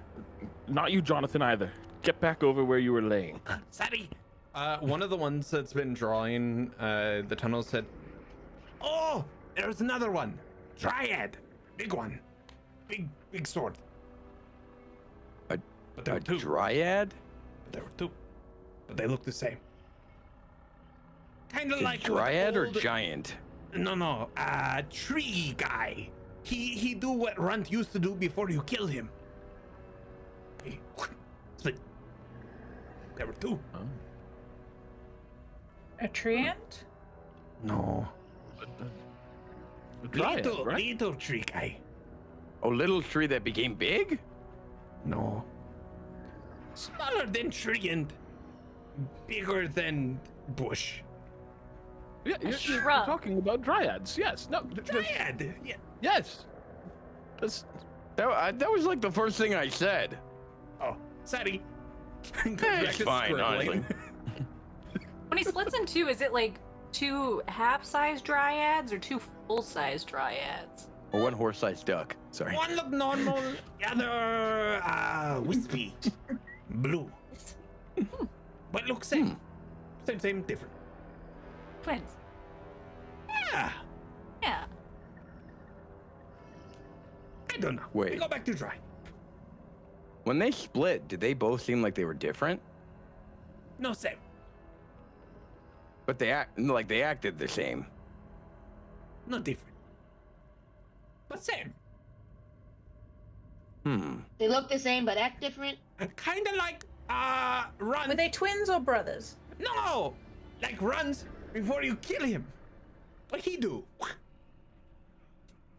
Not you, Jonathan, either. Get back over where you were laying. Sorry. Uh, one of the ones that's been drawing uh, the tunnel said, Oh, there's another one. Dryad. Big one. Big, big sword. A- but there A were two. dryad? But there were two. But they look the same. Kind of like dryad or giant? No, no. Uh, tree guy. He he do what Runt used to do before you killed him. He split. There were two. A tree ant? No. A dryad, little, right? little tree guy. A little tree that became big? No. Smaller than tree and bigger than bush. Yeah, you're, you're talking about dryads. Yes. No. th- th- Dryad. Yeah. Yes. That's That, I, that was like the first thing I said. Oh, sorry. it's fine, honestly. When he splits in two, is it like two half-size dryads or two full-size dryads? Or one horse-sized duck. Sorry. One look normal, the other uh, wispy, blue. But look same. Same, same, different. Twins. Yeah, Yeah. I don't know. Wait. We Go back to dry. When they split, did they both seem like they were different? No same. But they act like they acted the same. No different. But same. Hmm. They look the same but act different. Kind of like uh run. Were they twins or brothers? No, like runs before you kill him. What he do?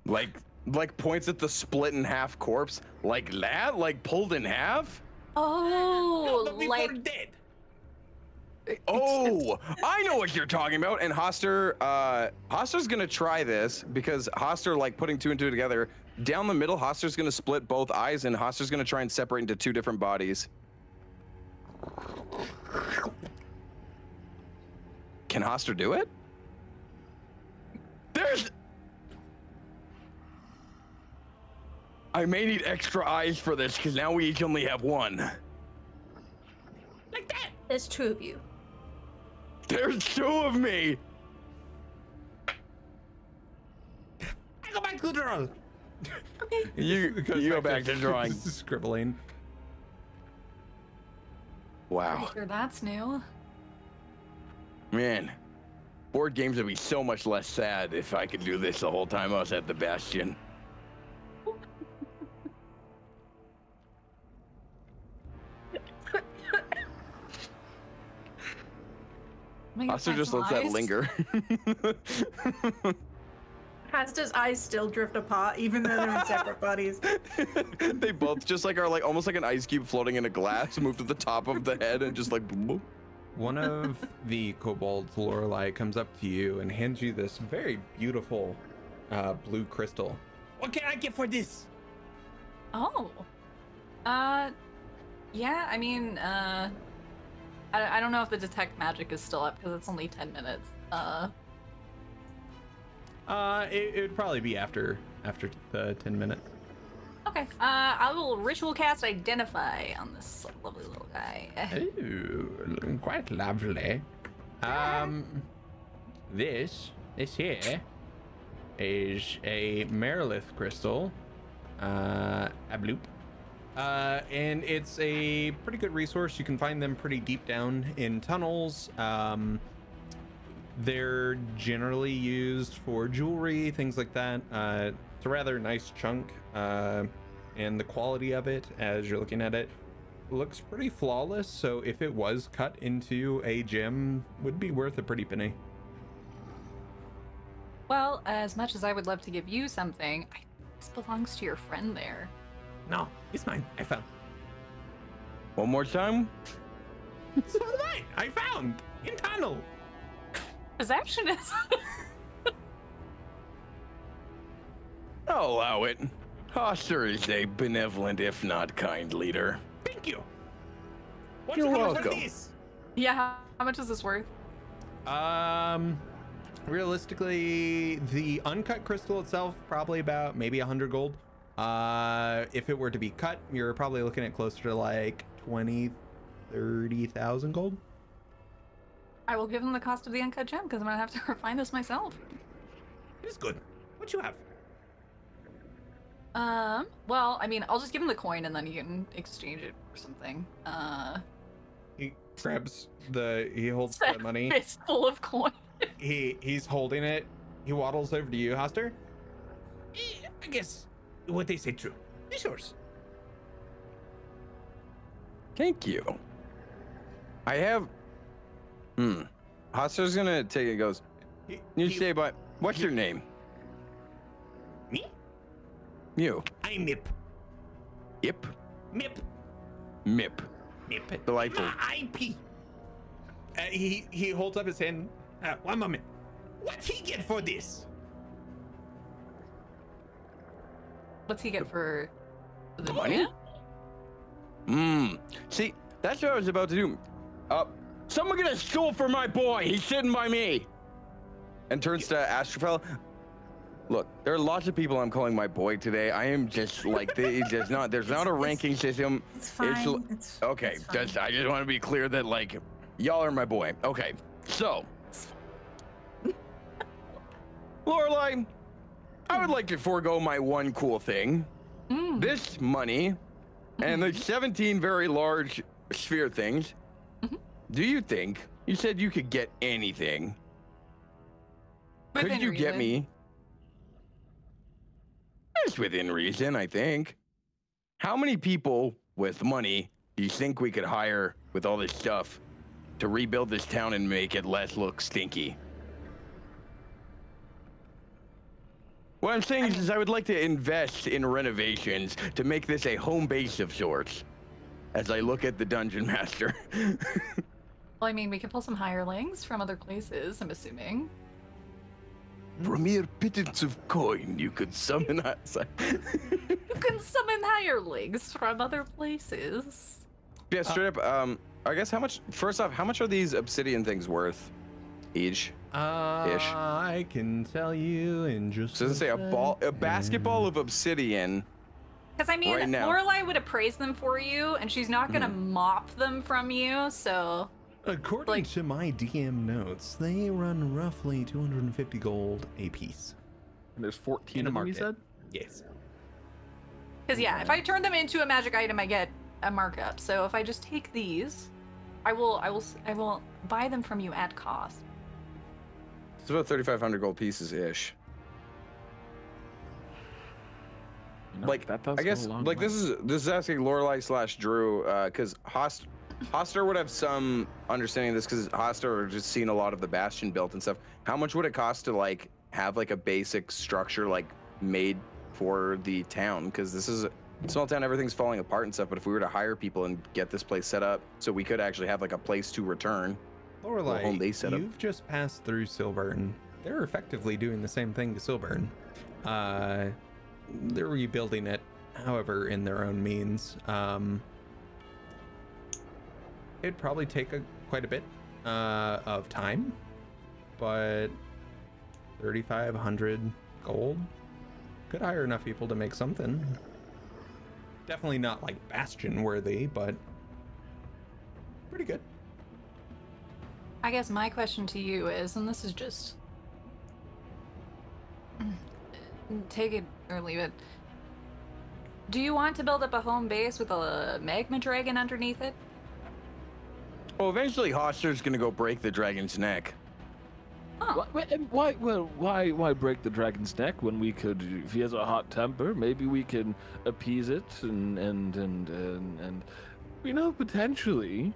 Like like points at the split in half corpse. Like that? Like pulled in half? Oh, no, but before like dead. Oh, I know what you're talking about. And Hastur, uh, Hastur's gonna try this because Hastur, like putting two and two together, down the middle, Hastur's gonna split both eyes, and Hastur's gonna try and separate into two different bodies. Can Hastur do it? There's. I may need extra eyes for this because now we each only have one. Like that. There's two of you. There's two of me. I go back to the roll. You, Goes you go back to drawing. scribbling. Wow. sure that's new. Man, board games would be so much less sad if I could do this the whole time I was at the Bastion. Maybe Also, find just some lets that linger. Hastur's eyes still drift apart, even though they're in separate bodies. they both just like are like almost like an ice cube floating in a glass, move to the top of the head and just like. boop. One of the kobolds, Lorelai, comes up to you and hands you this very beautiful uh, blue crystal. What can I get for this? Oh. Uh, yeah. I mean, uh, I, I don't know if the detect magic is still up because it's only ten minutes. Uh, Uh, it, it would probably be after after the ten minutes. okay. Uh, I will ritual cast identify on this lovely little guy. Ooh, quite lovely. Um, this this here is a Merilith crystal. Uh, a bloop. Uh, and it's a pretty good resource. You can find them pretty deep down in tunnels. Um, they're generally used for jewelry, things like that. Uh, it's a rather nice chunk, uh, and the quality of it, as you're looking at it, looks pretty flawless. So if it was cut into a gem, would be worth a pretty penny. Well, as much as I would love to give you something, I, this belongs to your friend there. No, it's mine. I found. One more time. It's mine. I found in tunnel. Possession is. I'll allow it. Hastur is a benevolent, if not kind, leader. Thank you. What You're welcome. For yeah. How, how much is this worth? Um, realistically, the uncut crystal itself probably about maybe a hundred gold. Uh, if it were to be cut, you're probably looking at closer to like 20, 30,000 gold. I will give him the cost of the uncut gem because I'm gonna have to refine this myself. It's good. What you have? Um. Well, I mean, I'll just give him the coin and then he can exchange it for something. Uh. He grabs the, he holds the money. It's full of coin. He he's holding it. He waddles over to you, Hastur. I guess what they say true. It's yours. Thank you. I have. Hmm. Hastur's gonna take it. Goes. He- You he- say, but what's your name? Me? You. I'm Mip. Yip. Mip. Mip. Mip. Delightful. IP. uh, he he holds up his hand. Uh, one moment. What he get for this? What's he get for The Money? Mmm. See, that's what I was about to do. Uh, someone get a stool for my boy. He's sitting by me. And turns to Astrophel. Look, there are lots of people I'm calling my boy today. I am just like, the- it's not. There's not a ranking system. It's fine. l- It's, Okay, it's fine. just I just want to be clear that like, y'all are my boy. Okay, so. Lorelai, I would like to forego my one cool thing. Mm. This money and the 17 very large sphere things. Mhm. Do you think you said you could get anything? Could Within you get me? It's within reason, I think. How many people with money do you think we could hire with all this stuff to rebuild this town and make it less look stinky? What I'm saying is, is I would like to invest in renovations to make this a home base of sorts. As I look at the dungeon master. Well, I mean, we can pull some hirelings from other places. I'm assuming. For a mere pittance of coin, you could summon us. You can summon hirelings from other places. yeah, straight up. Um, I guess how much? First off, how much are these obsidian things worth each? Uh, Ish. I can tell you in just. So does it say a ball, a basketball of obsidian? Because I mean, Right. Lorelai would appraise them for you, and she's not gonna mop them from you. So According like- to my DM notes, they run roughly 250 gold a piece. And there's 14 In a of them, you market. said? Yes. Because yeah, if I turn them into a magic item, I get a markup. So if I just take these, I will, I will, I will buy them from you at cost. It's about 3,500 gold pieces ish. You know, like that does I guess like way. this is this is asking Lorelai slash Drew uh, because Host Hastur would have some understanding of this because Hastur just seen a lot of the Bastion built and stuff. How much would it cost to like have like a basic structure like made for the town? Because this is a small town, everything's falling apart and stuff. But if we were to hire people and get this place set up, so we could actually have like a place to return. Lorelai, home base setup. you've just passed through Silburn. They're effectively doing the same thing to Silburn. Uh, they're rebuilding it, however, in their own means. Um, it'd probably take a, quite a bit uh, of time, but 3,500 gold could hire enough people to make something. Definitely not like Bastion worthy, but pretty good. I guess my question to you is, and this is just take it or leave it. Do you want to build up a home base with a magma dragon underneath it? Well, eventually Hastur's gonna go break the dragon's neck. Oh, Why, why- why, well, why, why break the dragon's neck when we could, if he has a hot temper, maybe we can appease it and, and, and, and, and you know, potentially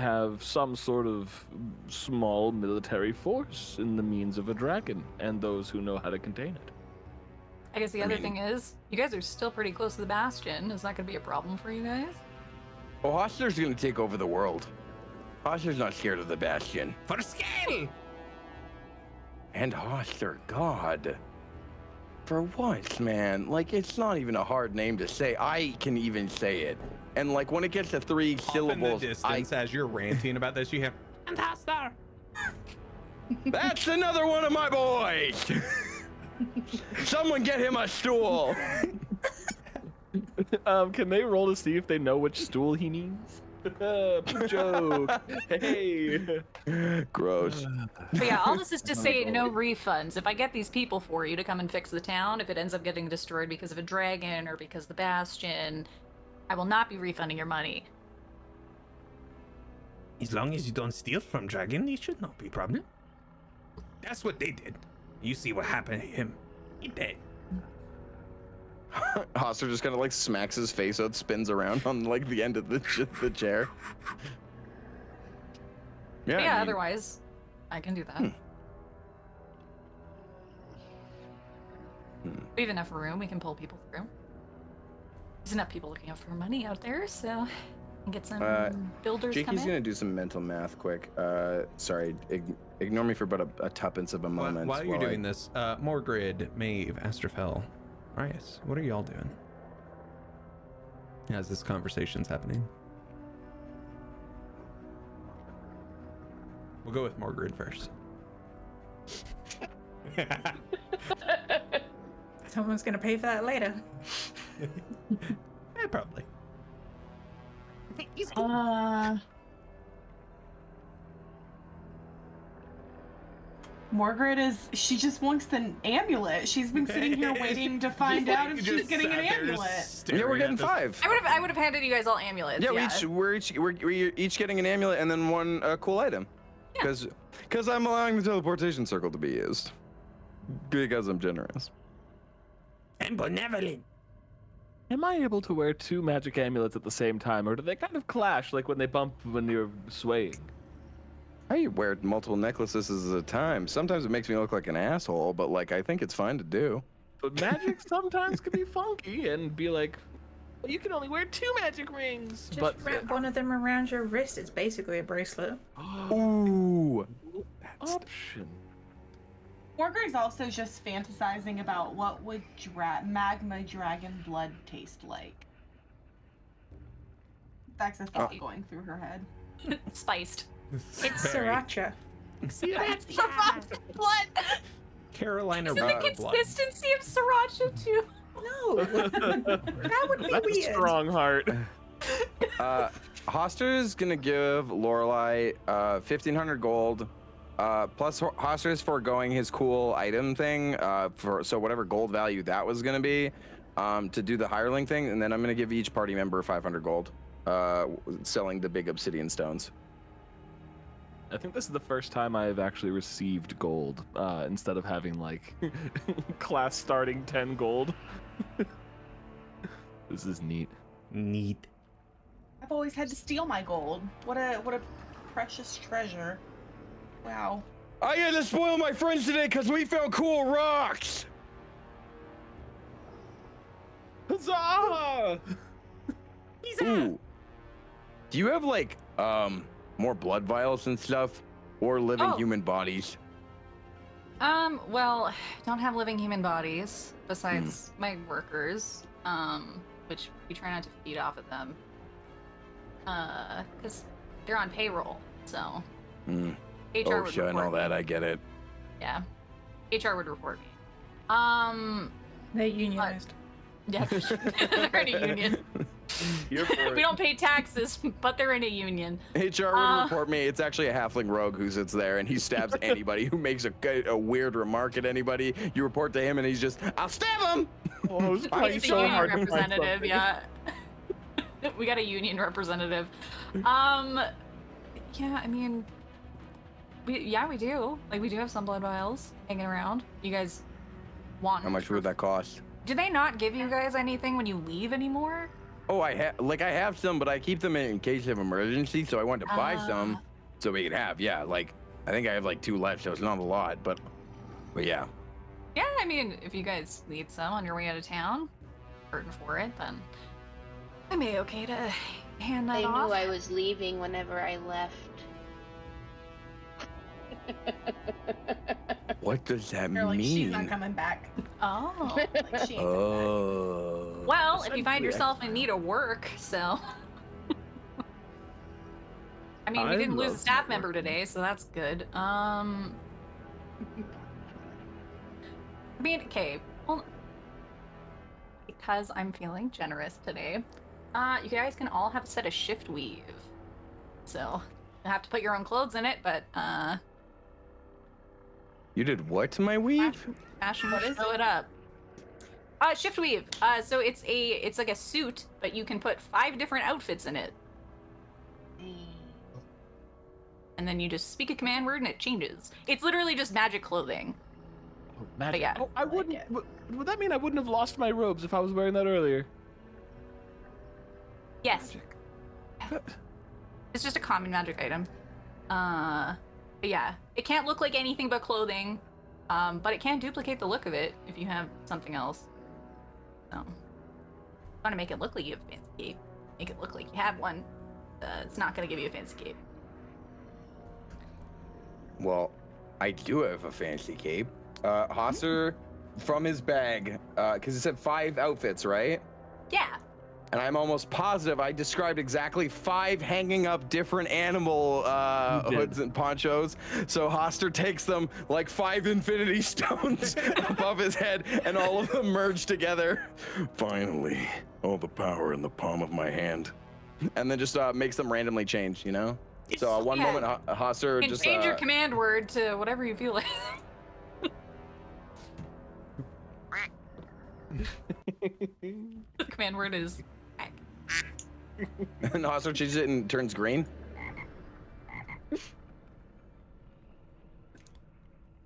have some sort of small military force in the means of a dragon and those who know how to contain it. I guess the I other mean- thing is, you guys are still pretty close to the Bastion. Is that going to be a problem for you guys? Well, Hastur's gonna take over the world. Hastur's not scared of the Bastion. For scale! And Hastur, God. For once, man, like it's not even a hard name to say. I can even say it. And like when it gets to three Off in the syllables, I, distance, as you're ranting about this, you have Fantastic! that's another one of my boys. Someone get him a stool. um, can they roll to see if they know which stool he needs? Poop joke. hey. Gross. But yeah, all this is to say no refunds. If I get these people for you to come and fix the town, if it ends up getting destroyed because of a dragon or because the Bastion, I will not be refunding your money. As long as you don't steal from Dragon, it should not be a problem. That's what they did. You see what happened to him. He dead. Hastur just kind of like smacks his face out, spins around on like the end of the ch- the chair. Yeah. But I yeah, mean, otherwise, I can do that. Hmm. We have enough room. We can pull people through. There's enough people looking out for money out there, so get some Uh, builders come Jakey's gonna do some mental math quick. Uh, sorry, ig- ignore me for about a, a tuppence of a moment. while you're while I- doing this, uh, Morgrid, Maeve, Astrophel, Arias, what are y'all doing? as this conversation's happening. We'll go with Morgrid first. Someone's gonna pay for that later. Yeah, probably. Uh. Morgrid is she just wants an amulet. She's been sitting here waiting to find out if she's getting an amulet. Yeah, we're getting five. I would have I would have handed you guys all amulets. Yeah, Yeah, we each we're each we're, we're each getting an amulet and then one uh, cool item. Because because I'm allowing the teleportation circle to be used. Because I'm generous. And benevolent. Am I able to wear two magic amulets at the same time, or do they kind of clash, like when they bump when you're swaying? I wear multiple necklaces at a time. Sometimes it makes me look like an asshole, but like I think it's fine to do. But magic sometimes can be funky and be like, "Well, you can only wear two magic rings. Just but wrap one of them around your wrist. It's basically a bracelet. Ooh. option. Morgrid's also just fantasizing about what would dra- magma dragon blood taste like. That's a thought Uh, going through her head. spiced. It's sriracha. See that? Blood. Carolina Is it Reaper the blood. consistency of sriracha too? No, that would be That's a weird. strong heart. Uh, Hastur is gonna give Lorelai uh, 1500 gold. Uh, plus Ho- Hastur is foregoing his cool item thing. Uh, for so whatever gold value that was gonna be, um, to do the hireling thing, and then I'm gonna give each party member 500 gold. Uh, selling the big obsidian stones. I think this is the first time I've actually received gold uh, instead of having like class starting 10 gold. this is neat. Neat. I've always had to steal my gold. What a what a precious treasure. Wow. I had to spoil my friends today because we found cool rocks. Huzzah! Ooh. Do you have like um more blood vials and stuff, or living Oh. human bodies? Um, well, don't have living human bodies besides my workers, um, which we try not to feed off of them. Uh, because they're on payroll, so Hmm. HR Oh, would shit, I report know me. that. I get it. Yeah, HR would report me. Um, They're unionized. yeah, they're in a union. Here for we don't pay taxes, but they're in a union. HR would Uh. report me. It's actually a halfling rogue who sits there and he stabs anybody who makes a, a weird remark at anybody. You report to him and he's just, I'll stab him. Oh, I was trying It's the so union hard to find representative, yeah. we got a union representative. Um, yeah, I mean, we yeah we do. Like we do have some blood vials hanging around. You guys want? How much would that cost? Do they not give you guys anything when you leave anymore? Oh, I have like I have some, but I keep them in, in case of emergency. So I wanted to buy some Ah. so we could have. Yeah, like I think I have like two left, so it's not a lot, but but yeah. Yeah, I mean, if you guys need some on your way out of town, hurting for it, then I may okay to hand that They off. knew I was leaving whenever I left. What does that You're like, she's not mean? coming back. Oh. Like, she ain't coming Oh. Well, if you find yourself in need of work, so. I mean, we I didn't lose a staff networking. member today, so that's good. Um. I mean, okay. Well, because I'm feeling generous today, uh, you guys can all have a set of shift weave. So, you have to put your own clothes in it, but, uh, You did what to my weave? Fashion What will show it up. Uh, shift weave. Uh, so it's a it's like a suit, but you can put five different outfits in it, and then you just speak a command word and it changes. It's literally just magic clothing. Oh, magic. yeah. Oh, I wouldn't. it. would- would that mean I wouldn't have lost my robes if I was wearing that earlier? Yes, it's just a common magic item. Uh, but yeah, it can't look like anything but clothing, um, but it can duplicate the look of it if you have something else. So, want to make it look like you have a fancy cape, make it look like you have one. Uh, it's not gonna give you a fancy cape. Well, I do have a fancy cape. Uh, Hastur, from his bag, because it said five outfits, right? Yeah. And I'm almost positive I described exactly five hanging up different animal uh, hoods and ponchos. So Hastur takes them like five infinity stones above his head, and all of them merge together. Finally, all the power in the palm of my hand. And then just uh, makes them randomly change, you know? So uh, one Yeah. moment, Ho- Hastur You can just. change your uh, command word to whatever you feel like. the command word is heck. And Hastur changes it and turns green.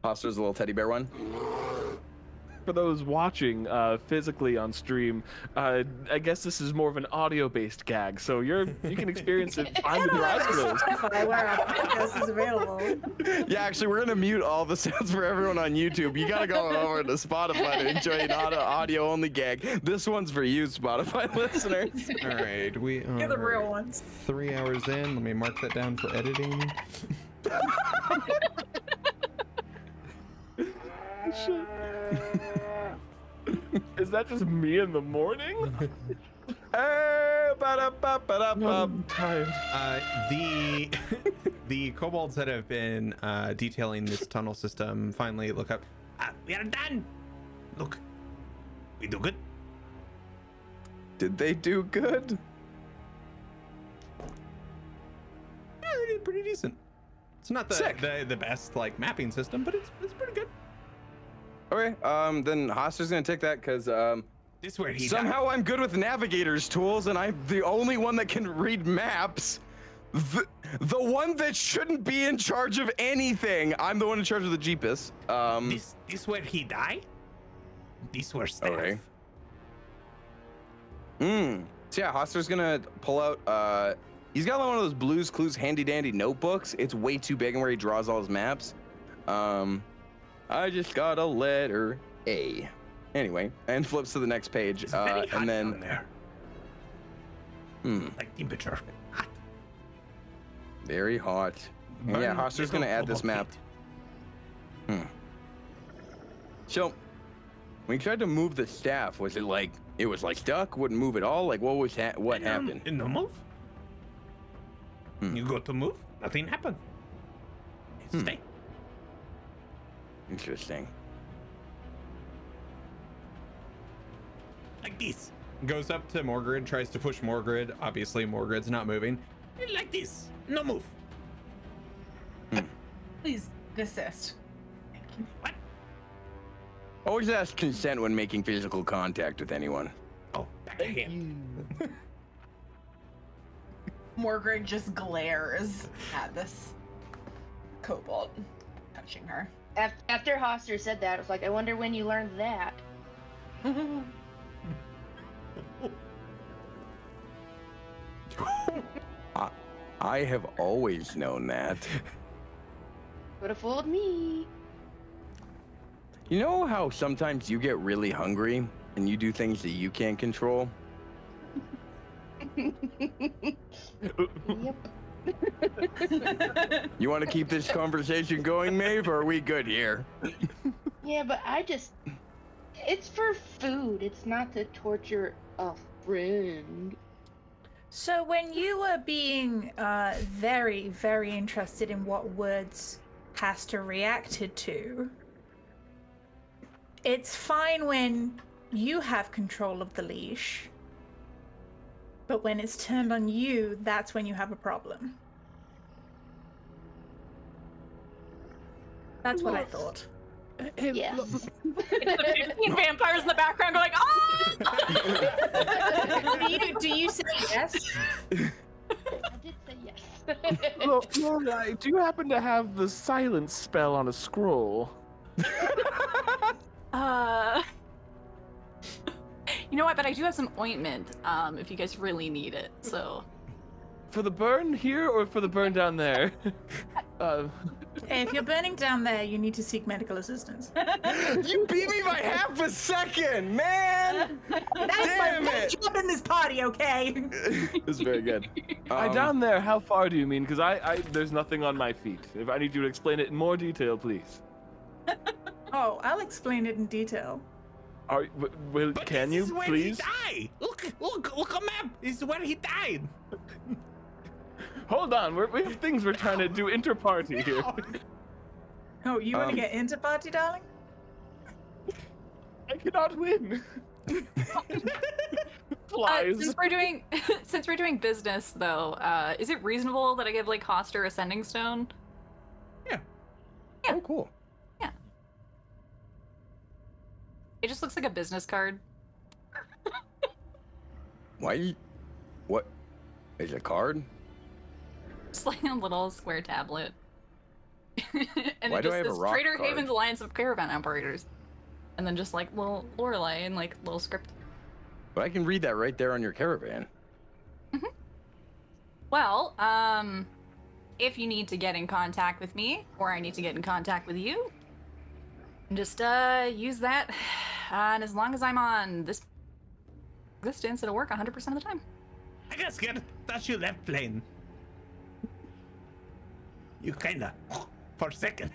Hastur's a little teddy bear one. For those watching uh, physically on stream, uh, I guess this is more of an audio-based gag, so you're you can experience it. Find the drive for those. Spotify, where our podcast is available. Yeah, actually, we're gonna mute all the sounds for everyone on YouTube. You gotta go over to Spotify to enjoy an audio, audio only gag. This one's for you, Spotify listeners. All right, we are You're the real ones. three hours in. Let me mark that down for editing. Is that just me in the morning? Hey, ba-da-ba-ba-da-ba. I'm tired. Uh, the the kobolds that have been uh, detailing this tunnel system finally look up. Ah, we are done. Look, we do good. Did they do good? Yeah, they did pretty decent. It's not the, the the best like mapping system, but it's it's pretty good. Okay, um, then Hastur's gonna take that because um, This where he somehow I'm good with navigator's tools, and I'm the only one that can read maps. The, the one that shouldn't be in charge of anything. I'm the one in charge of the Jeepus. Um. This this where he die. This where staff. Okay. Mm. So yeah, Hastur's gonna pull out. Uh, he's got one of those Blues Clues handy dandy notebooks. It's way too big and where he draws all his maps. Um, I just got a letter A. Anyway, and flips to the next page. Uh, and then, there, hmm, like temperature. Hot. very hot. And yeah, Burn Hastur's gonna add this map. Hmm. So, when you tried to move the staff, was it like it was like stuck, wouldn't move at all? Like what was ha- what And, um, happened? and no move. Hmm. You go to move, nothing happened. Hmm. Stay. Interesting. Like this. Goes up to Morgrid, tries to push Morgrid. Obviously, Morgrid's not moving. Like this. No move. Hmm. Please desist. What? Always ask consent when making physical contact with anyone. Oh, back again. Morgrid just glares at this kobold touching her. Af- After Hastur said that, I was like, I wonder when you learned that. I, I have always known that. Would have fooled me. You know how sometimes you get really hungry and you do things that you can't control? Yep. You want to keep this conversation going, Maeve, or are we good here? Yeah, but I just. It's for food. It's not to torture a friend. So when you were being uh, very, very interested in what words Hastur reacted to, it's fine when you have control of the leash. But when it's turned on you, that's when you have a problem. That's what I thought. Yeah. The vampires in the background going, ah! do, you, do you say yes? I did say yes. Look, Lorelai, do you happen to have the silence spell on a scroll? Uh, you know what? But I do have some ointment. Um, if you guys really need it. So For the burn here or for the burn down there? uh, If you're burning down there, you need to seek medical assistance. You beat me by half a second, man! That's Damn my it! job in this party, okay? It's very good. I Um, down there, how far do you mean? Because I, I, there's nothing on my feet. If I need you to explain it in more detail, please. Oh, I'll explain it in detail. Are w- will But can this you is where please he died. Look, look, look a map. This is where he died. hold on? We're, we have things we're trying to do inter-party here. Oh, you want Um, to get into party, darling? I cannot win. Uh, Flies. since we're doing since we're doing business though, uh, is it reasonable that I give like Hastur a sending stone? Yeah. Oh, cool. It just looks like a business card. Why? you- What? Is it a card? Just like a little square tablet. and Why it do just I have a says Trader card? Haven's Alliance of Caravan Operators. And then just like little Lorelai and like little script. But I can read that right there on your caravan. Well, um, if you need to get in contact with me, or I need to get in contact with you, just uh use that. and as long as I'm on this distance, it'll work 100% of the time. I got scared. Thought you left plane. You kinda for a second.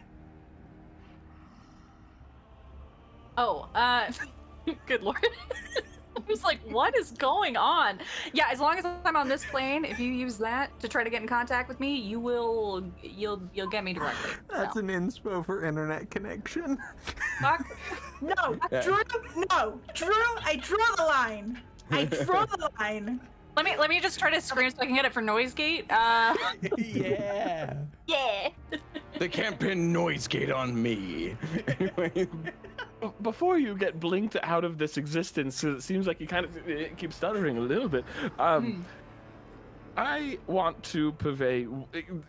Oh, uh, good lord. I was like, what is going on? Yeah, as long as I'm on this plane, if you use that to try to get in contact with me, you will, you'll, you'll get me directly. That's So, an inspo for internet connection. fuck. No, Yeah. Drew. No, Drew. I draw the line. I draw the line. Let me, let me just try to scream so I can get it for noise gate. Uh, yeah. yeah. They can't pin noise gate on me. Before you get blinked out of this existence, it seems like you kind of keep stuttering a little bit. Um, I want to purvey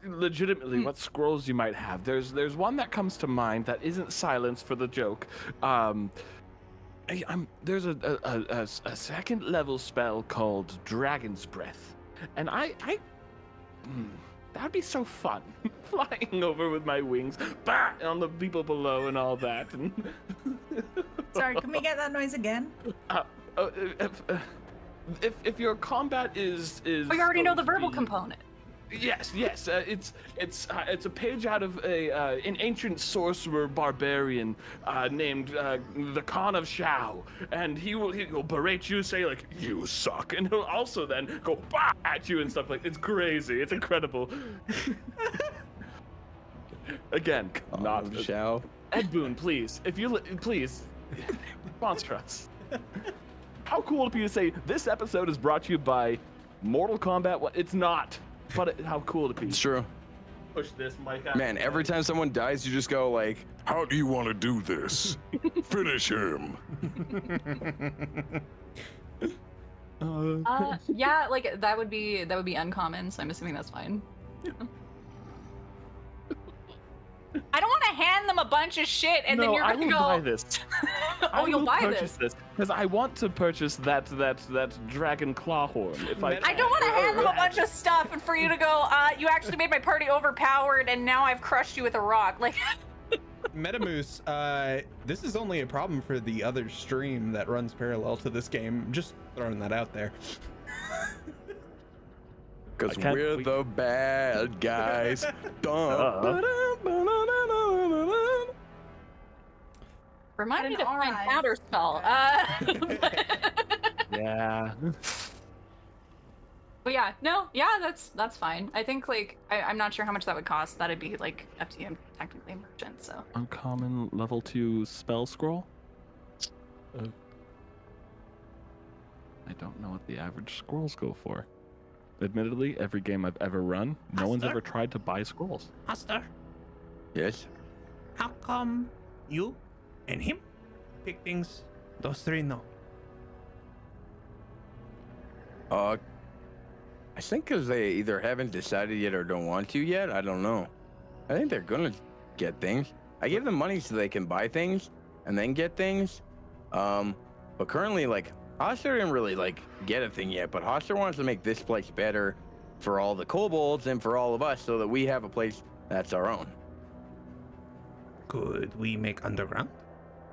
legitimately what scrolls you might have. There's there's one that comes to mind that isn't silence for the joke. Um, I, I'm, there's a, second level spell called Dragon's Breath, and I I. hmm, That'd be so fun, flying over with my wings, bah, on the people below and all that. And Sorry, can we get that noise again? uh, uh, if, uh, if if your combat is is We already know the verbal component. Yes, yes. Uh, it's it's uh, it's a page out of a uh, an ancient sorcerer barbarian uh, named uh, the Khan of Shao, and he will he will berate you, say like you suck, and he'll also then go bah at you and stuff like. It's crazy. It's incredible. Again, not not shall. Ed Boon, please, if you li- please sponsor us. How cool would it be to say this episode is brought to you by Mortal Kombat? It's not. But it, how cool to be? It's true. Push this mic out. Man, every time someone dies, you just go like, How do you want to do this? Finish him. Uh, yeah, like that would be that would be uncommon, so I'm assuming that's fine. I don't want to hand them a bunch of shit and no, then you're gonna I will go. buy this. oh, I you'll will buy this. this because I want to purchase that that that dragon claw horn. If I, I don't want to hand them a bunch of stuff and for you to go. Uh, you actually made my party overpowered, and now I've crushed you with a rock. Like, Metamoose, uh, this is only a problem for the other stream that runs parallel to this game. Just throwing that out there. because we're we- the bad guys. Dun, Uh. remind me in to our find eyes- counter spell. Uh, yeah. but yeah, no, yeah, that's that's fine. I think like I, I'm not sure how much that would cost. That'd be like up to you. Technically a merchant, so. Uncommon level two spell scroll. Uh, I don't know what the average scrolls go for. Admittedly, every game I've ever run, no one's ever tried to buy scrolls. Master, Yes. how come you and him pick things? Those three no. Uh, I think because they either haven't decided yet or don't want to yet. I don't know. I think they're gonna get things. I give them money so they can buy things and then get things. Um, but currently, like Hastur didn't really like get a thing yet. But Hastur wants to make this place better for all the kobolds and for all of us, so that we have a place that's our own. Could we make underground?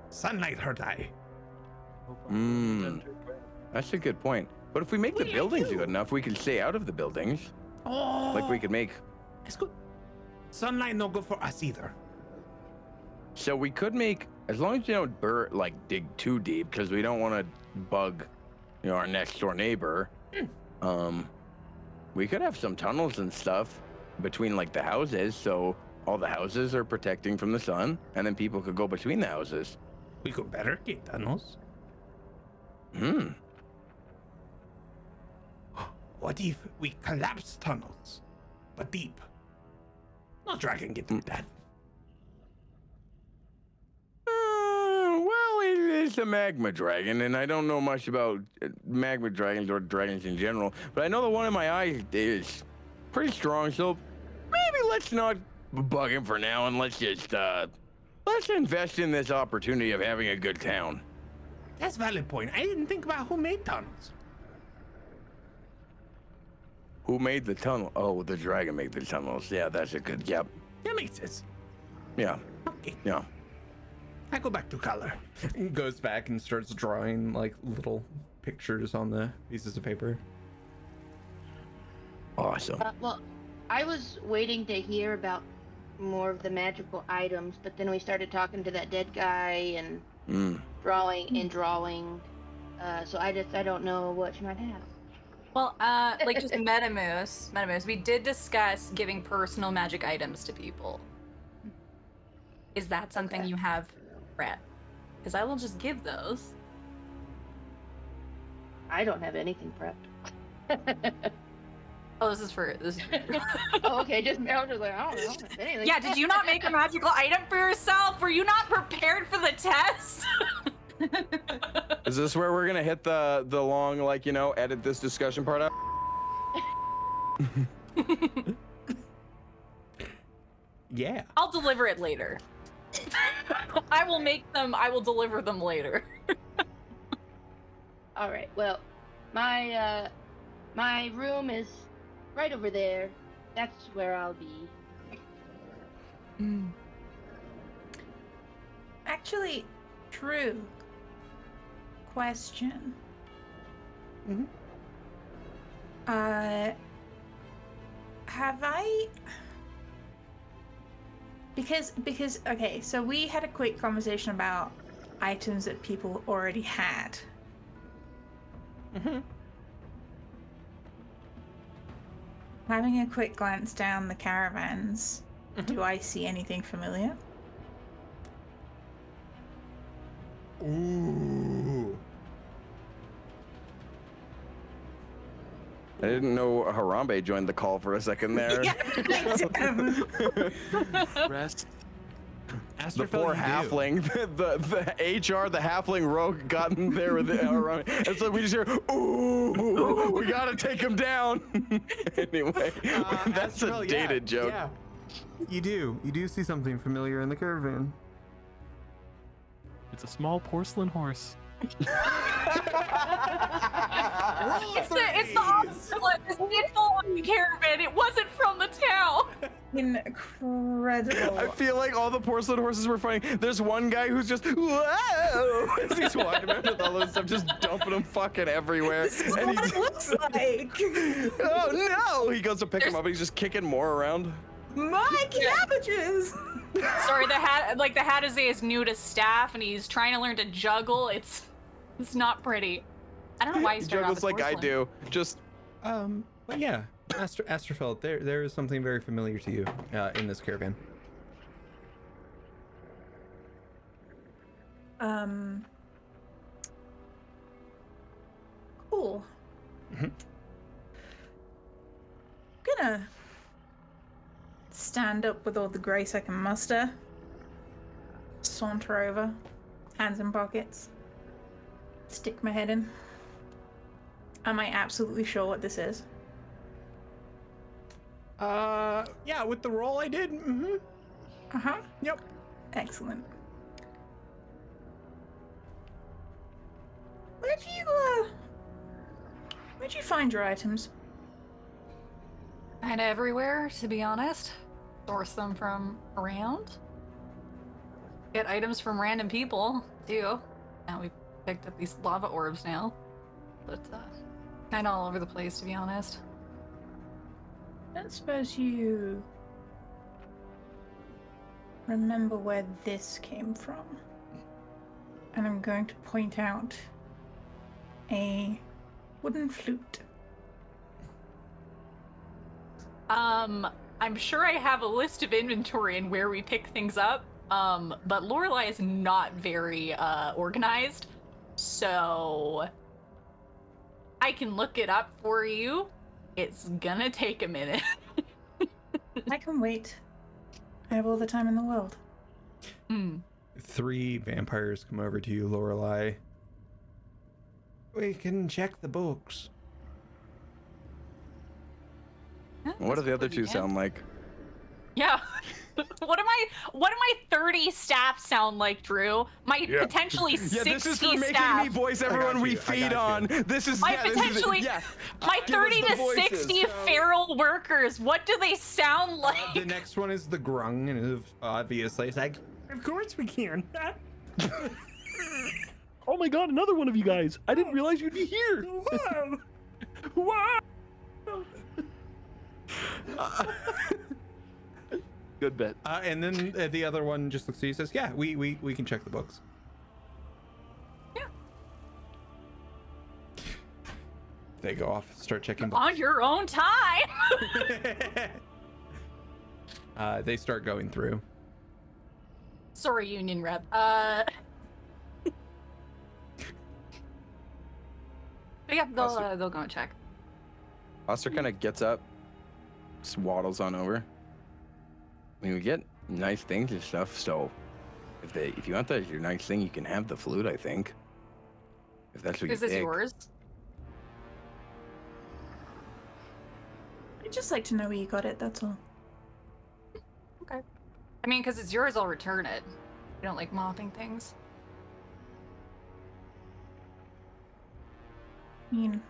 Sunlight her die. Mm, that's a good point. But if we make the What do buildings good enough, we can stay out of the buildings. Oh, Like we could make It's good. Sunlight no good for us either. So we could make as long as you don't bur- like dig too deep, because we don't want to bug, you know, our next door neighbor. Um, we could have some tunnels and stuff between like the houses, so all the houses are protecting from the sun, and then people could go between the houses. We could barricade tunnels. Hmm. What if we collapse tunnels, but deep? No dragon can do that. Is a magma dragon, and I don't know much about uh, magma dragons or dragons in general, but I know the one in my eye is pretty strong, so maybe let's not bug him for now, and let's just, uh, let's invest in this opportunity of having a good town. That's a valid point. I didn't think about who made tunnels. Who made the tunnel? Oh, the dragon made the tunnels. Yeah, that's a good, yep. That makes sense. Yeah, Okay, yeah. I go back to color. Goes back and starts drawing like little pictures on the pieces of paper. Awesome. Uh, well, I was waiting to hear about more of the magical items, but then we started talking to that dead guy and Mm. drawing and drawing. Uh, so I just I don't know what you might have. Well, uh, like just Metamoose, Metamoose, we did discuss giving personal magic items to people. Is that something Okay. you have, Brett? Because I will just give those. I don't have anything prepped. Oh, this is for this. Is for... oh, okay, just I was just like I don't know. I don't have anything. yeah, did you not make a magical item for yourself? Were you not prepared for the test? Is this where we're gonna hit the the long, like you know, edit this discussion part out? Yeah. I'll deliver it later. I will make them. I will deliver them later. All right. Well, my uh, my room is right over there. That's where I'll be. Actually, true. Question. Mhm. Uh, have I? Because because okay, so we had a quick conversation about items that people already had. Mhm. Having a quick glance down the caravans, do I see anything familiar? Ooh. I didn't know Harambe joined the call for a second there. yeah. Rest. Ask The her poor halfling, the, the HR, the halfling rogue got in there with the Harambe. And so we just hear, ooh, we gotta take him down. anyway, Uh, that's a Astrel, yeah, dated joke. Yeah. You do. You do see something familiar in the caravan. It's a small porcelain horse. It's the it's the opposite. It's the caravan. It wasn't from the town. Incredible. I feel like all the porcelain horses were fighting. There's one guy who's just whoa as he's walking around with all this stuff, just dumping them fucking everywhere. This is And what he's it looks like. oh no! He goes to pick him up and he's just kicking more around. My cabbages. Sorry, the hat like the Hatazay is new to staff and he's trying to learn to juggle. It's it's not pretty. I don't know why He he juggles with like I do. Just Um, but yeah, Astro Astrofeld, there there is something very familiar to you uh, in this caravan. Um. Cool. Mhm. Gonna stand up with all the grace I can muster. Saunter over, hands in pockets. Stick my head in. Am I absolutely sure what this is? Uh, yeah, with the roll I did. Mm-hmm. Uh huh. Yep. Excellent. Where'd you uh? Where'd you find your items? And everywhere, to be honest. Source them from around. Get items from random people, too. Now we picked up these lava orbs now. But, uh, kind of all over the place, to be honest. I don't suppose you remember where this came from. and I'm going to point out a wooden flute. Um, I'm sure I have a list of inventory and where we pick things up. Um, but Lorelai is not very uh organized, so I can look it up for you. It's gonna take a minute. I can wait. I have all the time in the world. Hmm. Three vampires come over to you, Lorelai. We can check the books. Yeah, What do the other two can. sound like? Yeah. what am I? What do my thirty staff sound like, Drew? My Yeah. potentially Yeah, sixty this is for making staff. me voice everyone we feed on. This is My yeah, this is- potentially- yeah. my Give thirty to voices. sixty So- feral workers. What do they sound uh, like? The next one is the grung, and of- obviously it's like, Of course we can. Oh my god, another one of you guys! I didn't realize you'd be here. Whoa. Whoa. Good bit. uh, and then uh, the other one just looks at you and says, "Yeah, we we we can check the books." Yeah. They go off, start checking books. On your own time. uh, they start going through. Sorry, union rep. Uh. But yeah, they'll Awesome. uh, they'll go and check. Hastur kind of gets up, just waddles on over. I mean, we get nice things and stuff. So, if they, if you want that as your nice thing, you can have the flute. I think. If that's what Is you this pick. yours? I'd just like to know where you got it, that's all. Okay. I mean, because it's yours, I'll return it. I don't like mopping things. I mean,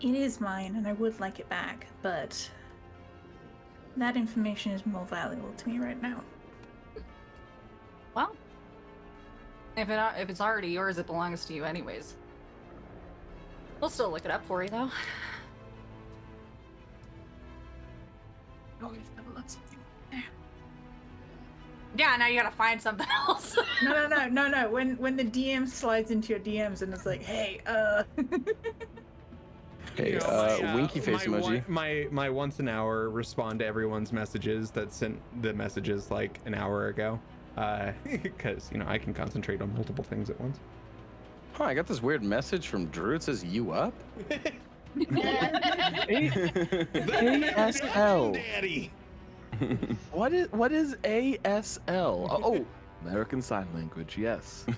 it is mine and I would like it back, but that information is more valuable to me right now. Well, if it if it's already yours, it belongs to you anyways. We'll still look it up for you though. Always never let something there. Yeah, now you gotta find something else. No, no, no, no, no. When when the DM slides into your DMs and it's like, hey, uh, Hey, You know, uh, my, winky face my emoji. one- my my once an hour respond to everyone's messages that sent the messages like an hour ago, because you know I can concentrate on multiple things at once. Huh, I got this weird message from Drew. It says you up. ASL. Daddy. What is what is ASL? Oh, American Sign Language. Yes.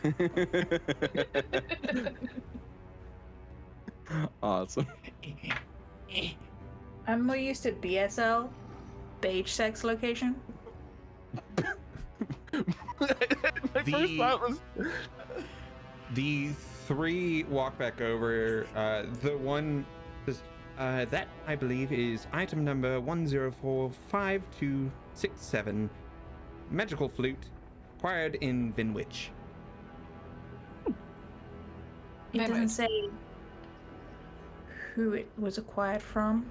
awesome. I'm more used to BSL, beige sex location. My The- first thought was The three walk back over. Uh, the one says, uh, that I believe is item number one zero four five two six seven, magical flute, acquired in Vinwich. It Maybe doesn't say who it was acquired from.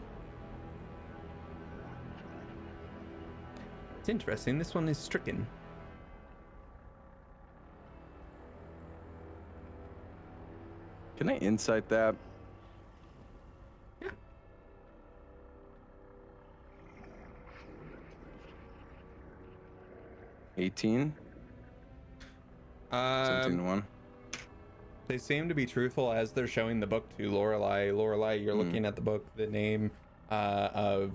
It's interesting. This one is stricken. Can I insight that? Yeah. Eighteen. Uh, Seventeen to one. They seem to be truthful as they're showing the book to Lorelai. Lorelai, you're Hmm. looking at the book. The name uh, of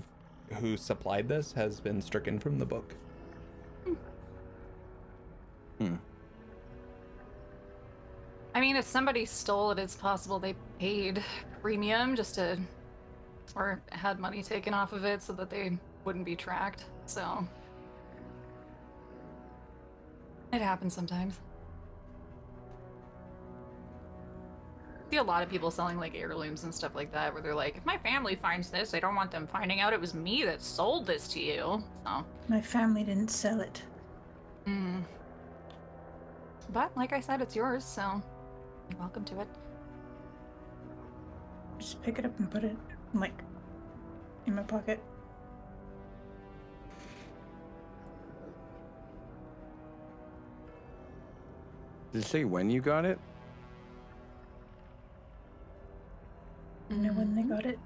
who supplied this has been stricken from the book. Hmm. I mean, if somebody stole it, it's possible they paid premium just to, or had money taken off of it so that they wouldn't be tracked. So it happens sometimes. See a lot of people selling like heirlooms and stuff like that where they're like if my family finds this i don't want them finding out it was me that sold this to you so My family didn't sell it. mm. but like i said it's yours so you're welcome to it Just pick it up and put it like in my pocket. Did it say when you got it? I know when they got it.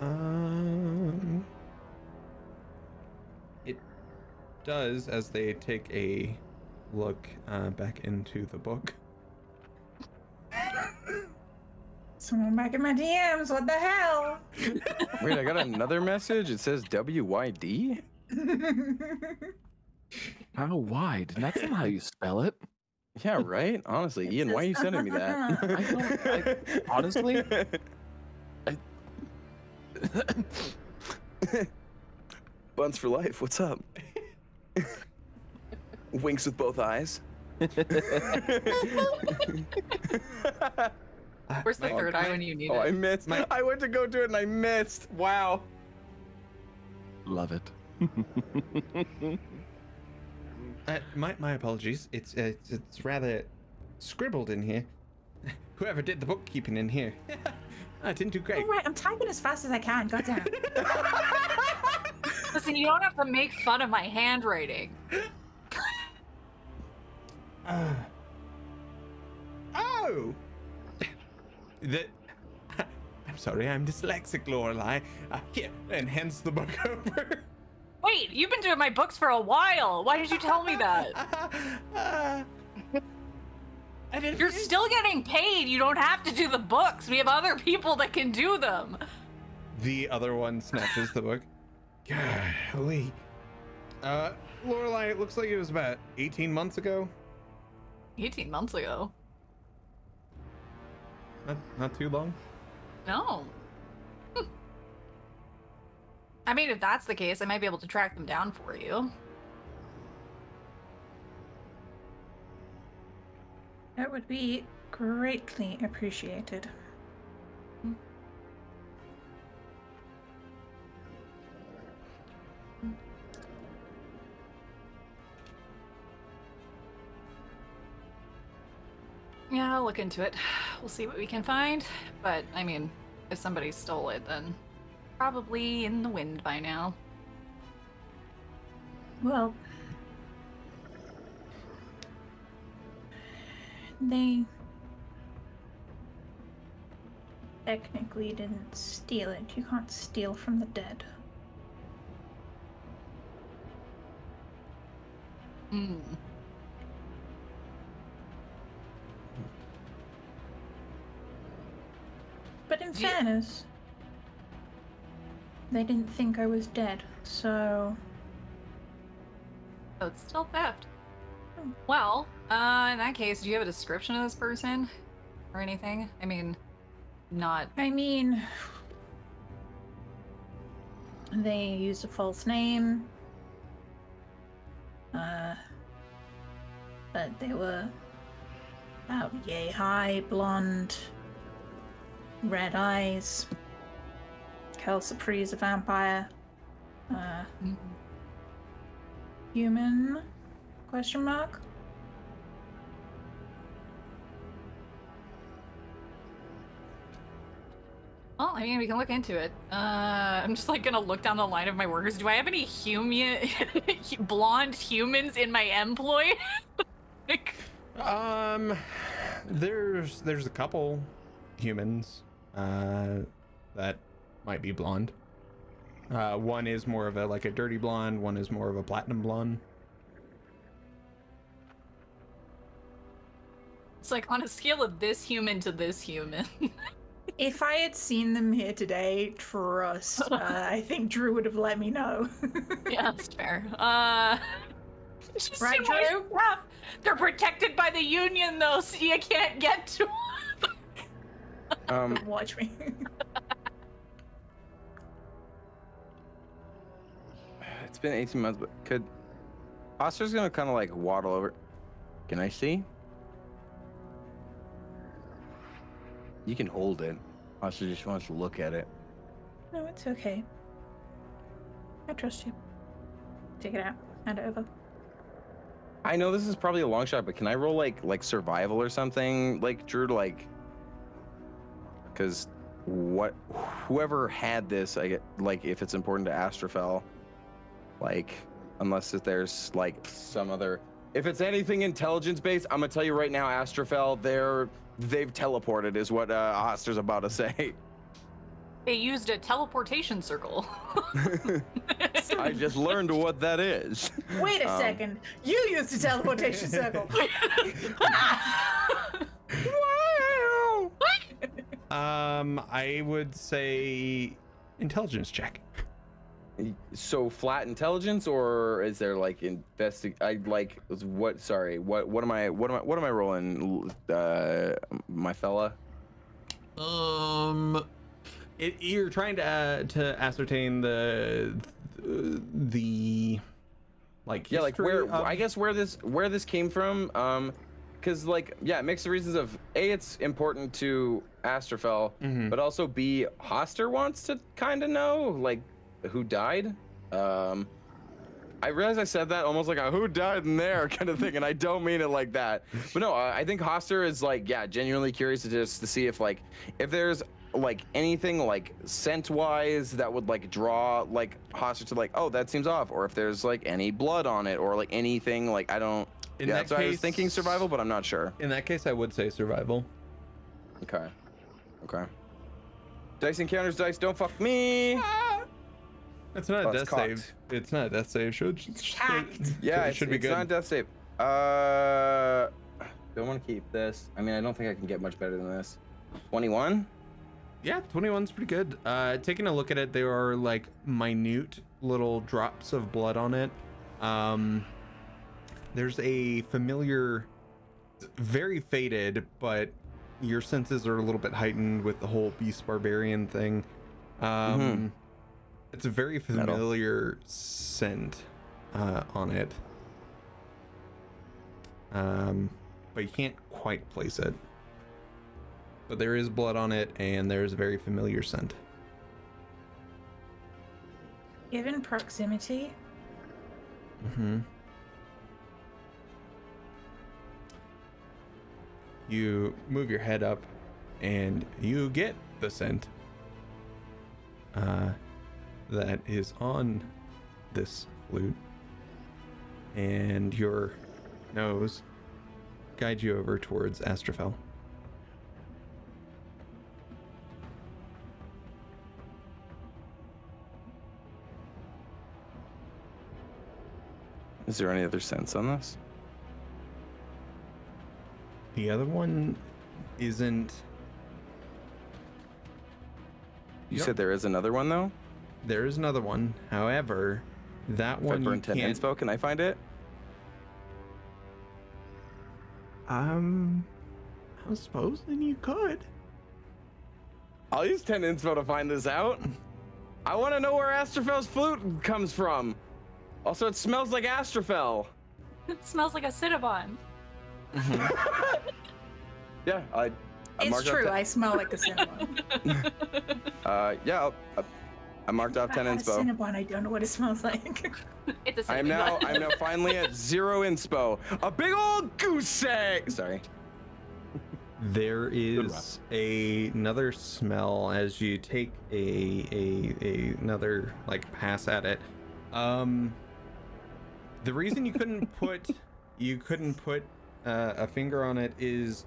Um, it does as they take a look uh, back into the book. Someone back in my DMs. What the hell? Wait, I got another message. It says WYD. How wide? That's not how you spell it. Yeah, right. Honestly, Ian, why are you sending me that? I don't- I- honestly, Buns for life. What's up? Winks with both eyes. Where's the My- third eye when you need it? Oh, I missed. My- I went to go do it and I missed. Wow. love it. Uh, my my apologies. It's uh, it's, it's rather scribbled in here. Whoever did the bookkeeping in here, I didn't do great. All right, I'm typing as fast as I can. Goddamn. Listen, you don't have to make fun of my handwriting. Uh, oh, the. I'm sorry, I'm dyslexic, Lorelai. Uh, here, and hands the book over. Wait, you've been doing my books for a while. Why did you tell me that? I didn't. You're still getting paid. You don't have to do the books. We have other people that can do them. The other one snatches the book. Golly. Uh, Lorelai, it looks like it was about 18 months ago. 18 months ago. Not, not too long. No. I mean, if that's the case, I might be able to track them down for you. That would be greatly appreciated. Yeah, I'll look into it. We'll see what we can find. But, I mean, if somebody stole it, then probably in the wind by now. Well, they technically didn't steal it. You can't steal from the dead. Hmm. But in Yeah. fairness, they didn't think I was dead, so So it's still theft. Hmm. Well, uh, in that case, do you have a description of this person? Or anything? I mean, not. I mean, they used a false name. Uh, but they were about yay high, blonde, red eyes. Kelsey is a vampire. Uh, mm, human? Question mark. Well, I mean, we can look into it. Uh, I'm just like gonna look down the line of my workers. Do I have any human, blonde humans in my employ? Like, Um, there's there's a couple humans uh, that might be blonde. Uh, one is more of a like a dirty blonde. One is more of a platinum blonde. it's like on a scale of this human to this human. If I had seen them here today, trust, uh, I think Drew would have let me know. yeah, that's fair. Uh, just Right, Drew? staff. They're protected by the union, though, so you can't get to. 'em. Um, Watch me. It's been 18 months, but could Oscar's gonna kind of like waddle over. Can I see? You can hold it. Oscar just wants to look at it. no, it's okay. I trust you. Take it out. Hand it over. I know this is probably a long shot, but can I roll like like survival or something, like Drew, to like? Because what whoever had this, I get like if it's important to Astrophel, like unless there's like some other if it's anything intelligence based, I'm gonna tell you right now, Astrophel, they're they've teleported, is what uh, Hastur's about to say. They used a teleportation circle. I just learned what that is. Wait a Um, second. You used a teleportation circle. Wow. um, I would say intelligence check. So flat intelligence, or is there like investi I like what? Sorry, what? What am I? What am I? What am I rolling? Uh, my fella. Um, it, you're trying to uh, to ascertain the the like yeah, like where? of- I guess where this where this came from. Um, because like yeah, mixed reasons of a it's important to Astrophel, Mhm. but also b Hastur wants to kind of know like who died. Um. I realize I said that almost like a who died in there kind of thing, and I don't mean it like that. But no, I I think Hastur is like, yeah, genuinely curious to just to see if like if there's like anything like scent wise that would like draw like Hastur to like, oh, that seems off, or if there's like any blood on it, or like anything like I don't. In yeah, that so I was thinking case- survival, but I'm not sure. In that case, I would say survival. Okay. Okay. Dice encounters dice, don't fuck me. That's not Oh, a death cocked. save. It's not a death save. Should, should, should, Yeah, it it's, should be good. it's not a death save. Uh, don't want to keep this. I mean, I don't think I can get much better than this. 21? Yeah, 21's pretty good. Uh, taking a look at it, there are like minute little drops of blood on it. Um, there's a familiar, very faded, but your senses are a little bit heightened with the whole beast barbarian thing. Um, Mhm. It's a very Metal. familiar scent uh, on it. Um, but you can't quite place it. But there is blood on it, and there's a very familiar scent. Given proximity, Mm-hmm. You move your head up, and you get the scent uh, that is on this flute, and your nose guides you over towards Astrophel. Is there any other sense on this? The other one isn't. You Yep. said there is another one though. There is another one. However, that If one I burn ten can't. inspo, can I find it? Um, I suppose then you could. I'll use ten inspo to find this out. I want to know where Astrophel's flute comes from. Also, it smells like Astrophel. it smells like a Cinnabon. Yeah, I. I it's true. I smell like a Cinnabon. Uh, yeah, I'll, I, I marked off I ten inspo. Cinnabon. I don't know what it smells like. It's a I am now. I'm now finally at zero inspo. A big old goose egg. Sorry. There is a, another smell as you take a, a a another like pass at it. Um, the reason you couldn't put you couldn't put uh, a finger on it is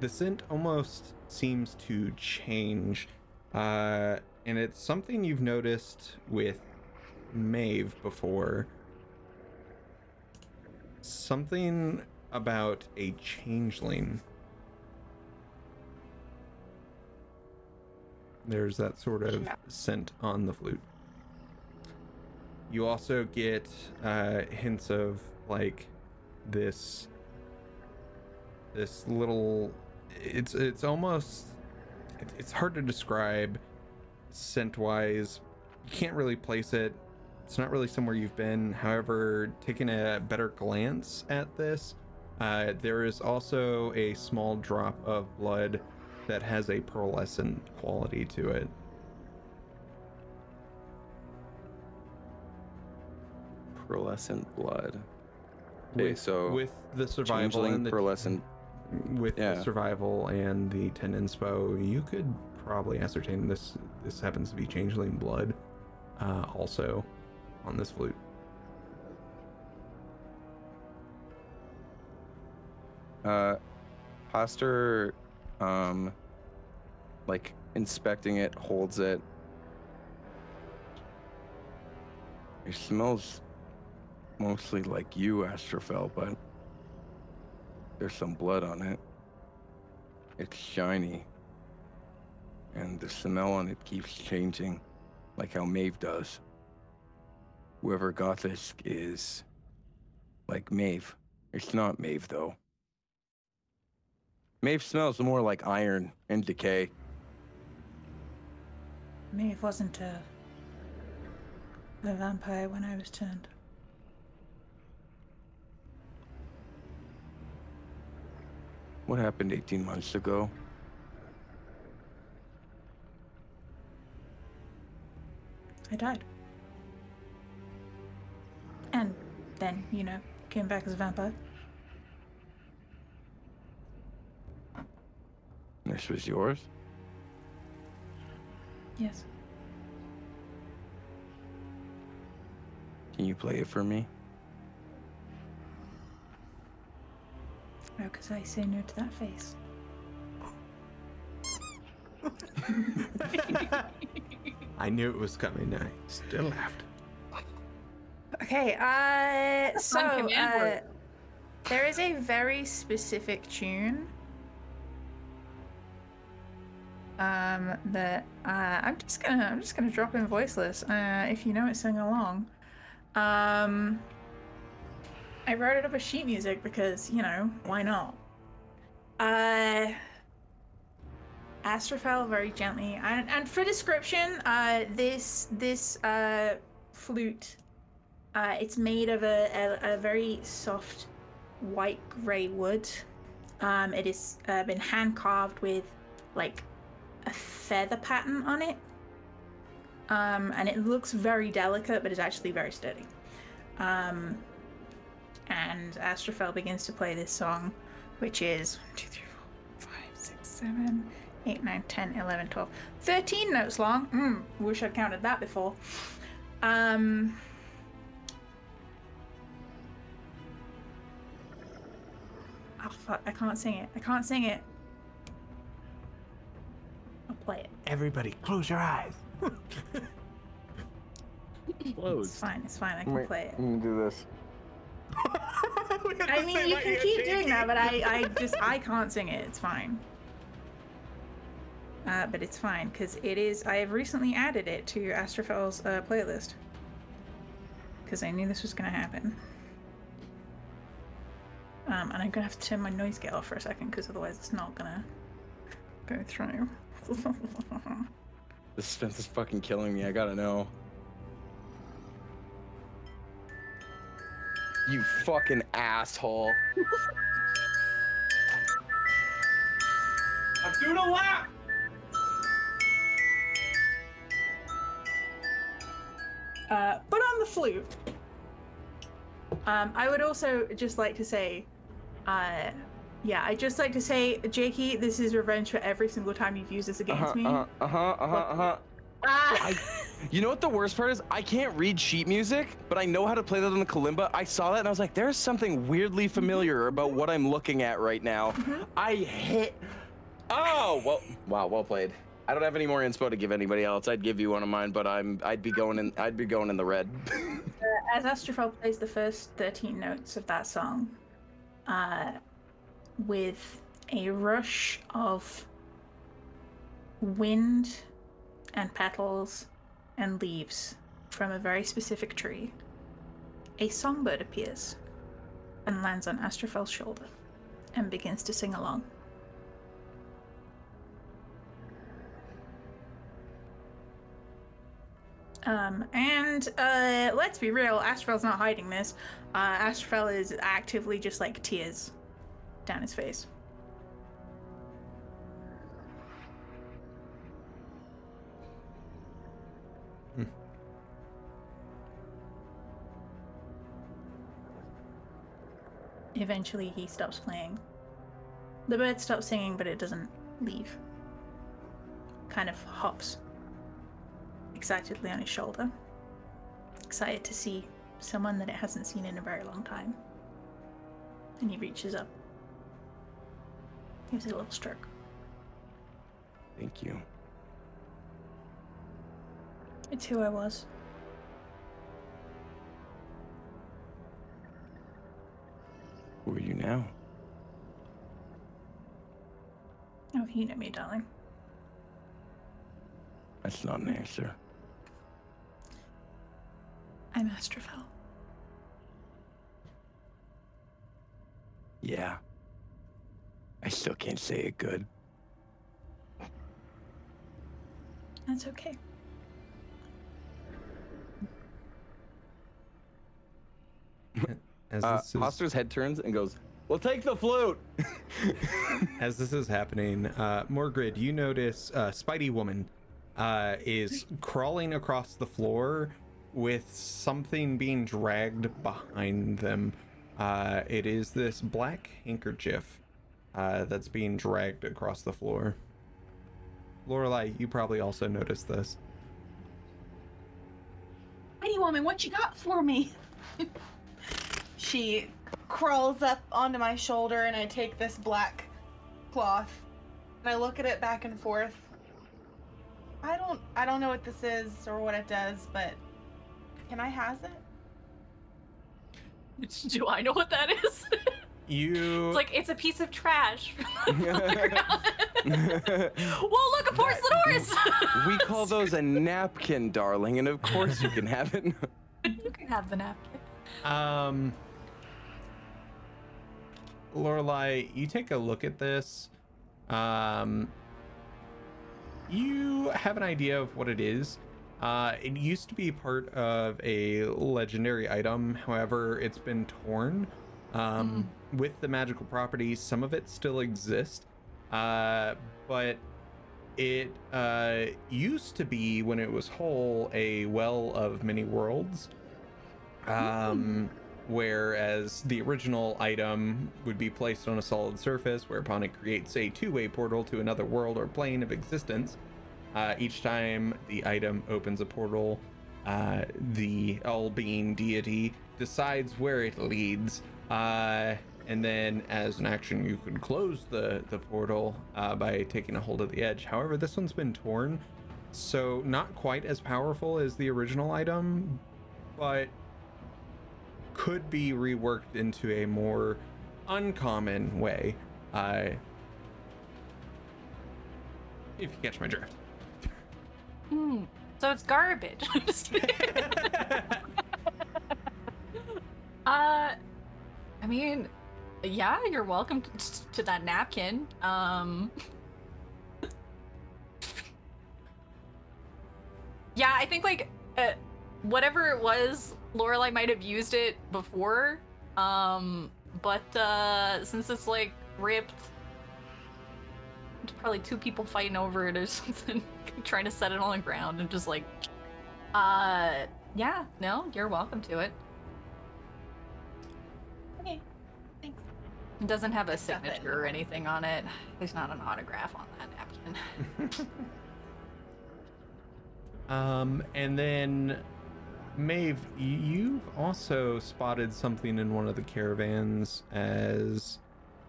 the scent almost seems to change, uh, and it's something you've noticed with Maeve before. Something about a changeling. There's that sort of scent on the flute. You also get uh, hints of like this this little it's it's almost it's hard to describe scent wise you can't really place it it's not really somewhere you've been however taking a better glance at this uh, there is also a small drop of blood that has a pearlescent quality to it Pearlescent blood. Okay, with, so with the survival and the pearlescent. with Yeah. the survival and the 10 inspo, you could probably ascertain this this happens to be changeling blood uh, also on this flute. Uh, Hastur, um, like inspecting it, holds it. It smells mostly like you, Astrophel, but there's some blood on it. It's shiny. And the smell on it keeps changing, like how Maeve does. Whoever got this is like Maeve. It's not Maeve, though. Maeve smells more like iron and decay. Maeve wasn't uh, a, a vampire when I was turned. What happened 18 months ago? I died. And then, you know, came back as a vampire. This was yours? Yes. Can you play it for me? Oh, How could I say no to that face? I knew it was coming. I still laughed. Okay, uh, so uh, there is a very specific tune. Um, that uh, I'm just gonna I'm just gonna drop in voiceless. Uh, if you know it, sing along. Um, I wrote it up as sheet music because you know why not. Uh, Astrophel very gently, and, and for description, uh, this this uh flute uh, it's made of a, a, a very soft white grey wood. Um, it has uh, been hand carved with like a feather pattern on it. Um, and it looks very delicate, but it's actually very sturdy. Um, and Astrophel begins to play this song, which is 1, 2, 3, 4, 5, 6, 7, 8, 9, 10, 11, 12, 13 notes long. Mm, wish I'd counted that before. Um, Oh fuck, I can't sing it. I can't sing it. I'll play it. Everybody, close your eyes. It's fine, it's fine, I can play it. I'm gonna do this. I mean, you can keep doing that, but I, I just, I can't sing it. It's fine. Uh, but it's fine, because it is, I have recently added it to Astrophel's uh, playlist. Because I knew this was going to happen. Um, and I'm going to have to turn my noise gate off for a second, because otherwise it's not going to go through. The suspense is fucking killing me. I gotta know. You fucking asshole. I'm doing a lap. Uh, but on the flute, um, I would also just like to say, uh, yeah, I'd just like to say, Jakey, this is revenge for every single time you've used this against Uh-huh, me. uh-huh, uh-huh, uh-huh, uh-huh. Ah! You know what the worst part is? I can't read sheet music, but I know how to play that on the kalimba. I saw that and I was like, there's something weirdly familiar about what I'm looking at right now. I hit. Oh, well, wow, well played. I don't have any more inspo to give anybody else. I'd give you one of mine, but I'm I'd be going in I'd be going in the red. As Astrophel plays the first 13 notes of that song, uh, with a rush of wind and petals and leaves from a very specific tree, a songbird appears and lands on Astrophel's shoulder and begins to sing along. Um, and uh, let's be real, Astrophel's not hiding this. Uh, is actively just like tears down his face. Eventually, he stops playing. The bird stops singing, but it doesn't leave. Kind of hops excitedly on his shoulder. Excited to see someone that it hasn't seen in a very long time. And he reaches up Gives it a little stroke. Thank you. It's who I was. Who are you now? Oh, you know me, darling. That's not an answer. I'm Astrophel. Yeah. I still can't say it good. That's okay. As Uh, is, Hastur's head turns and goes, "Well, take the flute." as this is happening, uh, Morgrid, you notice uh, Spidey Woman uh, is crawling across the floor with something being dragged behind them. Uh, it is this black handkerchief uh, that's being dragged across the floor. Lorelai, you probably also noticed this. Mighty woman, what you got for me? she crawls up onto my shoulder and I take this black cloth and I look at it back and forth. I don't I don't know what this is or what it does, but can I has it? Do I know what that is? You it's like it's a piece of trash. from the ground. well, look, a porcelain horse. we call those a napkin, darling, and of course you can have it. you can have the napkin. Um, Lorelai, you take a look at this. Um, you have an idea of what it is. Uh, it used to be part of a legendary item. However, it's been torn. Um, with the magical properties, some of it still exists. Uh, but it uh, used to be when it was whole a well of many worlds. Um, whereas the original item would be placed on a solid surface, whereupon it creates a two-way portal to another world or plane of existence. Uh, each time the item opens a portal, uh, the all-being deity decides where it leads. Uh, and then, as an action, you could close the the portal uh, by taking a hold of the edge. However, this one's been torn, so not quite as powerful as the original item, but could be reworked into a more uncommon way. Uh, if you catch my drift. Hmm. So it's garbage. Uh, I mean, yeah, you're welcome to, to that napkin. Um. yeah, I think like uh, whatever it was, Lorelai might have used it before. Um, but uh, since it's like ripped, probably two people fighting over it or something, trying to set it on the ground and just like, uh, yeah, no, you're welcome to it. Okay. Thanks. It doesn't have a Got that in signature or anything on it. There's not an autograph on that napkin. Um, and then, Maeve, you've also spotted something in one of the caravans as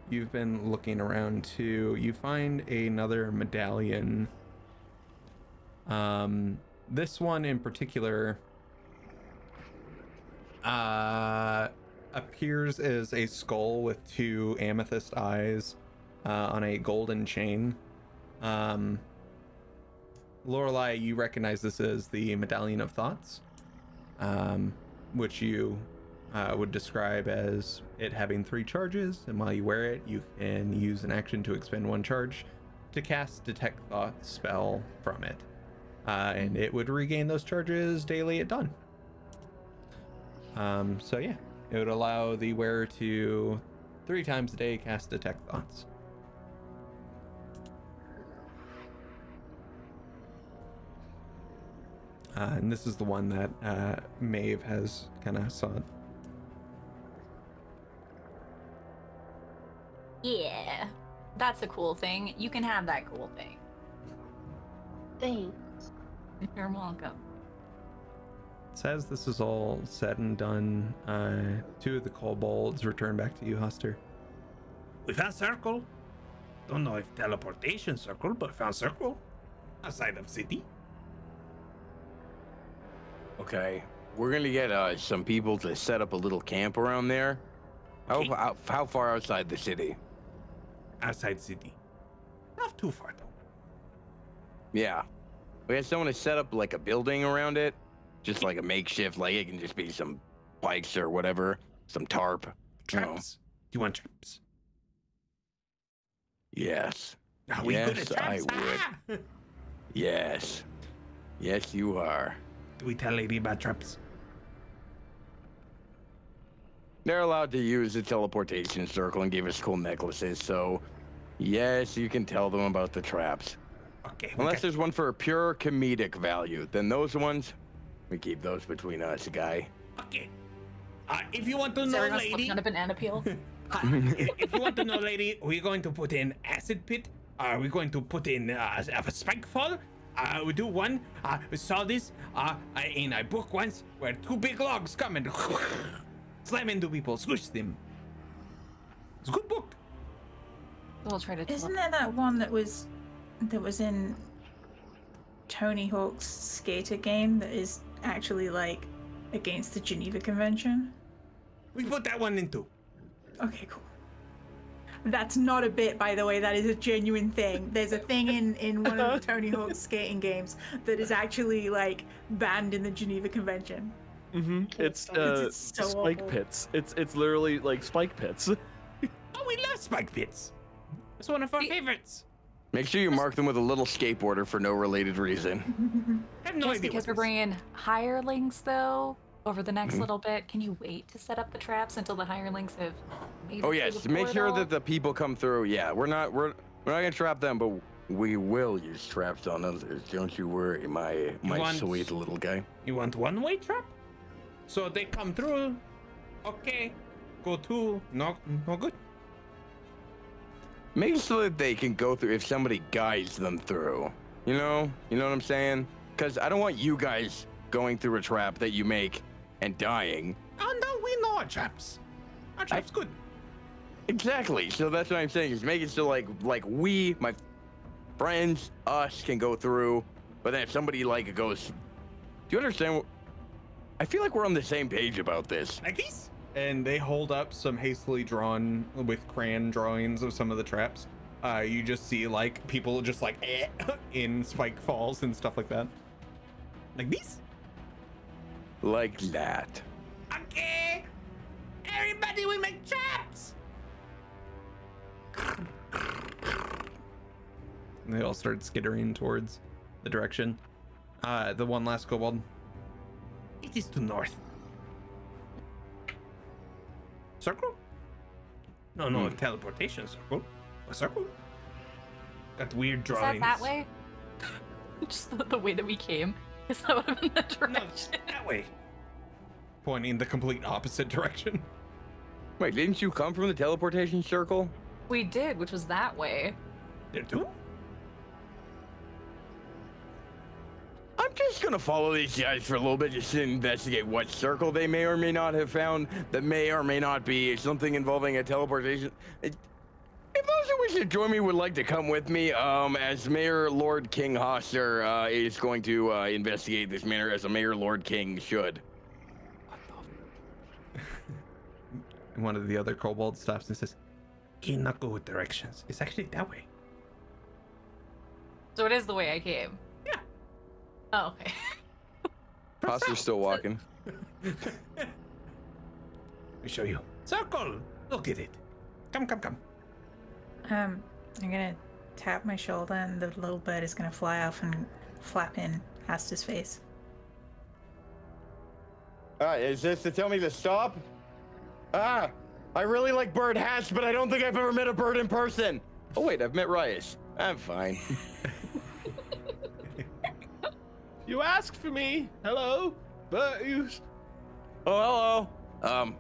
you've been looking around too. You find another medallion. Um, this one in particular uh, appears as a skull with two amethyst eyes uh, on a golden chain. Um, Lorelai, you recognize this as the Medallion of Thoughts, um, which you would describe as it having three charges, and while you wear it, you can use an action to expend one charge to cast Detect Thoughts spell from it, uh, and it would regain those charges daily at dawn. Um, so yeah, it would allow the wearer to three times a day cast Detect Thoughts. Uh, and this is the one that uh, Maeve has kind of sought. Yeah, that's a cool thing. You can have that cool thing. Thanks. You're welcome. So as this is all said and done, uh, two of the kobolds return back to you, Hastur. We found circle. don't know if teleportation circle, but found circle outside of city. Okay, we're gonna get uh, some people to set up a little camp around there. How, how, how far outside the city? Outside city. Not too far though. Yeah. We had someone to set up like a building around it, just like a makeshift, like it can just be some bikes or whatever, some tarp. you know. Traps. Do you want traps? Yes. Are we good Yes, at I would. Ah! Yes. Yes, you are. Do we tell lady about traps? They're allowed to use the teleportation circle and give us cool necklaces, so yes, you can tell them about the traps. Okay. Unless got- there's one for a pure comedic value, then those ones, we keep those between us, guy. Okay. Uh, if you want to know, Sarah lady, slipping on a banana peel. uh, if if you want to know, lady, we're going to put in acid pit. Are we going to put in uh, a spike fall? Uh, we do one. Uh, we saw this uh, uh, in a book once where two big logs come and slam into people, squish them. It's a good book. We'll try to. Isn't there that one that was that was in Tony Hawk's skater game that is actually like against the Geneva Convention? We put that one in too. Okay, cool. That's not a bit, by the way. That is a genuine thing. There's a thing in in one of the Tony Hawk's skating games that is actually like banned in the Geneva Convention. Mm-hmm. It's It's- uh, it's so spike awful. pits. It's it's literally like spike pits. Oh, we love spike pits. It's one of our favorites. Make sure you mark them with a little skateboarder for no related reason. I have no Just idea. because we're bringing hirelings, though, over the Mm-hmm. next little bit, can you wait to set up the traps until the hirelings have made Oh yes, the make sure that the people come through. Yeah, we're not we're we're not gonna trap them, but we will use traps on others. Don't you worry, my my want- sweet little guy. You want one way trap? So they come through. Okay. Go two. No, no good. Make sure that they can go through if somebody guides them through. You know, you know what I'm saying? Because I don't want you guys going through a trap that you make and dying. Oh no, we know our traps. Our traps good. Exactly. So that's what I'm saying is make it so like like we, my friends, us can go through, but then if somebody like goes, do you understand? What, I feel like we're on the same page about this. Like this? and they hold up some hastily drawn with crayon drawings of some of the traps. Uh, you just see like people just like eh, in spike falls and stuff like that. Like these? Like that. Okay. Everybody, we make traps. And they all start skittering towards the direction. Uh, the one last kobold. It is to north. Circle? No, no, hmm. teleportation circle. A circle? Got weird Is drawings. that that way? Just the, the way that we came. Is that would have been the No, direction? that way. Pointing the complete opposite direction. Wait, didn't you come from the teleportation circle? We did, which was that way. There too? I'm just gonna follow these guys for a little bit just to investigate what circle they may or may not have found that may or may not be something involving a teleportation. It- If those who wish to join me would like to come with me, um, as Mayor Lord King Hastur uh, is going to uh, investigate this matter as a Mayor Lord King should. One of the other kobolds stops and says, Cannot go with directions. It's actually that way. So it is the way I came. Yeah. Oh, okay. Hastur's still walking. Let me show you. Circle! Look at it. Come, come, come. Um, I'm gonna tap my shoulder, and the little bird is gonna fly off and flap in Hastur's face. Uh, is this to tell me to stop? Ah, I really like bird hats, but I don't think I've ever met a bird in person. Oh wait, I've met Rias. I'm fine. you asked for me. Hello, but you. Oh, hello. Um,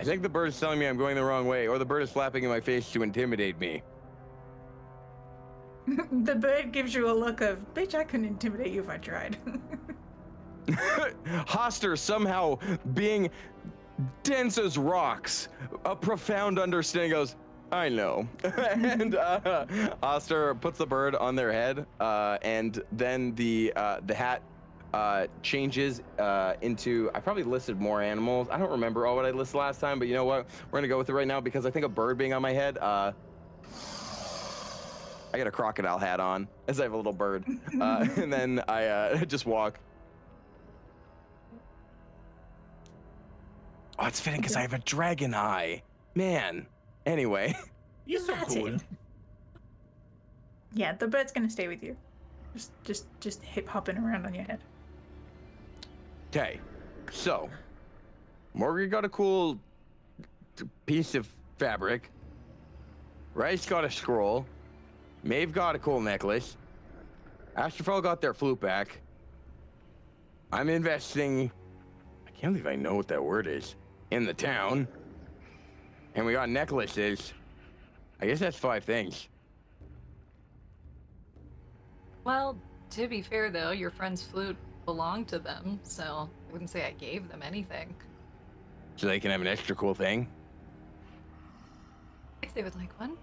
I think the bird is telling me I'm going the wrong way, or the bird is flapping in my face to intimidate me. the bird gives you a look of, bitch, I couldn't intimidate you if I tried. Hastur somehow being dense as rocks, a profound understanding goes, I know. and uh, Hastur puts the bird on their head, uh, and then the uh, the hat uh, changes uh, into. I probably listed more animals. I don't remember all what I listed last time, but you know what? We're gonna go with it right now because I think a bird being on my head. Uh, I got a crocodile hat on as I have a little bird, uh, and then I uh, just walk. Oh, it's fitting because I have a dragon eye. Man. Anyway. You're so cool. Yeah, the bird's gonna stay with you. Just, just, just hip hopping around on your head. Okay. So, Morgan got a cool piece of fabric. Rias got a scroll. Maeve got a cool necklace. Astrophel got their flute back. I'm investing. I can't believe I know what that word is. In the town. And we got necklaces. I guess that's five things. Well, to be fair though, your friend's flute belonged to them, so I wouldn't say I gave them anything. So they can have an extra cool thing. If they would like one.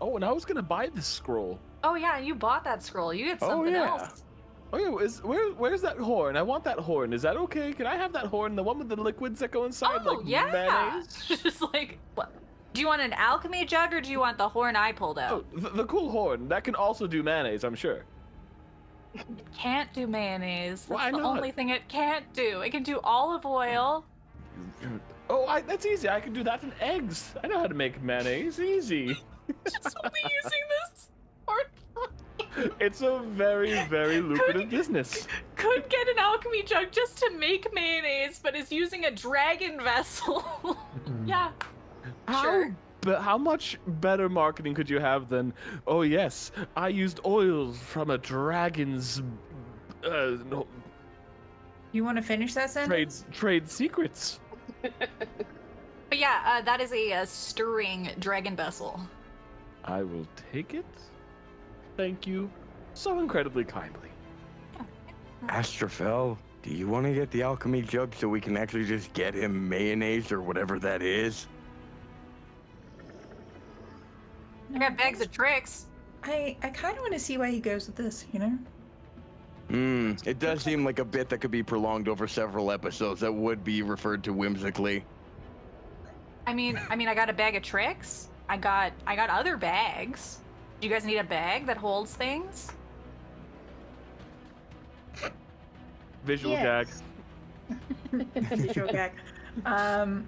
Oh, and I was gonna buy this scroll. Oh yeah, you bought that scroll. You get something Oh, something yeah. else. Oh yeah, is where where's that horn? I want that horn. Is that okay? Can I have that horn? The one with the liquids that go inside, Oh like yeah. mayonnaise? Just like what? Do you want an alchemy jug or do you want the horn I pulled out? Oh, the, the cool horn that can also do mayonnaise. I'm sure. It can't do mayonnaise. That's Why the not? only thing it can't do. It can do olive oil. Oh, I, that's easy. I can do that in eggs. I know how to make mayonnaise. Easy. Just only using this horn. It's a very, very lucrative business. Could get an alchemy jug just to make mayonnaise, but is using a dragon vessel. yeah. Sure. But how much better marketing could you have than, oh yes, I used oils from a dragon's uh, no, You want to finish that trade sentence? trade secrets? But yeah, uh, that is a, uh stirring dragon vessel. I will take it. Thank you so incredibly kindly. Astrophel, do you want to get the alchemy jug so we can actually just get him mayonnaise or whatever that is? I got bags of tricks. I, I kind of want to see why he goes with this. You know? Hmm, it does seem like a bit that could be prolonged over several episodes that would be referred to whimsically. I mean, I mean, I got a bag of tricks. I got, I got other bags. Do you guys need a bag that holds things? Visual Yes. Visual gag. Um,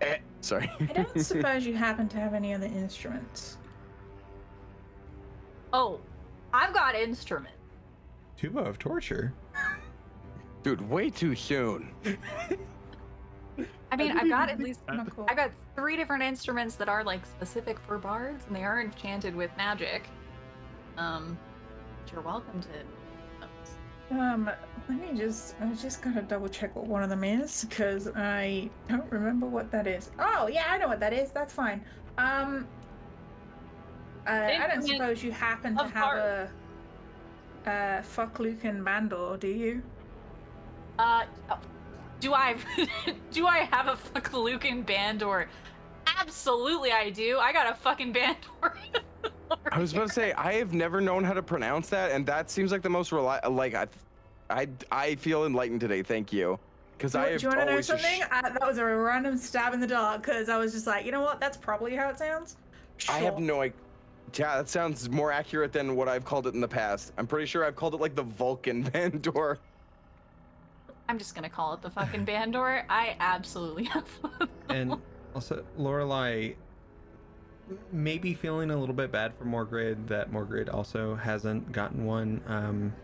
Eh, sorry. I don't suppose you happen to have any other instruments. Oh, I've got instrument. Tuba of torture. Dude, way too soon. I mean, I've got at least, Not cool. I got three different instruments that are like specific for bards, and they are enchanted with magic. Um, but you're welcome to. those. Um, let me just, I just gotta double check what one of them is, because I don't remember what that is. Oh, yeah, I know what that is. That's fine. Um, uh, I don't suppose you happen to of have a, uh, fuck Luke and Bandor, do you? Uh, oh, do I, do I have a fucking Lucan band or? Absolutely, I do. I got a fucking band or. I was about to say I have never known how to pronounce that, and that seems like the most reli- like I, I, I feel enlightened today. Thank you, because Do, I do you want to know always just something? Uh, that was a random stab in the dark, because I was just like, you know what? That's probably how it sounds. I have no idea. Yeah, that sounds more accurate than what I've called it in the past. I'm pretty sure I've called it like the Vulcan Vandor. I'm just gonna call it the fucking Bandor. I absolutely have. fun. and also Lorelai maybe feeling a little bit bad for Morgrid that Morgrid also hasn't gotten one, um,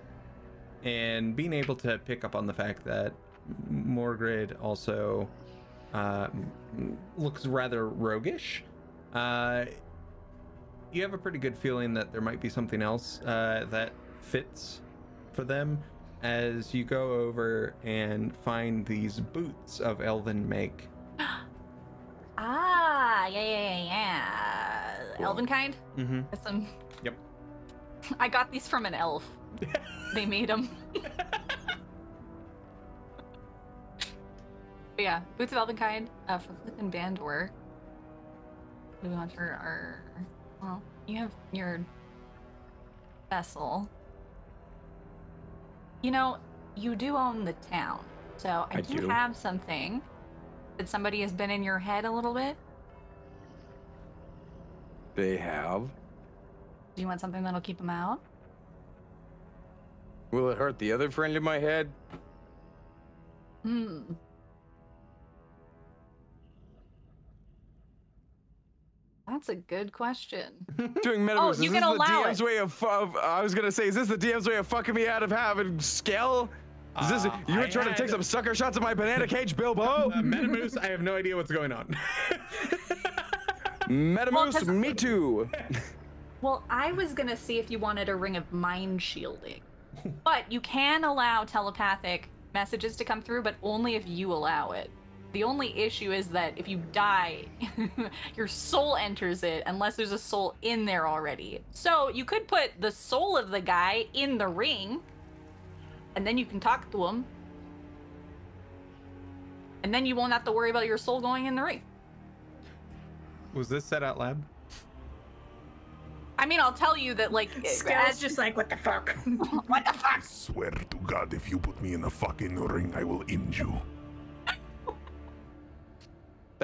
and being able to pick up on the fact that Morgrid also uh, looks rather roguish. Uh, you have a pretty good feeling that there might be something else uh, that fits for them as you go over and find these boots of elven make. ah, yeah, yeah, yeah, yeah. Cool. Elven kind. Mm-hmm. Some. Yep. I got these from an elf. they made them. yeah, boots of elven kind uh, from Flick and Bandor. do we want for our? Well, you have your vessel. You know, you do own the town, so I, I do do. have something that somebody has been in your head a little bit. They have. Do you want something that'll keep them out? Will it hurt the other friend in my head? Hmm. That's a good question. Doing metamoves. Oh, is you this can the DM's it. way of, of? I was gonna say, is this the DM's way of fucking me out of having skill? Is this Uh, you were I trying to take some sucker shots at my banana cage, Bilbo? Uh, Metamoose, I have no idea what's going on. Metamoose, 'cause- me too. Well, I was gonna see if you wanted a ring of mind shielding, but you can allow telepathic messages to come through, but only if you allow it. The only issue is that if you die, your soul enters it unless there's a soul in there already. So you could put the soul of the guy in the ring, and then you can talk to him, and then you won't have to worry about your soul going in the ring. Was this set out loud? I mean, I'll tell you that, like, Skell's as just like, what the fuck? what the fuck? I swear to God, if you put me in a fucking ring, I will end you.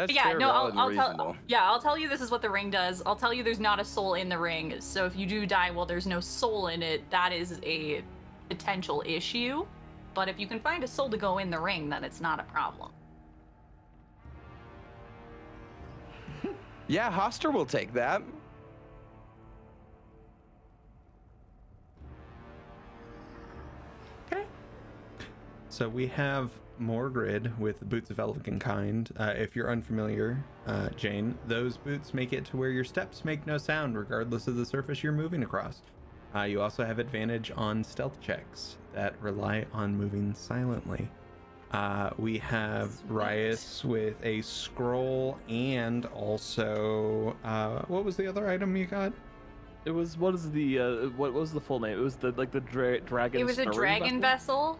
That's yeah, fair, no, I'll, I'll tell. Yeah, I'll tell you. This is what the ring does. I'll tell you. There's not a soul in the ring. So if you do die while there's no soul in it, that is a potential issue. But if you can find a soul to go in the ring, then it's not a problem. Yeah, Hastur will take that. Okay. So we have Morgrid with Boots of Elven Kind. Uh, if you're unfamiliar, uh, Jane, those boots make it to where your steps make no sound regardless of the surface you're moving across. Uh, you also have advantage on stealth checks that rely on moving silently. Uh, we have Sweet. Rias with a scroll and also uh, what was the other item you got? It was what is the uh, what was the full name? It was the like the dra- dragon. it was a stirring dragon vessel?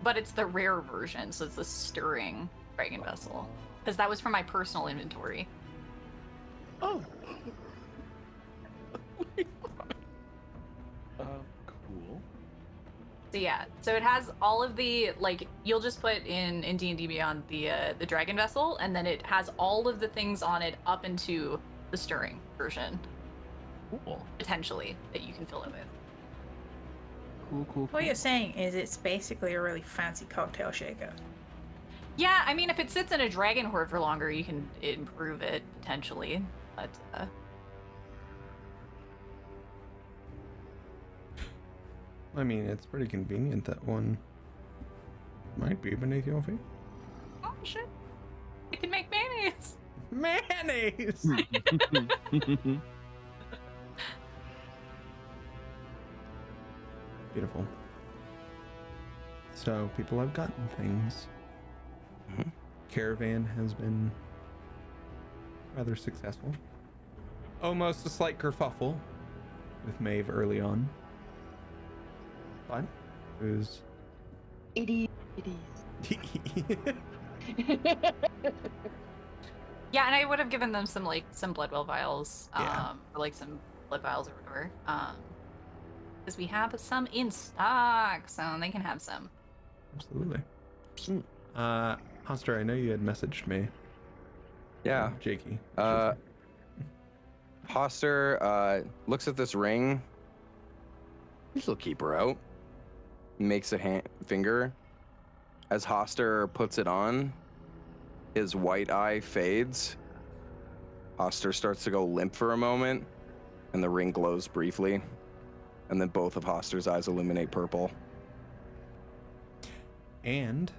Vessel, but it's the rare version, so it's the stirring dragon vessel. Because that was from my personal inventory. Oh. uh, cool. So yeah, so it has all of the like you'll just put in in D and D Beyond the uh, the dragon vessel, and then it has all of the things on it up into the stirring version Cool. potentially that you can fill it with. Cool. Cool. what you're saying is it's basically a really fancy cocktail shaker. Yeah, I mean if it sits in a dragon hoard for longer, you can improve it potentially, but uh, I mean, it's pretty convenient that one might be beneath your feet. oh shit, you can make mayonnaise. Mayonnaise! Beautiful. So people have gotten things. Mhm. Caravan has been rather successful. Almost a slight kerfuffle with Maeve early on. But it was It is. It is. Yeah, and I would have given them some like some Bloodwell vials, um, Yeah. or like some blood vials or whatever, um, because we have some in stock, so they can have some. absolutely. Uh, Hastur, I know you had messaged me. Yeah. Jakey. Uh, Hastur uh, looks at this ring. He'll keep her out. Makes a hand, finger. As Hastur puts it on, his white eye fades. Hastur starts to go limp for a moment, and the ring glows briefly. And then both of Hastur's eyes illuminate purple. And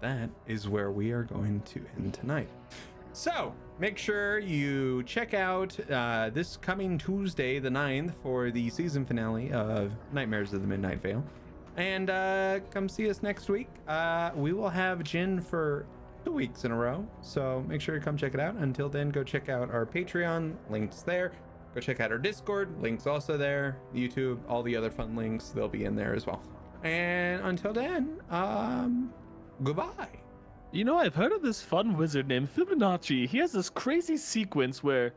that is where we are going to end tonight. So make sure you check out uh, this coming Tuesday, the 9th, for the season finale of Nightmares of the Midnight Vale. And uh, come see us next week. Uh, we will have Jin for two weeks in a row. So make sure you come check it out. Until then, go check out our Patreon. Links there. Go check out our Discord. Links also there. YouTube, all the other fun links, they'll be in there as well. And until then, um, goodbye. You know, I've heard of this fun wizard named Fibonacci. He has this crazy sequence where